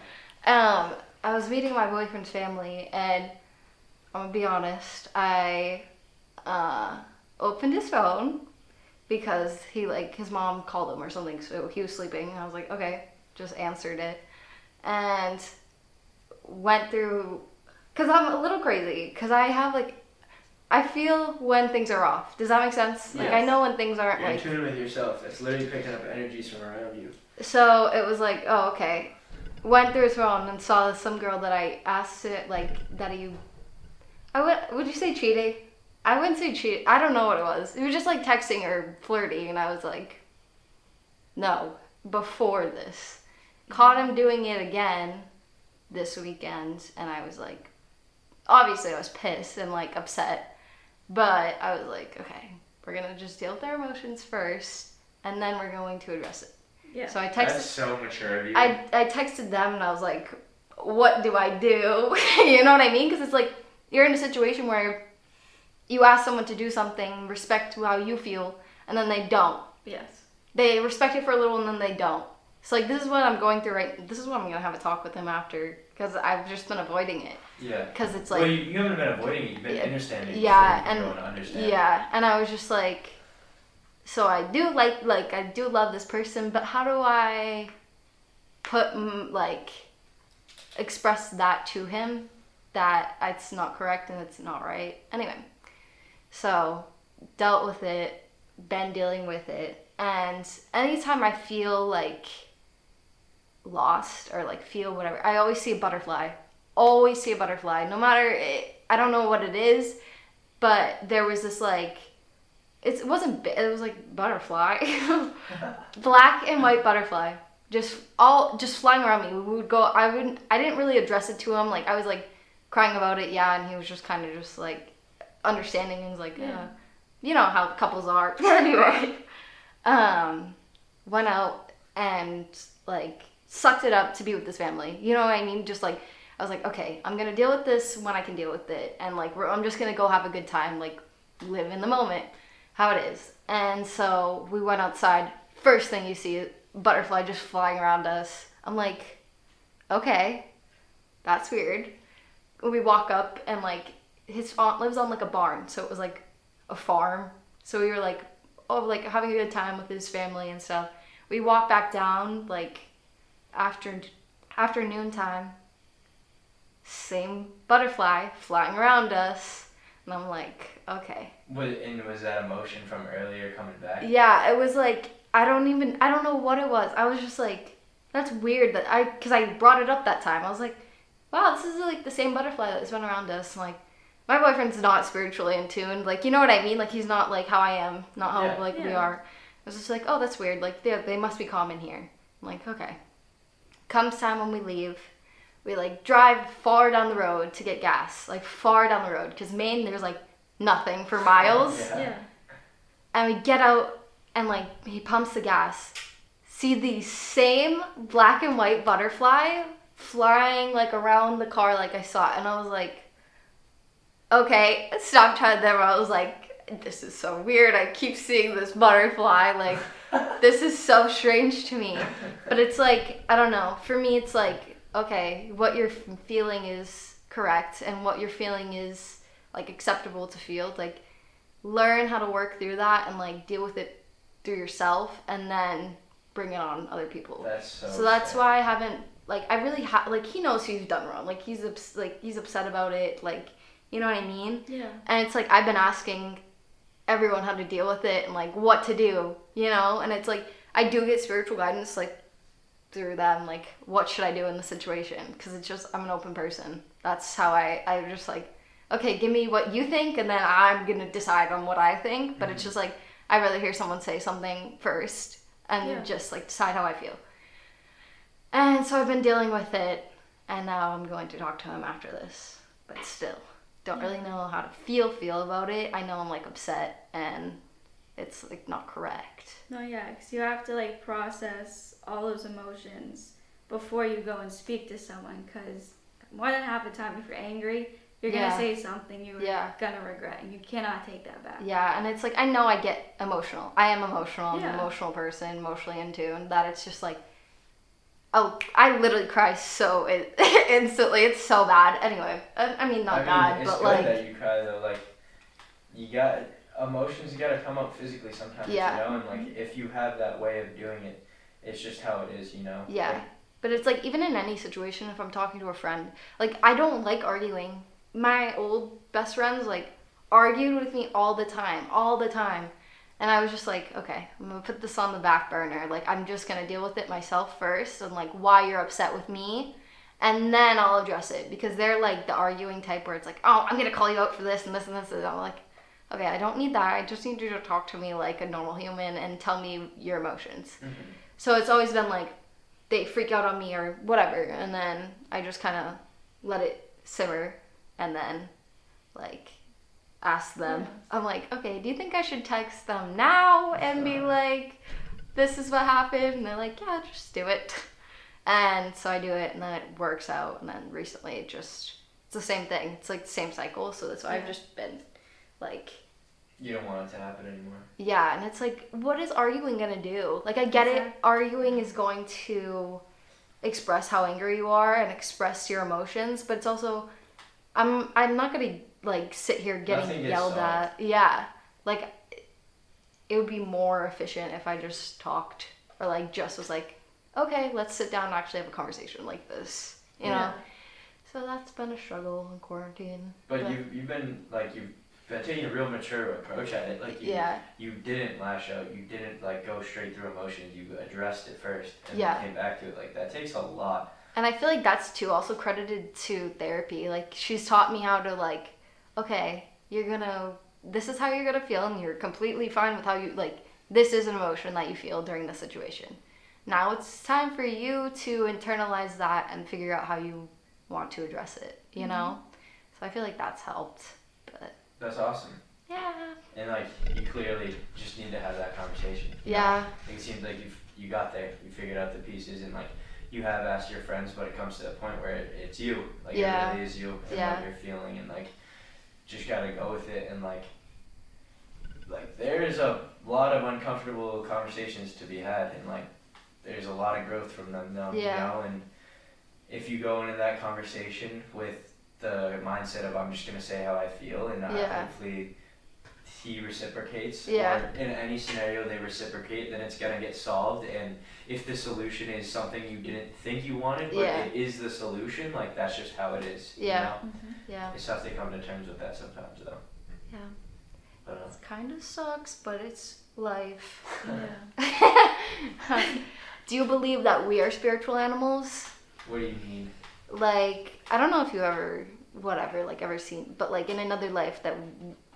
Um, I was meeting my boyfriend's family, and I'm gonna be honest. I uh, opened his phone because he like his mom called him or something, so he was sleeping. I was like, okay, just answered it, and went through because I'm a little crazy because I have like I feel when things are off. Does that make sense? Like I know when things aren't You're in like tune with yourself. It's literally picking up energies from around you. so it was like, oh, okay. Went through his phone and saw some girl that I asked it, like, that you. I would. Would you say cheating? I wouldn't say cheat. I don't know what it was. It was just like texting or flirting, and I was like, no. Before this, caught him doing it again this weekend, and I was like, obviously I was pissed and like upset, but I was like, okay, we're gonna just deal with our emotions first, and then we're going to address it. Yeah. So I texted. That's so mature of you. I, I texted them and I was like, what do I do? you know what I mean? Because it's like you're in a situation where you ask someone to do something, respect how you feel, and then they don't. yes. They respect it for a little and then they don't. It's like this is what I'm going through right. This is what I'm gonna have a talk with him after because I've just been avoiding it. Yeah. Because it's like. well, you, you haven't been avoiding it. You've been Yeah. understanding. Yeah, and- understand. yeah, and I was just like, so I do like like I do love this person, but how do I put like express that to him that it's not correct and it's not right. Anyway, so dealt with it, been dealing with it, and anytime I feel like lost or like feel whatever, I always see a butterfly. Always see a butterfly, no matter it, I don't know what it is, but there was this like it's, it wasn't it was like butterfly black and white butterfly just all just flying around me we would go i wouldn't i didn't really address it to him like i was like crying about it yeah and he was just kind of just like understanding and was like yeah. Yeah. you know how couples are anyway um went out and like sucked it up to be with this family you know what i mean just like i was like okay i'm gonna deal with this when i can deal with it. And like i'm just gonna go have a good time like live in the moment how it is. And so we went outside. First thing you see butterfly just flying around us. I'm like okay that's weird. We walk up and like his aunt lives on like a barn. So it was like a farm. So we were like oh like having a good time with his family and stuff. We walk back down like after afternoon time. Same butterfly flying around us, and I'm like, okay. Was, and was that emotion from earlier coming back? Yeah, it was like I don't even I don't know what it was. I was just like, that's weird that I because I brought it up that time. I was like, wow, this is like the same butterfly that's been around us. And, like my boyfriend's not spiritually in tune. Like you know what I mean? Like he's not like how I am, not how Yeah. like we are. I was just like, oh, that's weird. Like they they must be common here. I'm like okay. Comes time when we leave. We like drive far down the road to get gas, like far down the road, because Maine there's like nothing for miles. Yeah. Yeah. and we get out and like he pumps the gas. See the same black and white butterfly flying like around the car like i saw it. And i was like okay stop trying there i was like this is so weird. I keep seeing this butterfly like this is so strange to me. But it's like i don't know. For me it's like okay what you're feeling is correct and what you're feeling is like acceptable to feel like learn how to work through that and like deal with it through yourself and then bring it on other people That's so. so that's sad. why i haven't like i really ha- like he knows he's done wrong like he's ups- like he's upset about it like you know what i mean Yeah. and it's like I've been asking everyone how to deal with it and like what to do, you know? And it's like I do get spiritual guidance like through them like what should I do in the situation because it's just I'm an open person. That's how I I just like okay, give me what you think and then I'm to decide on what I think, but it's mm-hmm. just like I'd rather hear someone say something first and Yeah. just like decide how I feel. And so I've been dealing with it and now I'm going to talk to him after this. But still don't really know how to feel feel about it. I know I'm like upset and it's like not correct. No, yeah, because you have to like process all those emotions before you go and speak to someone. Because more than half the time, if you're angry, you're Yeah. gonna say something you're Yeah. gonna regret, and you cannot take that back. Yeah, and it's like I know I get emotional. I am emotional. I'm Yeah. an emotional person, emotionally in tune. That it's just like, oh, I literally cry so in- instantly. It's so bad. Anyway, I, I mean not I mean, bad, it's but good like that you cry though. Like, you got emotions. You got to come up physically sometimes. Yeah. You know, and like if you have that way of doing it, it's just how it is. You know. Yeah. Like, But it's like even in any situation, if I'm talking to a friend, like I don't like arguing. My old best friends like argued with me all the time, all the time. And I was just like, okay, I'm gonna put this on the back burner. Like I'm just gonna deal with it myself first and like why you're upset with me. And then I'll address it because they're like the arguing type where it's like, oh, I'm gonna call you out for this and this and this. And I'm like, okay, I don't need that. I just need you to talk to me like a normal human and tell me your emotions. mhm. So it's always been like they freak out on me or whatever, and then I just kind of let it simmer, and then like ask them. Yeah. I'm like, okay, do you think I should text them now and be like, this is what happened? And they're like, yeah, just do it. And so I do it, and then it works out. And then recently, it just it's the same thing. It's like the same cycle. So that's why I've just been like You don't want it to happen anymore. yeah, and it's like, what is arguing gonna do? Like, I get it. Arguing is going to express how angry you are and express your emotions, but it's also, I'm I'm not gonna like sit here getting yelled solved. at. Yeah, like it would be more efficient if I just talked or like just was like, okay, let's sit down and actually have a conversation like this, you know. Yeah. So that's been a struggle in quarantine. But you've you've been like you've been taking a real mature approach at it. Like you yeah, you didn't lash out. You didn't like go straight through emotions. You addressed it first and Yeah. then came back to it. Like that takes a lot. And I feel like that's too also credited to therapy. Like she's taught me how to like, okay, you're gonna this is how you're gonna feel and you're completely fine with how you like this is an emotion that you feel during the situation. Now it's time for you to internalize that and figure out how you want to address it, you mm-hmm. know? So I feel like that's helped. That's awesome. yeah. And like you clearly just need to have that conversation. Yeah. Like, it seems like you you got there. You figured out the pieces and like you have asked your friends, but it comes to the point where it, it's you. Like Yeah. it really is you and Yeah. what you're feeling and like just gotta go with it and like like there's a lot of uncomfortable conversations to be had and like there's a lot of growth from them now, Yeah. you know, and if you go into that conversation with the mindset of I'm just gonna say how I feel and uh, Yeah. hopefully he reciprocates, Yeah. or in any scenario they reciprocate, then it's gonna get solved. And if the solution is something you didn't think you wanted, but Yeah. it is the solution, like that's just how it is. Yeah. You know? Mm-hmm. Yeah. It's tough to come to terms with that sometimes, though. Yeah. But, uh, It kind of sucks, but it's life. Yeah. Do you believe that we are spiritual animals? what do you mean? Like, I don't know if you ever, whatever, like ever seen, but like in another life that,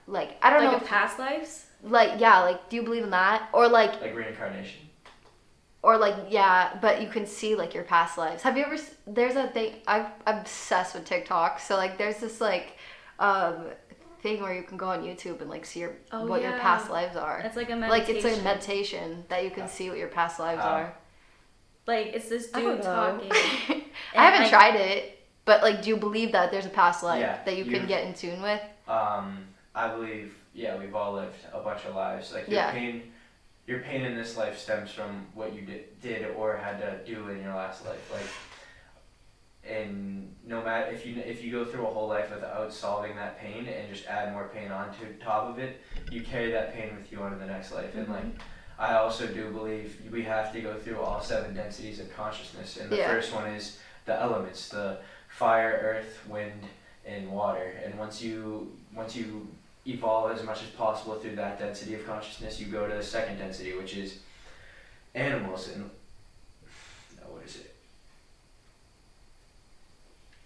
like, I don't Like know, in if, past lives? like, yeah, like, do you believe in that? Or like, Like reincarnation? or like, yeah, but you can see like your past lives. Have you ever? There's a thing. I'm obsessed with TikTok. So like, there's this like, um, thing where you can go on YouTube and like see your Oh, what your past lives are. It's like a Like it's a meditation that you can see what your past lives How? are. Like it's this dude know. talking. I haven't like- tried it, but like, do you believe that there's a past life Yeah, that you can get in tune with? Um, I believe, yeah, we've all lived a bunch of lives. Like your Yeah. pain, your pain in this life stems from what you did, did or had to do in your last life. Like, and no matter if you if you go through a whole life without solving that pain and just add more pain onto top of it, you carry that pain with you onto the next life. And like, I also do believe we have to go through all seven densities of consciousness. And the Yeah. first one is the elements, the fire, earth, wind, and water. And once you once you evolve as much as possible through that density of consciousness, you go to the second density, which is animals. And what is it?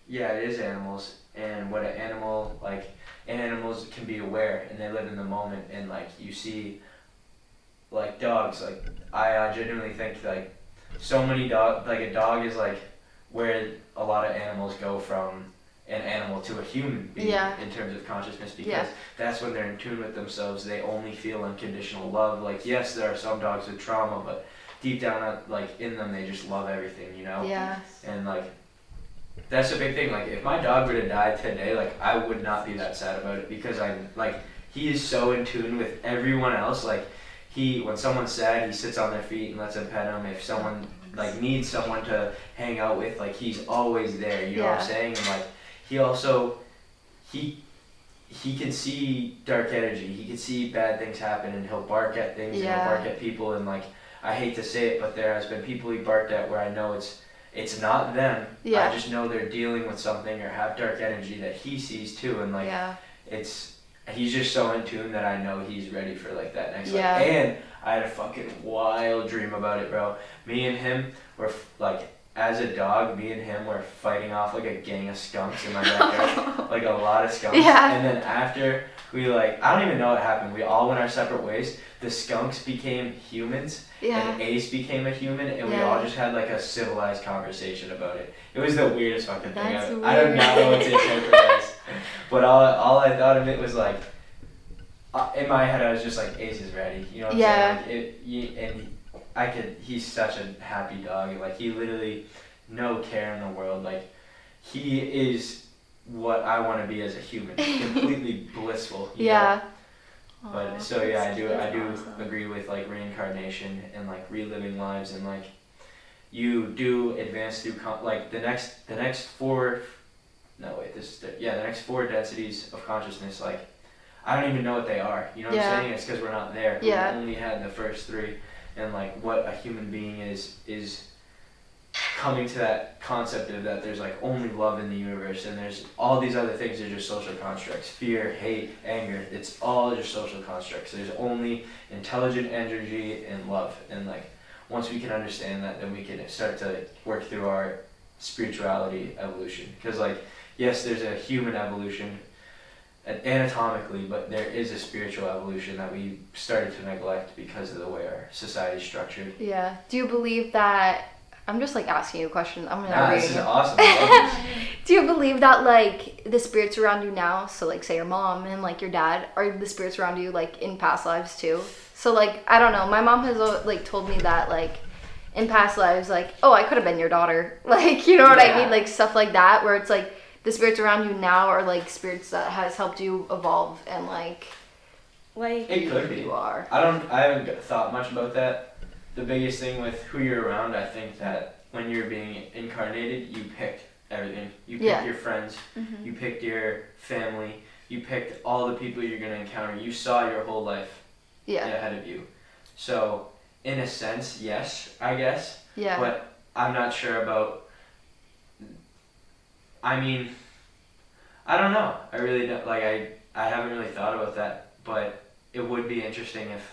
Yeah, it is animals. And what an animal like animals can be aware and they live in the moment and like you see like dogs like I uh, genuinely think like so many dog like a dog is like where a lot of animals go from an animal to a human being Yeah. in terms of consciousness because Yeah. that's when they're in tune with themselves they only feel unconditional love like yes there are some dogs with trauma but deep down uh, like in them they just love everything you know Yeah. and like that's a big thing like if my dog were to die today like i would not be that sad about it because i'm like he is so in tune with everyone else like he when someone's sad he sits on their feet and lets them pet him. if someone like needs someone to hang out with like he's always there you know what i'm saying and like he also he he can see dark energy he can see bad things happen and he'll bark at things and Yeah. he'll bark at people and like i hate to say it but there has been people he barked at where i know it's it's not them Yeah. i just know they're dealing with something or have dark energy that he sees too and like yeah. it's he's just so in tune that I know he's ready for like that next Yeah. life. And I had a fucking wild dream about it, bro. Me and him were like as a dog, me and him were fighting off like a gang of skunks in my backyard, like a lot of skunks. Yeah. And then after we like, I don't even know what happened. We all went our separate ways. The skunks became humans, Yeah. and Ace became a human, and we all just had like a civilized conversation about it. It was the weirdest fucking thing. That's I, I do not know what to weird. interpret as. But all, all I thought of it was like, uh, in my head, I was just like, Ace is ready. You know what Yeah. I'm saying? Like, it, you, and I could, he's such a happy dog. Like, he literally, no care in the world. Like, he is what I want to be as a human. Completely blissful. you know? Yeah. But Aw, so yeah, I do I do awesome. agree with like reincarnation and like reliving lives and like you do advance through con- like the next the next four no wait this is the, yeah the next four densities of consciousness like I don't even know what they are. You know what Yeah. I'm saying? It's because we're not there. Yeah. we only had the first three and like what a human being is is coming to that concept of that there's like only love in the universe and there's all these other things are just social constructs. Fear hate anger. It's all just social constructs. There's only intelligent energy and love. And like once we can understand that then we can start to work through our spirituality evolution. Because like yes there's a human evolution anatomically but there is a spiritual evolution that we started to neglect because of the way our society is structured Yeah. Do you believe that? I'm just like asking you a question. I'm gonna nah, this is awesome this. Do you believe that like the spirits around you now, so like say your mom and like your dad, are the spirits around you like in past lives too? So like I don't know. My mom has uh, like told me that like in past lives, like oh I could have been your daughter, like you know what I mean, like stuff like that, where it's like the spirits around you now are like spirits that has helped you evolve and like Like It could who be. you are. I don't. I haven't thought much about that. The biggest thing with who you're around, I think that when you're being incarnated, you pick everything. You pick Yeah. your friends. Mhm. You picked your family. you picked all the people you're gonna encounter. You saw your whole life Yeah. ahead of you. So in a sense, yes, I guess. Yeah. But I'm not sure about. I mean, I don't know. I really don't like. I I haven't really thought about that, but it would be interesting if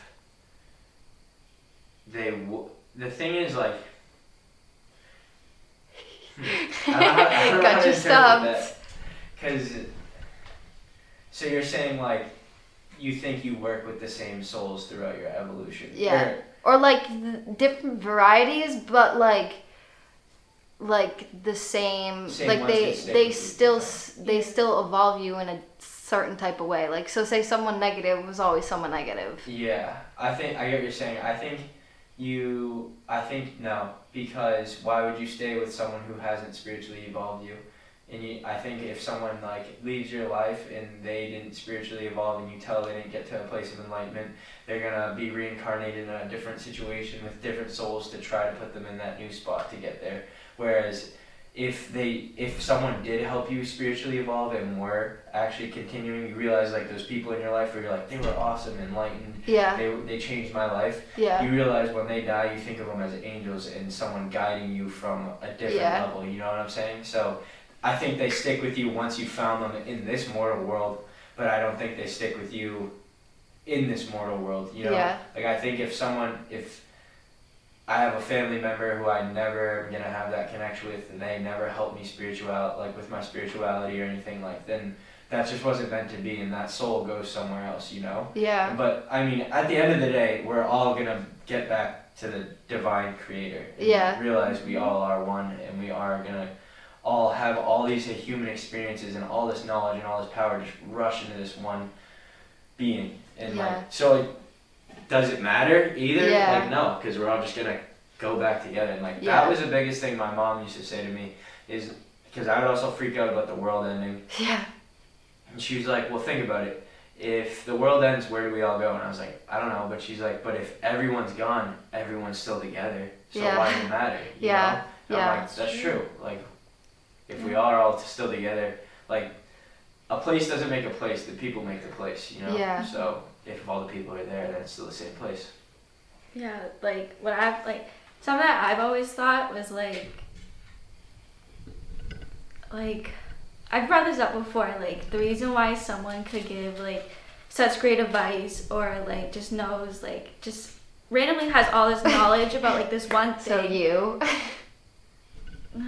they. W- the thing is, like. Hmm. I don't I don't Got you stumped. Cause. So you're saying like, you think you work with the same souls throughout your evolution? Yeah. Or like th- different varieties, but like like the same, Same like they they still throughout. s- they still evolve you in a certain type of way. Like so say someone negative was always someone negative. Yeah, I think I get what you're saying. I think you. I think no, because why would you stay with someone who hasn't spiritually evolved you? And you, I think if someone like leaves your life and they didn't spiritually evolve, and you tell they didn't get to a place of enlightenment, they're gonna be reincarnated in a different situation with different souls to try to put them in that new spot to get there. Whereas if they if someone did help you spiritually evolve and were actually continuing, you realize like those people in your life where you're like they were awesome, enlightened, Yeah. they, they changed my life. Yeah. You realize when they die, you think of them as angels and someone guiding you from a different Yeah. level. You know what I'm saying? So I think they stick with you once you found them in this mortal world, but I don't think they stick with you in this mortal world. You know, Yeah. like I think if someone if I have a family member who I never gonna have that connection with, and they never helped me spiritual like with my spirituality or anything like, then that just wasn't meant to be, and that soul goes somewhere else. You know. Yeah. But I mean, at the end of the day, we're all gonna get back to the divine creator. Yeah. Realize we all are one, and we are gonna all have all these human experiences and all this knowledge and all this power just rush into this one being. And Yeah. like, so like, does it matter either? Yeah. Like, no, because we're all just gonna go back together. And like, Yeah. that was the biggest thing my mom used to say to me is because I would also freak out about the world ending. Yeah. And she was like, well, think about it. If the world ends, where do we all go? And I was like, I don't know. But she's like, but if everyone's gone, everyone's still together. So Yeah. why does it matter? Yeah. Yeah. I'm like, that's true. Like, if we are all still together, like, a place doesn't make a place. The people make the place. You know. Yeah. So if all the people are there, then it's still the same place. Yeah, like what I've like something that I've always thought was like like I've brought this up before, like the reason why someone could give like such great advice or like just knows like just randomly has all this knowledge about like this one So you.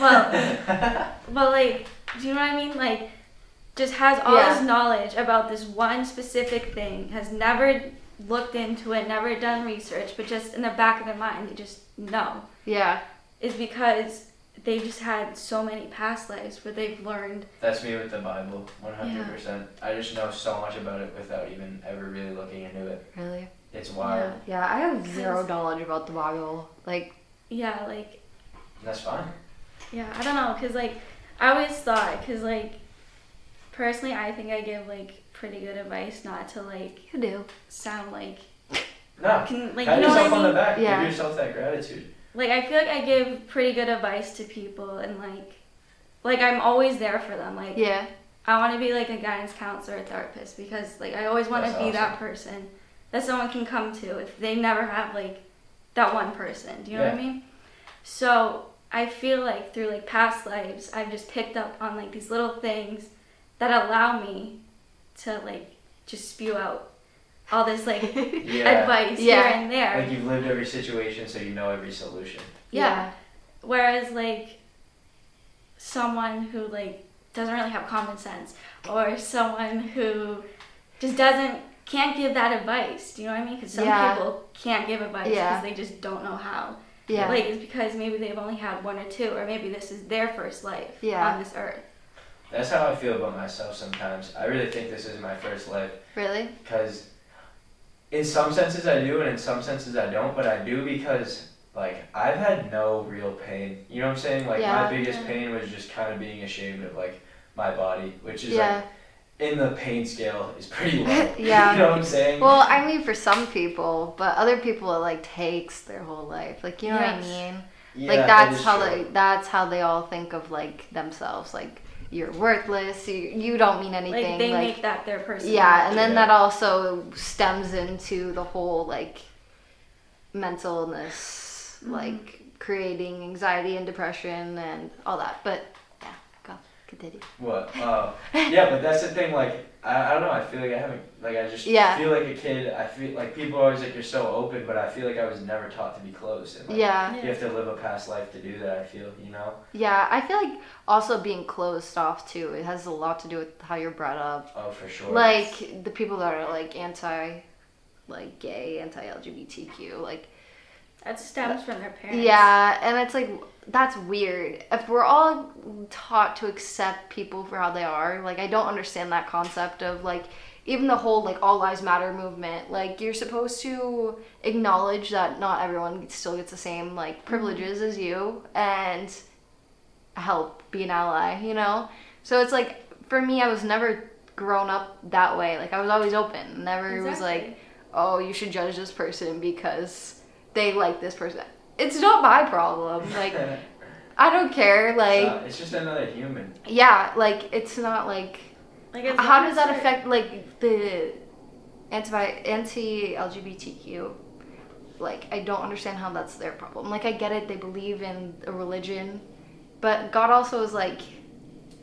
well but like do you know what I mean? Like just has all Yeah. this knowledge about this one specific thing, has never looked into it, never done research, but just in the back of their mind they just know. yeah. Is because they just had so many past lives where they've learned That's me with the Bible, 100%. I just know so much about it without even ever really looking into it. Really. It's wild. Yeah. I have zero knowledge about the Bible. Like. yeah, like that's fine. yeah, I don't know cuz like I always thought cuz like personally I think I give like pretty good advice not to like You do. sound like No. can like Pat you know what yourself I on the back. Yeah. Give yourself that gratitude. like I feel like I give pretty good advice to people and like like I'm always there for them. Like Yeah. I want to be like a guidance counselor or therapist because like I always want to That's be that person that someone can come to if they never have like that one person. Do you know what I mean? So I feel like through like past lives I've just picked up on like these little things that allow me to like just spew out all this like Yeah. advice Yeah. here and there. Like you've lived every situation, so you know every solution. Yeah. Whereas like someone who like doesn't really have common sense or someone who just doesn't can't give that advice. Do you know what I mean? Because some Yeah. people can't give advice because Yeah. they just don't know how. Yeah. Like it's because maybe they've only had one or two, or maybe this is their first life Yeah. on this earth. That's how I feel about myself sometimes. I really think this is my first life really. because in some senses I do and in some senses I don't, but I do because like I've had no real pain. You know what I'm saying? Like Yeah. my biggest Yeah. pain was just kind of being ashamed of like my body, which is Yeah. like in the pain scale is pretty low. Yeah. you know what I'm saying? Well, I mean, for some people, but other people, it like takes their whole life. Like, you know Yes. what I mean? Yeah, like that's is how true. they that's how they all think of like themselves. Like you're worthless. You you don't mean anything. Like they make that their personality. yeah, and then Yeah. that also stems into the whole like mental illness, Mm-hmm. like creating anxiety and depression and all that. But yeah, go continue. What? Uh, yeah, but that's the thing. Like, I, I don't know. I feel like I haven't. Like, I just Yeah. feel like a kid. I feel like people are always like you're so open, but I feel like I was never taught to be closed. And, like, Yeah, You have to live a past life to do that. I feel. You know. yeah. I feel like also being closed off too. It has a lot to do with how you're brought up. Oh, for sure. Like the people that are like anti, like gay, anti LGBTQ, like That stems from their parents. Yeah, and it's like that's weird. If we're all taught to accept people for how they are, like I don't understand that concept of like even the whole like all lives matter movement. Like you're supposed to acknowledge that not everyone still gets the same like mm-hmm. privileges as you and help be an ally, you know? So it's like for me I was never grown up that way. Like I was always open. Never was like oh, you should judge this person because they like this person. It's not my problem. Like, I don't care. Like, Uh, it's just another human. yeah, like it's not like. Like as How long does that they're- affect like the anti anti LGBTQ? Like, I don't understand how that's their problem. Like, I get it. They believe in a religion, but God also is like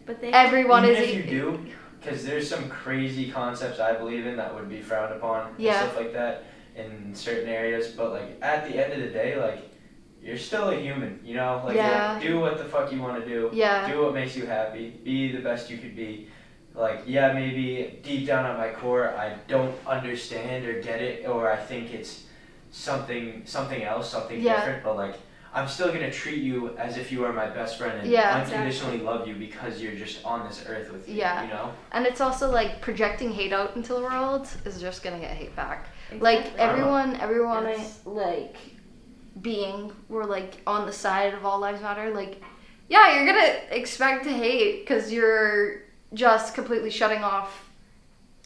But they everyone Even is. if you do, because there's some crazy concepts I believe in that would be frowned upon Yeah. and stuff like that in certain areas. But like at the end of the day, like you're still a human, you know. Like Yeah. do what the fuck you want to do. Yeah. Do what makes you happy. Be the best you could be. Like yeah, maybe deep down at my core, I don't understand or get it, or I think it's something something else, something Yeah. different. But like. I'm still gonna treat you as if you are my best friend and Yeah. unconditionally love you because you're just on this earth with me. Yeah. You know? And it's also like projecting hate out into the world is just gonna get hate back. Exactly. Like everyone, everyone, Yes. like being, we're like on the side of all lives matter. Like, yeah, you're gonna expect to hate because you're just completely shutting off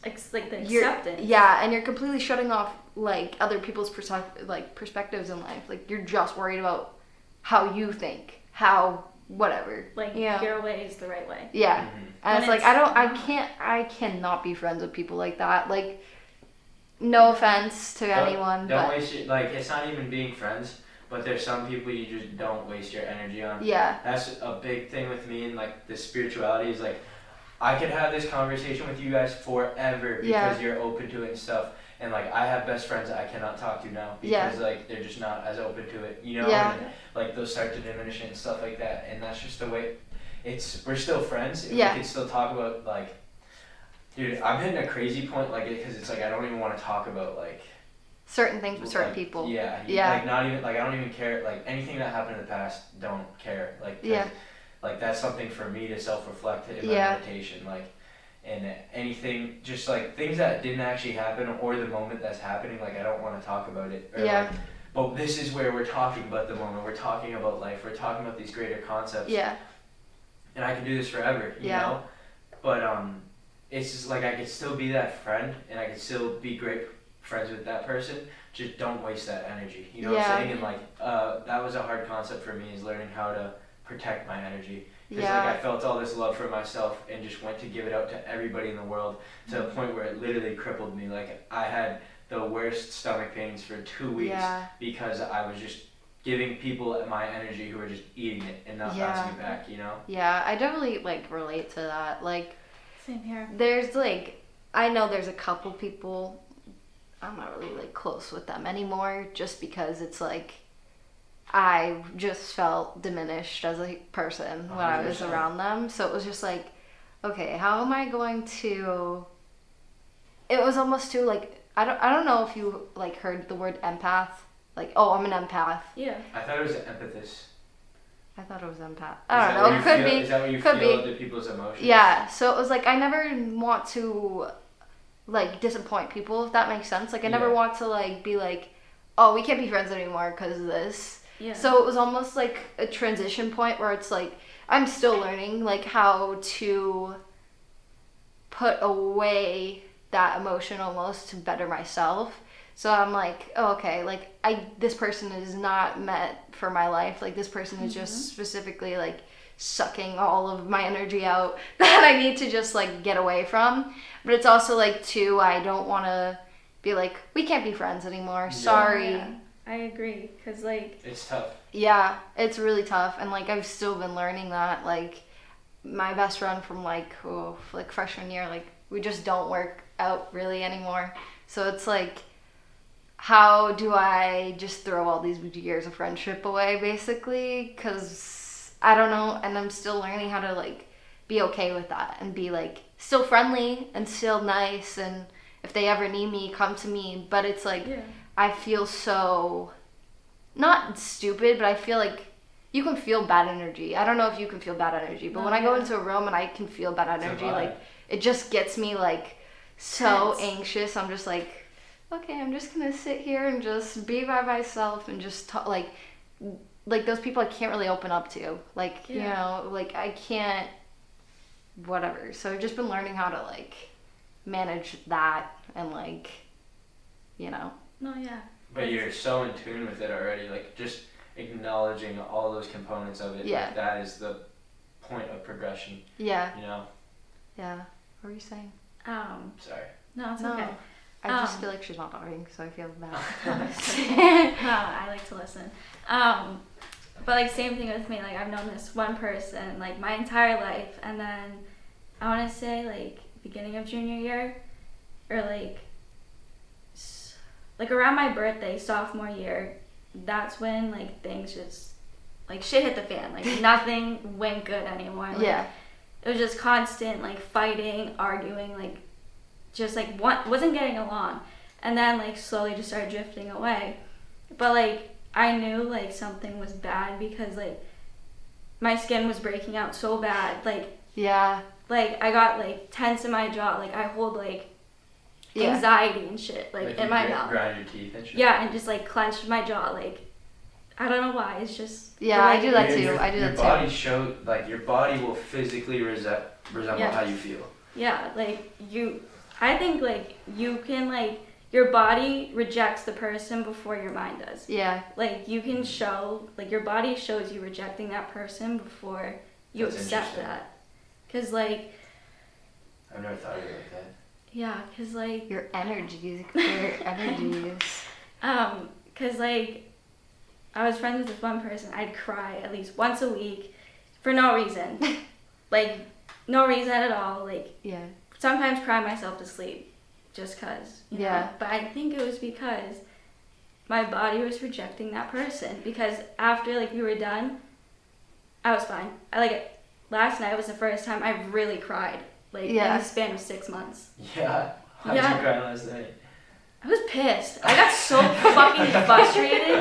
Ex- like the your acceptance. yeah, and you're completely shutting off like other people's perspective, like perspectives in life. Like you're just worried about how you think, how whatever. Like yeah, your way is the right way. yeah. Mhm. And When it's like I don't, I can't, I cannot be friends with people like that. Like, no offense to Don't- anyone, Don't but waste your like. It's not even being friends, but there's some people you just don't waste your energy on. yeah, That's a big thing with me and like the spirituality is like, I could have this conversation with you guys forever because Yeah. you're open to it and stuff. And like I have best friends I cannot talk to now Yeah. because like they're just not as open to it, you know. Yeah. And, like those start to diminish and stuff like that, and that's just the way. It's we're still friends. Yeah. We can still talk about like. Dude, I'm hitting a crazy point, like, because it's like I don't even want to talk about like certain things with certain like, people. Yeah, Yeah. Like not even like I don't even care. Like anything that happened in the past, don't care. Like Yeah. Like that's something for me to self-reflect in my Yeah. meditation. Like, and anything, just like things that didn't actually happen or the moment that's happening. Like I don't want to talk about it. Or, Yeah. Like, but this is where we're talking about the moment. We're talking about life. We're talking about these greater concepts Yeah, and I can do this forever, you Yeah. know. But um, it's just like I could still be that friend, and I could still be great friends with that person. Just don't waste that energy. You know what I'm saying? And like uh, that was a hard concept for me is learning how to protect my energy. Because yeah, like I felt all this love for myself and just went to give it out to everybody in the world to Mm-hmm. a point where it literally crippled me. Like I had the worst stomach pains for two weeks yeah, because I was just giving people my energy who were just eating it and not Yeah. passing it back. You know? yeah. I definitely like relate to that. Like, Same here. there's like, I know there's a couple people. I'm not really like close with them anymore, just because it's like. I just felt diminished as a person when I was around them. So it was just like, okay, how am I going to it was almost too like I don't I don't know if you like heard the word empath. Like, oh, I'm an empath. Yeah. I thought it was empathist. I thought it was empath. I don't know. you Could feel- be. Is that what you could feel be. to people's emotions? Yeah. So it was like I never want to like disappoint people if that makes sense. Like I never Yeah. want to like be like, oh, we can't be friends anymore because of this. Yeah. So it was almost like a transition point where it's like I'm still learning like how to put away that emotion almost to better myself. So I'm like, oh, okay, like I this person is not meant for my life. Like this person is just mm-hmm. specifically like sucking all of my energy out that I need to just like get away from. But it's also like too I don't want to be like we can't be friends anymore. Sorry. Yeah, I agree. Cause like It's tough. Yeah, it's really tough, and like I've still been learning that. Like my best friend from like oh, like freshman year, like we just don't work out really anymore. So it's like, how do I just throw all these years of friendship away, basically? Because I don't know, and I'm still learning how to like be okay with that and be like still friendly and still nice, and if they ever need me, come to me. But it's like yeah. I feel so not stupid, but I feel like you can feel bad energy. I don't know if you can feel bad energy, but No, when I go into a room and I can feel bad energy, like it just gets me like so Tense. anxious. I'm just like, okay, I'm just gonna sit here and just be by myself and just talk like like those people I can't really open up to. Like you know, like I can't whatever. So I've just been learning how to like manage that and like you know No, yeah. But you're so in tune with it already, like just acknowledging all those components of it. Yeah. Like, that is the point of progression. yeah You know. yeah. What were you saying? Um. Sorry. No, it's No. okay. I just Um, feel like she's not talking, so I feel bad. no, I like to listen. Um, but like same thing with me. Like I've known this one person like my entire life, and then I want to say like beginning of junior year, or like like around my birthday, sophomore year. That's when like things just like shit hit the fan. Like nothing went good anymore. Like, yeah, it was just constant like fighting, arguing, like just like one wasn't getting along, and then like slowly just started drifting away. But like I knew like something was bad because like my skin was breaking out so bad. Like yeah, like I got like tense in my jaw. Like I hold like yeah. anxiety and shit like, Like in you my gr- mouth. grind your teeth and shit. Yeah, and just like clenched my jaw. Like I don't know why. It's just Yeah, I do that too. Your, I do that too. Your body show like your body will physically rese- resemble Yes. how you feel. Yeah, like you I think like you can like your body rejects the person before your mind does. Yeah, Like you can show like your body shows you rejecting that person before you That's accept interesting. that. Cuz like I've never thought of it like that. yeah, cuz like your energies, your energies. um cuz like I was friends with this one person. I'd cry at least once a week for no reason. like no reason at all. Like Yeah, sometimes cry myself to sleep just cuz you know? Yeah. but i think it was because my body was rejecting that person because after like we were done i was fine i like it last night was the first time i really cried like Yeah. in the span of six months Yeah. How'd Yeah. you cry last night? i was pissed i got so fucking frustrated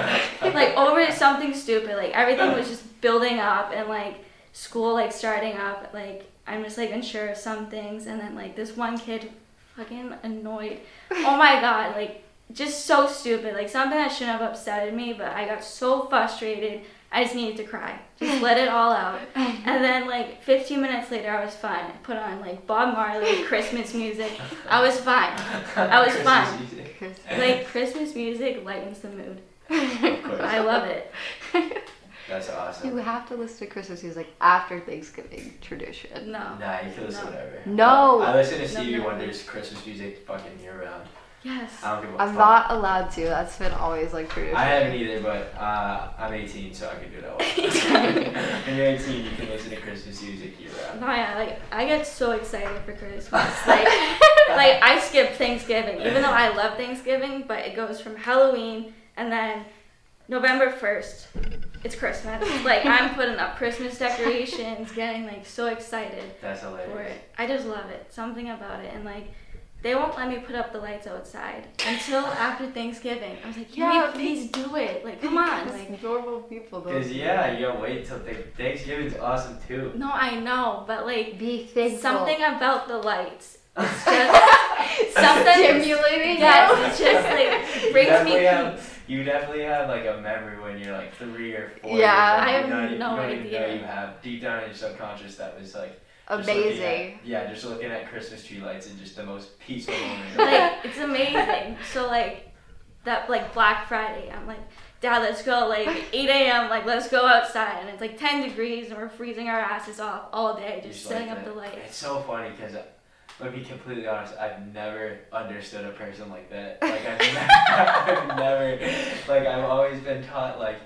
like over something stupid like everything was just building up and like school like starting up like i'm just like unsure of some things and then like this one kid fucking annoyed. Oh my god like just so stupid like something that shouldn't have upsetted me but i got so frustrated i just needed to cry. Just let it all out. And then like 15 minutes later i was fine. I put on like bob marley christmas music. I was fine. I was fine. music. like christmas music lightens the mood. I love it That's awesome. you have to listen to Christmas music after Thanksgiving tradition. no Nah, you can listen No. to whatever. No. I listen to Stevie no. Wonder's Christmas music fucking year round. yes I don't give a I'm fuck. not allowed to. That's been always like tradition. I haven't either, but uh, I'm 18, so I can do that. All. when you're 18, you can listen to Christmas music year round. no yeah like i get so excited for christmas like like I skip Thanksgiving, even though I love Thanksgiving, but it goes from Halloween and then November first, it's Christmas. Like I'm putting up Christmas decorations, getting like so excited That's for hilarious. it. I just love it. Something about it, and like they won't let me put up the lights outside until after Thanksgiving. I was like, can Yeah, we please do it? Like, come on, Because like. normal people don't. Cause yeah, you gotta wait till th- Thanksgiving's awesome too. No, I know, but like Be thankful. something about the lights. It's just something stimulating. Yes, it's just like brings me definitely have, peace. You definitely have like a memory when you're like three or four. Yeah. years old. I have no don't know idea. you have deep down in your subconscious that was like just amazing. at- yeah, just looking at Christmas tree lights and just the most peaceful moment. in your life. like it's amazing. So like that like Black Friday, I'm like Dad, let's go like 8 a.m. Like let's go outside, and it's like 10 degrees, and we're freezing our asses off all day just like setting up that. the lights. It's so funny because, let me be completely honest, I've never understood a person like that. Like I've never, I've never, like I've always been taught like,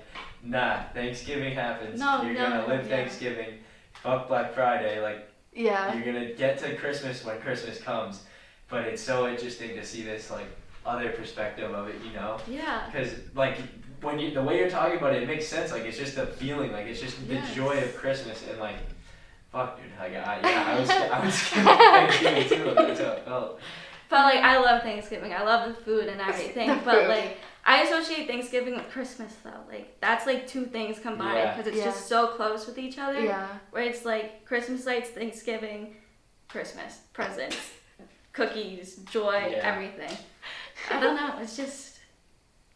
nah, Thanksgiving happens. No, You're no, gonna live yeah. Thanksgiving. Fuck Black Friday. Like Yeah. you're gonna get to Christmas when Christmas comes. But it's so interesting to see this like other perspective of it, you know? Yeah. Because like when you the way you're talking about it, it makes sense. Like it's just the feeling, like it's just the joy of Christmas and like, fuck, dude. Like I, yeah, I was I was Thanksgiving too. That's how it felt. But like I love Thanksgiving. I love the food and everything. But food. like I associate Thanksgiving with Christmas though. Like that's like two things combined Yeah. because it's Yeah. just so close with each other. Yeah. Where it's like Christmas lights, Thanksgiving, Christmas, presents, cookies, joy, Yeah. everything. I don't know. It's just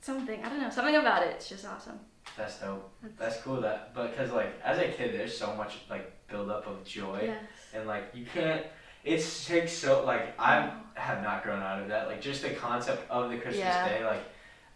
something. I don't know. Something about it. It's just awesome. That's dope. That's cool. That but because like as a kid, there's so much like buildup of joy Yes. and like you can't. It takes so like I have not grown out of that. Like just the concept of the Christmas Yeah. day. Like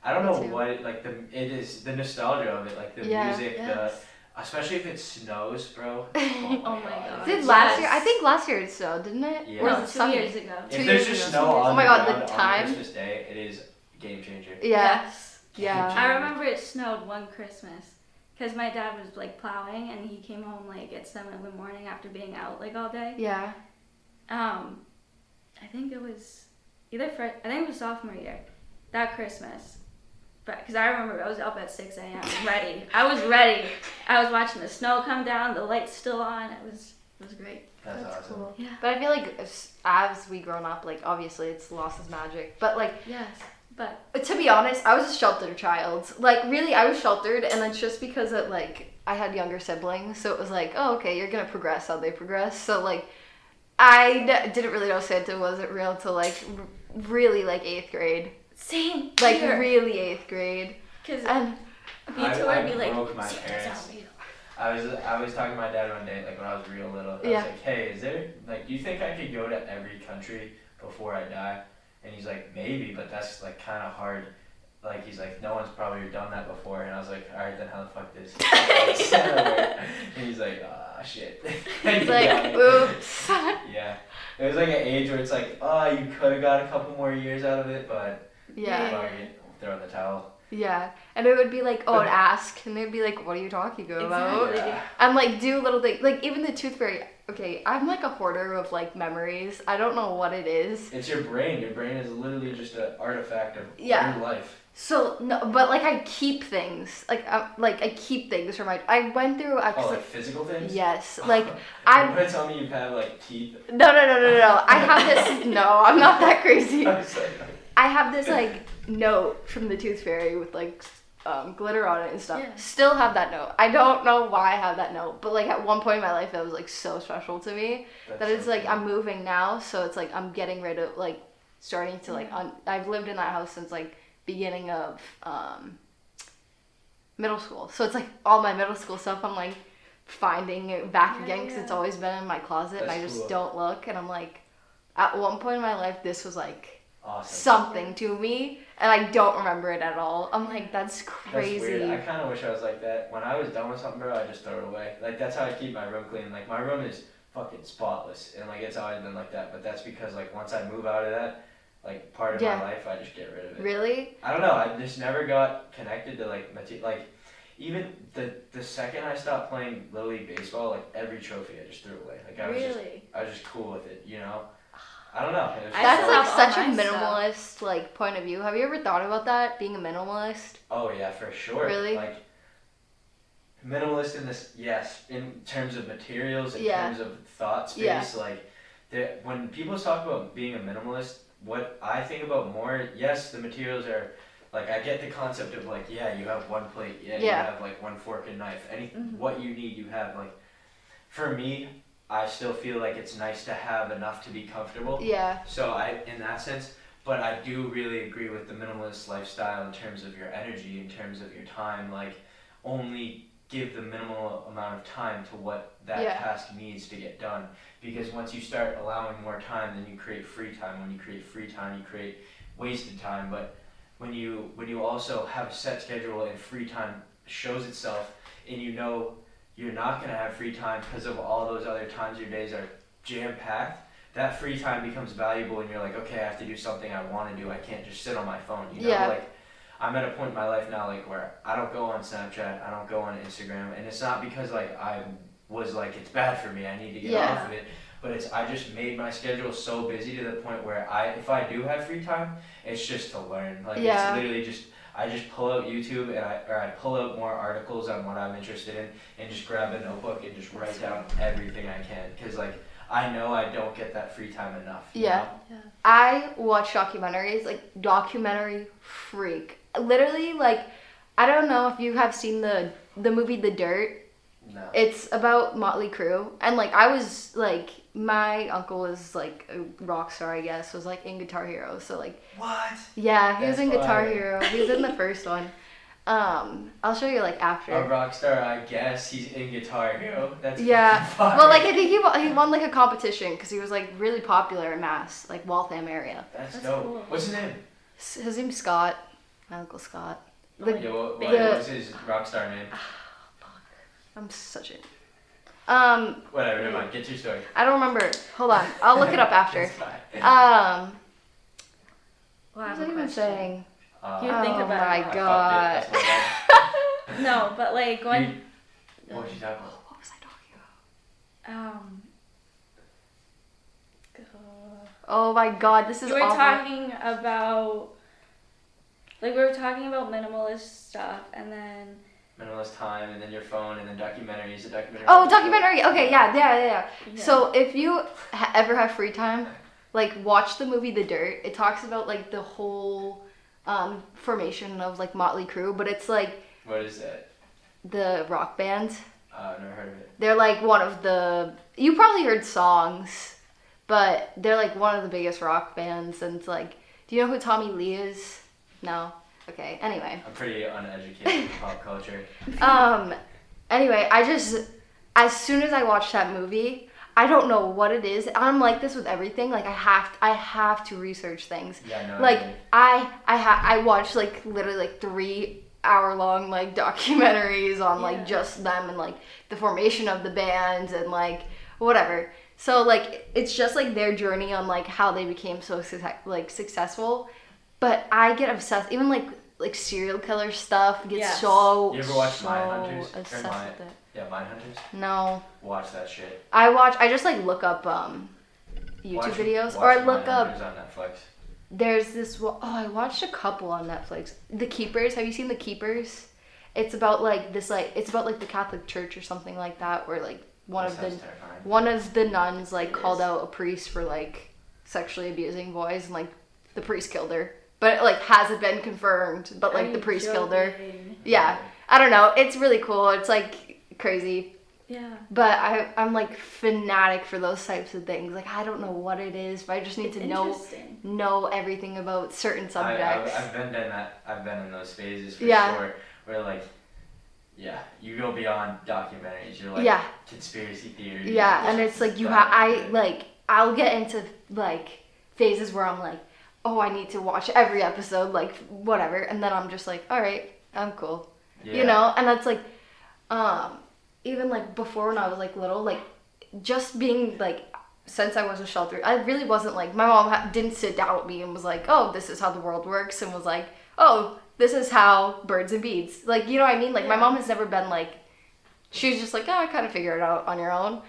I don't Me know too. what it, like the it is the nostalgia of it. Like the Yeah. music, the especially if it snows, bro. Oh, oh my God. Did Yes. last year? I think last year it snowed, didn't it? Yeah. Or was it two sunny? years ago. Two If there's years just ago. snow oh on Oh my God, the time. on Christmas Day, it is game changer. Yeah. Yes. Yeah. I remember it snowed one Christmas because my dad was like plowing and he came home like at seven in the morning after being out like all day. Yeah. Um, I think it was either for I think it was sophomore year that Christmas. But because I remember I was up at six a.m. ready. I was ready. I was watching the snow come down. The lights still on. It was it was great. That's, awesome. cool. Yeah. But I feel like as, as we grown up, like obviously it's lost its magic. But like Yes. But to be honest, I was a sheltered child. Like really, I was sheltered, and it's just because it like I had younger siblings, so it was like, oh okay, you're gonna progress how they progress. So like, I d- didn't really know Santa wasn't real until like r- really like eighth grade, same. like here. really eighth grade, Because and me I- too I would be like, broke my parents." I was I was talking to my dad one day, like when I was real little. I Yeah. was like, hey, is there like, do you think I could go to every country before I die? And he's like, maybe, but that's like kind of hard. Like he's like, no one's probably done that before. And I was like, all right, then how the fuck Santa? And he's like, ah, shit. he's like oops. Yeah. It was like an age where it's like, oh, you could have got a couple more years out of it, but yeah. fuck it, throw in the towel. Yeah, and it would be like, oh, I'd ask, and they'd be like, "What are you talking about?" Exactly. Yeah. And like do little things, like even the tooth fairy. Okay, I'm like a hoarder of like memories. I don't know what it is. It's your brain. Your brain is literally just an artifact of Yeah. your life. So no, but like I keep things. Like I, like I keep things from my. I went through Oh, actually. like physical things? yes, like You're I. gonna tell me you have like teeth? No, no, no, no, no. I have this. No, I'm not that crazy. I was like, I have this like note from the tooth fairy with like um, glitter on it and stuff. Yeah. Still have that note. I don't know why I have that note, but like at one point in my life, it was like so special to me That's that it's so like cool. I'm moving now, so it's like I'm getting rid of like starting to like un- I've lived in that house since like beginning of um, middle school. So it's like all my middle school stuff. I'm like finding it back Yeah, again because it's always been in my closet, and I just cool. don't look. And I'm like, at one point in my life, this was like awesome. something to me, and I don't remember it at all. I'm like, that's That's crazy. weird. I kind of wish I was like that. When I was done with something, bro, I just throw it away. Like that's how I keep my room clean. Like my room is fucking spotless, and like it's always been like that. But that's because like once I move out of that, like part of Yeah. my life, I just get rid of it. Really? I don't know. I just never got connected to like mate- like even the the second I stopped playing little league baseball, like every trophy I just threw away. Like I was just I was just cool with it, you know. I don't know. It was I That's like such a my stuff. minimalist like point of view. Have you ever thought about that? Being a minimalist? Oh yeah, for sure. Really? Like minimalist in this, yes, in terms of materials, in Yeah. terms of thought space. Yeah. Like, the, when people talk about being a minimalist, what I think about more, yes, the materials are. Like I get the concept of like yeah you have one plate yeah, you have like one fork and knife any Mhm. what you need you have like for me I still feel like it's nice to have enough to be comfortable Yeah. so I, in that sense, but I do really agree with the minimalist lifestyle in terms of your energy, in terms of your time. Like, only give the minimal amount of time to what that Yeah. task needs to get done. Because once you start allowing more time, then you create free time. When you create free time, you create wasted time. But when you when you also have a set schedule and free time shows itself, and you know you're not gonna have free time because of all those other times your days are jam packed. That free time becomes valuable, and you're like, okay, I have to do something I want to do. I can't just sit on my phone. You know, Yeah. like I'm at a point in my life now, like where I don't go on Snapchat, I don't go on Instagram, and it's not because like I was like it's bad for me. I need to get Yeah. off of it. But it's I just made my schedule so busy to the point where I if I do have free time, it's just to learn. Like Yeah. it's literally just I just pull out YouTube and I or I pull out more articles on what I'm interested in and just grab a notebook and just write down everything I can because like I know I don't get that free time enough. you Yeah. know? I watch documentaries, like documentary freak. Literally, like I don't know if you have seen the the movie The Dirt. No. It's about Motley Crue, and like I was like my uncle was like a rock star, I guess, was like in Guitar Hero. So like what? yeah, he was in Guitar fire. Hero. He was in the first one. Um, I'll show you like after. A rock star, I guess. He's in Guitar Hero. That's Yeah. fire. Well, like I think he won, he won like a competition because he was like really popular in Mass, like Waltham area. That's, That's dope. cool. What's his name? S- His name's Scott. My uncle Scott. The- yeah, what, what, the- what's his rock star name? I'm such a. Um, Whatever, never mind. Get your story. I don't remember. Hold on, I'll look it up after. Um, Well, what was I even saying? Uh, You think oh about my it. I fucked it. god. That's my bad. No, but like You- when What was you talking about? What was I talking about? um. Oh my god, this is we were awful. talking about like we were talking about minimalist stuff and then Minimalist time, and then your phone, and then documentaries. A documentary. Oh, documentary. Okay, yeah, yeah, yeah. yeah. yeah. So if you ha- ever have free time, like watch the movie The Dirt. It talks about like the whole um, formation of like Motley Crue, but it's like What is that? the rock band. Uh, I've never heard of it. They're like one of the you probably heard songs, but they're like one of the biggest rock bands. And it's like, do you know who Tommy Lee is? No. Okay. Anyway. I'm pretty uneducated in pop culture. Um. Anyway, I just as soon as I watched that movie, I don't know what it is. I'm like this with everything. Like I have I have to research things. Yeah, I know. Like I I I ha- I watched like literally like three hour long like documentaries on like just them and like the formation of the bands and like whatever. So like it's just like their journey on like how they became so success- like successful. But I get obsessed even like like serial killer stuff gets Yes. so You ever watch so Mindhunters? Or obsessed Mind- with it. yeah, Mindhunters. No. Watch that shit. I watch I just like look up um YouTube Watch- videos watch or I look up Mindhunters on Netflix. There's this. one- Oh, I watched a couple on Netflix. The Keepers. Have you seen The Keepers? It's about like this like it's about like the Catholic Church or something like that, where like one That of the terrifying. one of the nuns like It called is. out a priest for like sexually abusing boys, and like the priest killed her. But it like hasn't been confirmed. But Are like the you priest killed her. Yeah, I don't know. It's really cool. It's like crazy. Yeah. But I I'm like fanatic for those types of things. Like I don't know what it is, but I just need It's to know know everything about certain subjects. I, I've been in that. I've been in those phases for Yeah. sure. Where like, yeah, you go beyond documentaries. You're like yeah, conspiracy theories. yeah, and it's like you stuff have I like I'll get into like phases where I'm like, oh, I need to watch every episode, like whatever, and then I'm just like, all right, I'm cool, Yeah. you know, and that's like, um, even like before when I was like little, like just being like. Since I was a shelter, I really wasn't like my mom ha- didn't sit down with me and was like, "Oh, this is how the world works," and was like, "Oh, this is how birds and bees." Like, you know what I mean? Like, my mom has never been like, she was just like, "Oh, I kind of figure it out on your own."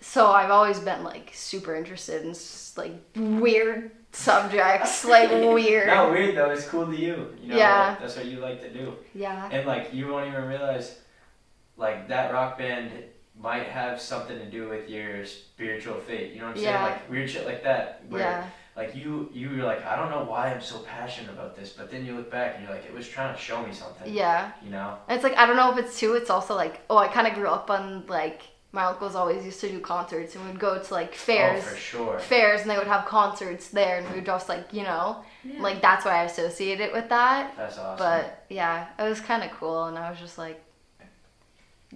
So I've always been like super interested in like weird subjects, like weird. Not weird though. It's cool to you. You know, Yeah. like, that's what you like to do. Yeah. And like you won't even realize, like that rock band might have something to do with your spiritual fate. You know what I'm Yeah. saying? Like weird shit like that. Where Yeah. like you you were like I don't know why I'm so passionate about this, but then you look back and you're like it was trying to show me something. Yeah. You know. And it's like I don't know if it's too. It's also like oh, I kind of grew up on like my uncles always used to do concerts and we'd go to like oh, fairs. Oh, for sure. Fairs and they would have concerts there and we would just like you know Yeah. like that's why I associate it with that. That's awesome. But yeah, it was kind of cool, and I was just like,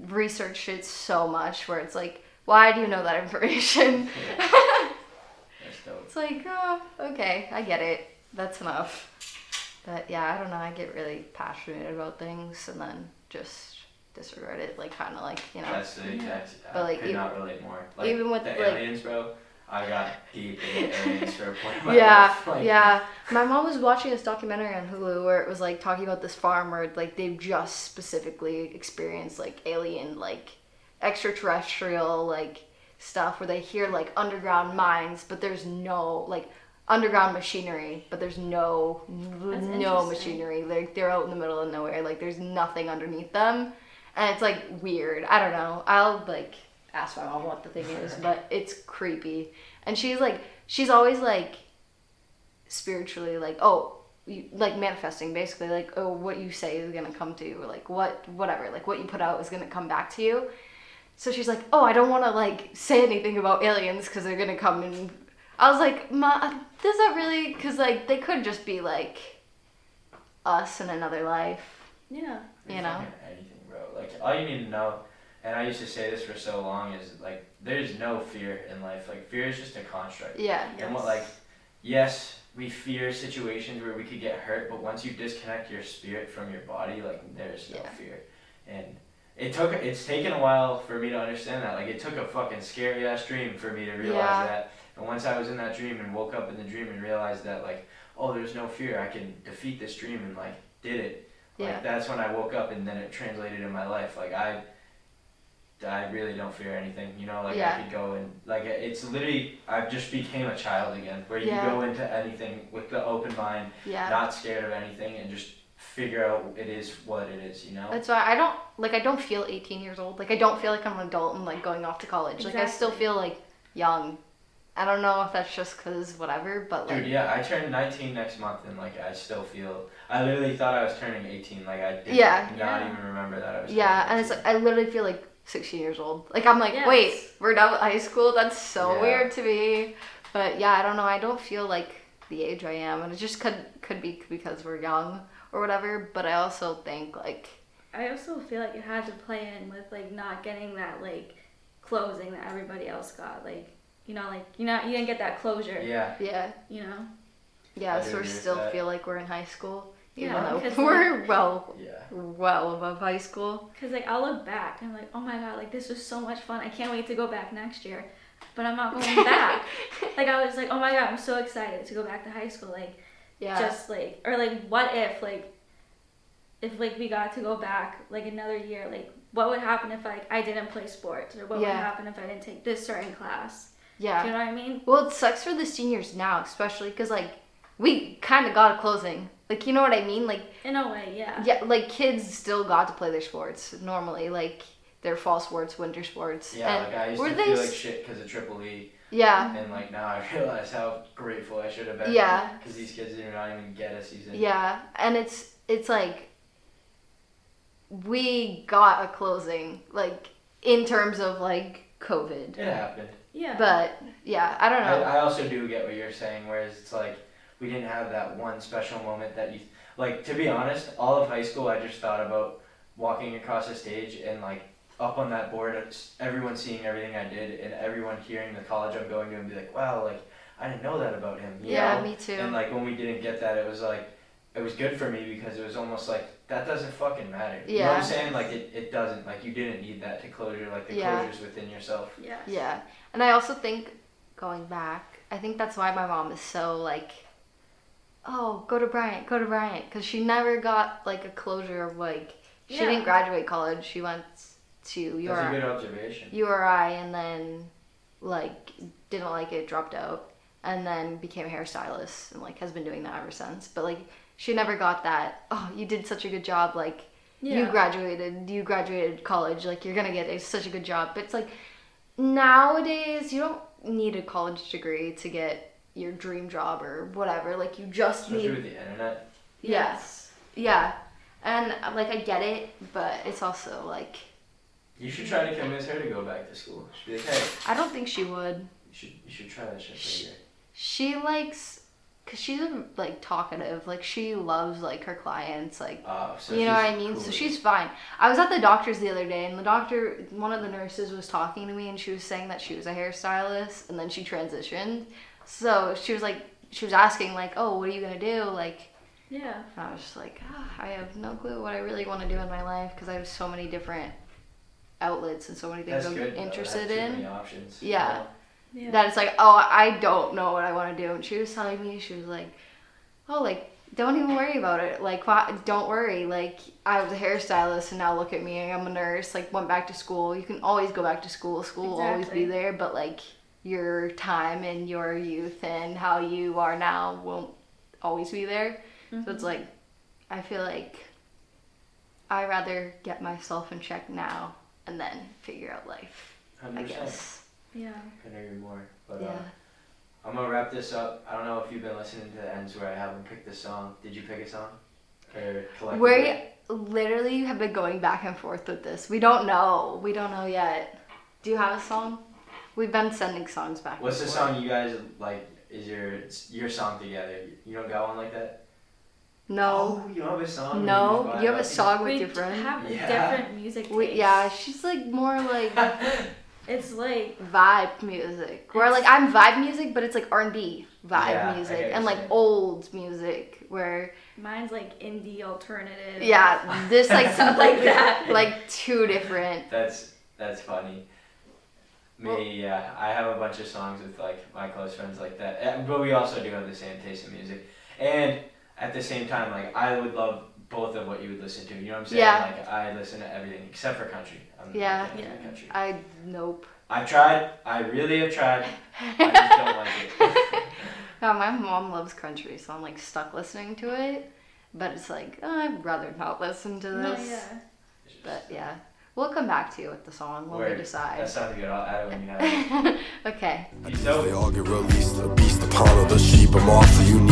researched it so much where it's like, why do you know that information? That's dope. it's like, oh, okay, I get it. That's enough. But yeah, I don't know. I get really passionate about things and then just disregard it, like kind of like you know. That's the exact. I But, like, could even- not relate more. Like, even with, the like- aliens, bro. I got deep in the aliens for a point in my yeah, life. Like, yeah. My mom was watching this documentary on Hulu where it was like talking about this farm where like they've just specifically experienced like alien, like extraterrestrial, like stuff where they hear like underground mines, but there's no like underground machinery, but there's no That's no machinery. Like they're out in the middle of nowhere. Like there's nothing underneath them, and it's like weird. I don't know. I'll like ask my mom what the thing is, but it's creepy. And she's like, she's always like spiritually like, oh, you, like manifesting basically, like, oh, what you say is gonna come to you, or like what, whatever, like what you put out is gonna come back to you. So she's like, oh, I don't want to like say anything about aliens because they're gonna come and. I was like, ma, uh, does that really? Because like they could just be like us in another life. Yeah. You know? Fucking anything, bro. Like all you need to know, and I used to say this for so long, is like there's no fear in life. Like fear is just a construct. Yeah. And what like, yes, we fear situations where we could get hurt, but once you disconnect your spirit from your body, like there's no Yeah. fear. And it took it's taken a while for me to understand that. Like it took a fucking scary ass dream for me to realize Yeah. that. And once I was in that dream and woke up in the dream and realized that like, oh, there's no fear. I can defeat this dream and like did it. Like Yeah. that's when I woke up and then it translated in my life. Like I I really don't fear anything, you know, like Yeah. I could go and like it's literally I just became a child again where you Yeah. go into anything with the open mind, Yeah. not scared of anything and just figure out it is what it is, you know? That's why I don't like I don't feel 18 years old. Like I don't feel like I'm an adult and like going off to college. Like I still feel like young. I don't know if that's just cause whatever, but like Dude, yeah, I turn 19 next month and like I still feel I literally thought I was turning 18 like I did Yeah. not Yeah. even remember that I was yeah, and it's like I literally feel like 16 years old. Like I'm like, Yes. wait, we're done with high school. That's so Yeah. weird to me. But yeah, I don't know. I don't feel like the age I am, and it just could could be because we're young or whatever. But I also think like I also feel like it had to play in with like not getting that like closing that everybody else got. Like you know, like you know, you didn't get that closure. yeah. yeah, You know. yeah. So we agree still that. feel like we're in high school, even Yeah, though we're well Yeah. well above high school. Cause like I'll look back and I'm like, oh my god, like this was so much fun. I can't wait to go back next year. But I'm not going back. like I was like, oh my god, I'm so excited to go back to high school. Like Yeah. just like or like what if like if like we got to go back like another year, like what would happen if like I didn't play sports or what would happen if I didn't take this certain class? Yeah. Do you know what I mean? Well, it sucks for the seniors now, especially because like we kind of got a closing. Like you know what I mean? Like In a way, yeah. yeah, like kids still got to play their sports normally, like their fall sports, winter sports. Yeah, and like I used were to they feel like shit because of Triple E, yeah, and like now I realize how grateful I should have been. Yeah. Because these kids did not even get a season. yeah, and it's it's like we got a closing, like in terms of like COVID. It happened. Yeah. But yeah, I don't know. I also do get what you're saying, whereas it's like we didn't have that one special moment that you like. To be honest, all of high school, I just thought about walking across the stage and like up on that board, everyone seeing everything I did and everyone hearing the college I'm going to and be like, wow, like I didn't know that about him. you yeah, know? me too. And like when we didn't get that, it was like it was good for me because it was almost like that doesn't fucking matter. You know what I'm saying? Like it, it doesn't. Like you didn't need that to closure. Like the Yeah. closure's within yourself. yeah. Yeah. And I also think going back, I think that's why my mom is so like, oh, go to Bryant, go to Bryant, because she never got like a closure of like, she Yeah. didn't graduate college. She went to URI. That's a URI, good observation. URI and then like didn't like it, dropped out, and then became a hairstylist and like has been doing that ever since. But like she never got that. Oh, you did such a good job. Like you graduated you graduated college like you're gonna get a, such a good job but it's like nowadays you don't need a college degree to get your dream job or whatever like you just Especially need with the internet. yes yeah and like i get it but it's also like You should try to convince her to go back to school. She'd be like, hey, i don't think she would you should you should try that shit for a she likes because she's like talkative like she loves like her clients like Uh, so you know what I mean? So she's fine. I was at the doctor's the other day, and the doctor, one of the nurses, was talking to me, and she was saying that she was a hairstylist, and then she transitioned. So she was like, she was asking like, "Oh, what are you gonna do?" Like, Yeah. And I was just like, ah, I have no clue what I really want to do in my life because I have so many different outlets and so many things That's I'm good. interested in. options. you Yeah. Know? Yeah. That it's like, oh, I don't know what I want to do. And she was telling me, she was like, oh, like, don't even worry about it. Like, why, don't worry. Like, I was a hairstylist and now look at me. I'm a nurse. Like, went back to school. You can always go back to school. School will always be there. But, like, your time and your youth and how you are now won't always be there. So it's mm-hmm. like, I feel like i rather get myself in check now and then figure out life, I 100%. guess. Yeah. Couldn't agree more. But Yeah. uh, I'm gonna wrap this up. I don't know if you've been listening to the ends where I haven't picked a song. Did you pick a song? Or collectively? We literally have been going back and forth with this. We don't know. We don't know yet. Do you have a song? We've been sending songs back. What's the song you guys like? Is your your song together? You don't got one like that? No. Oh, you don't have a song. No. You You have a song with we your friend? have Yeah. different music We, yeah, she's like more like out. It's like vibe music. Where like I'm vibe music, but it's like R&B vibe Yeah, music and like saying. old music where mine's like indie alternative. yeah, this like Stuff like that. like two different. that's that's funny. Me, Well- yeah, I have a bunch of songs with like my close friends like that, but we also do have the same taste in music. And at the same time, like I would love both of what you would listen to. You know what I'm saying? Yeah. Like I listen to everything except for country. I'm Yeah. not a fan of Yeah. country. I nope. I've tried. I really have tried. I just don't like it. Yeah, my mom loves country, so I'm like stuck listening to it. But it's like oh, I'd rather not listen to No, this. yeah. But yeah, we'll come back to you with the song when we Word. decide. That sounds good. I'll add it when you have it. okay. Peace They all get released, a beast upon all the sheep. I'm awfully unique. Pet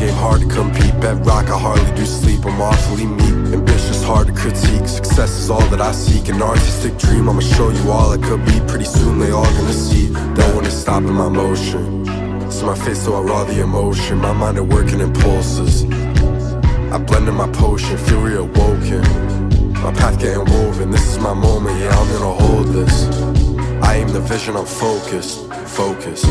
game hard to compete. Bet rock, I hardly do sleep. I'm awfully meek. Ambitious, hard to critique. Success is all that I seek. An artistic dream, I'ma show you all I could be. Pretty soon they all gonna see. No one is stopping my motion. See my face, so I raw the emotion. My mind at work in impulses. I blend in my potion, feel reawoken. My path getting woven. This is my moment, yeah, I'm gonna hold this. I aim the vision, I'm focused, focused.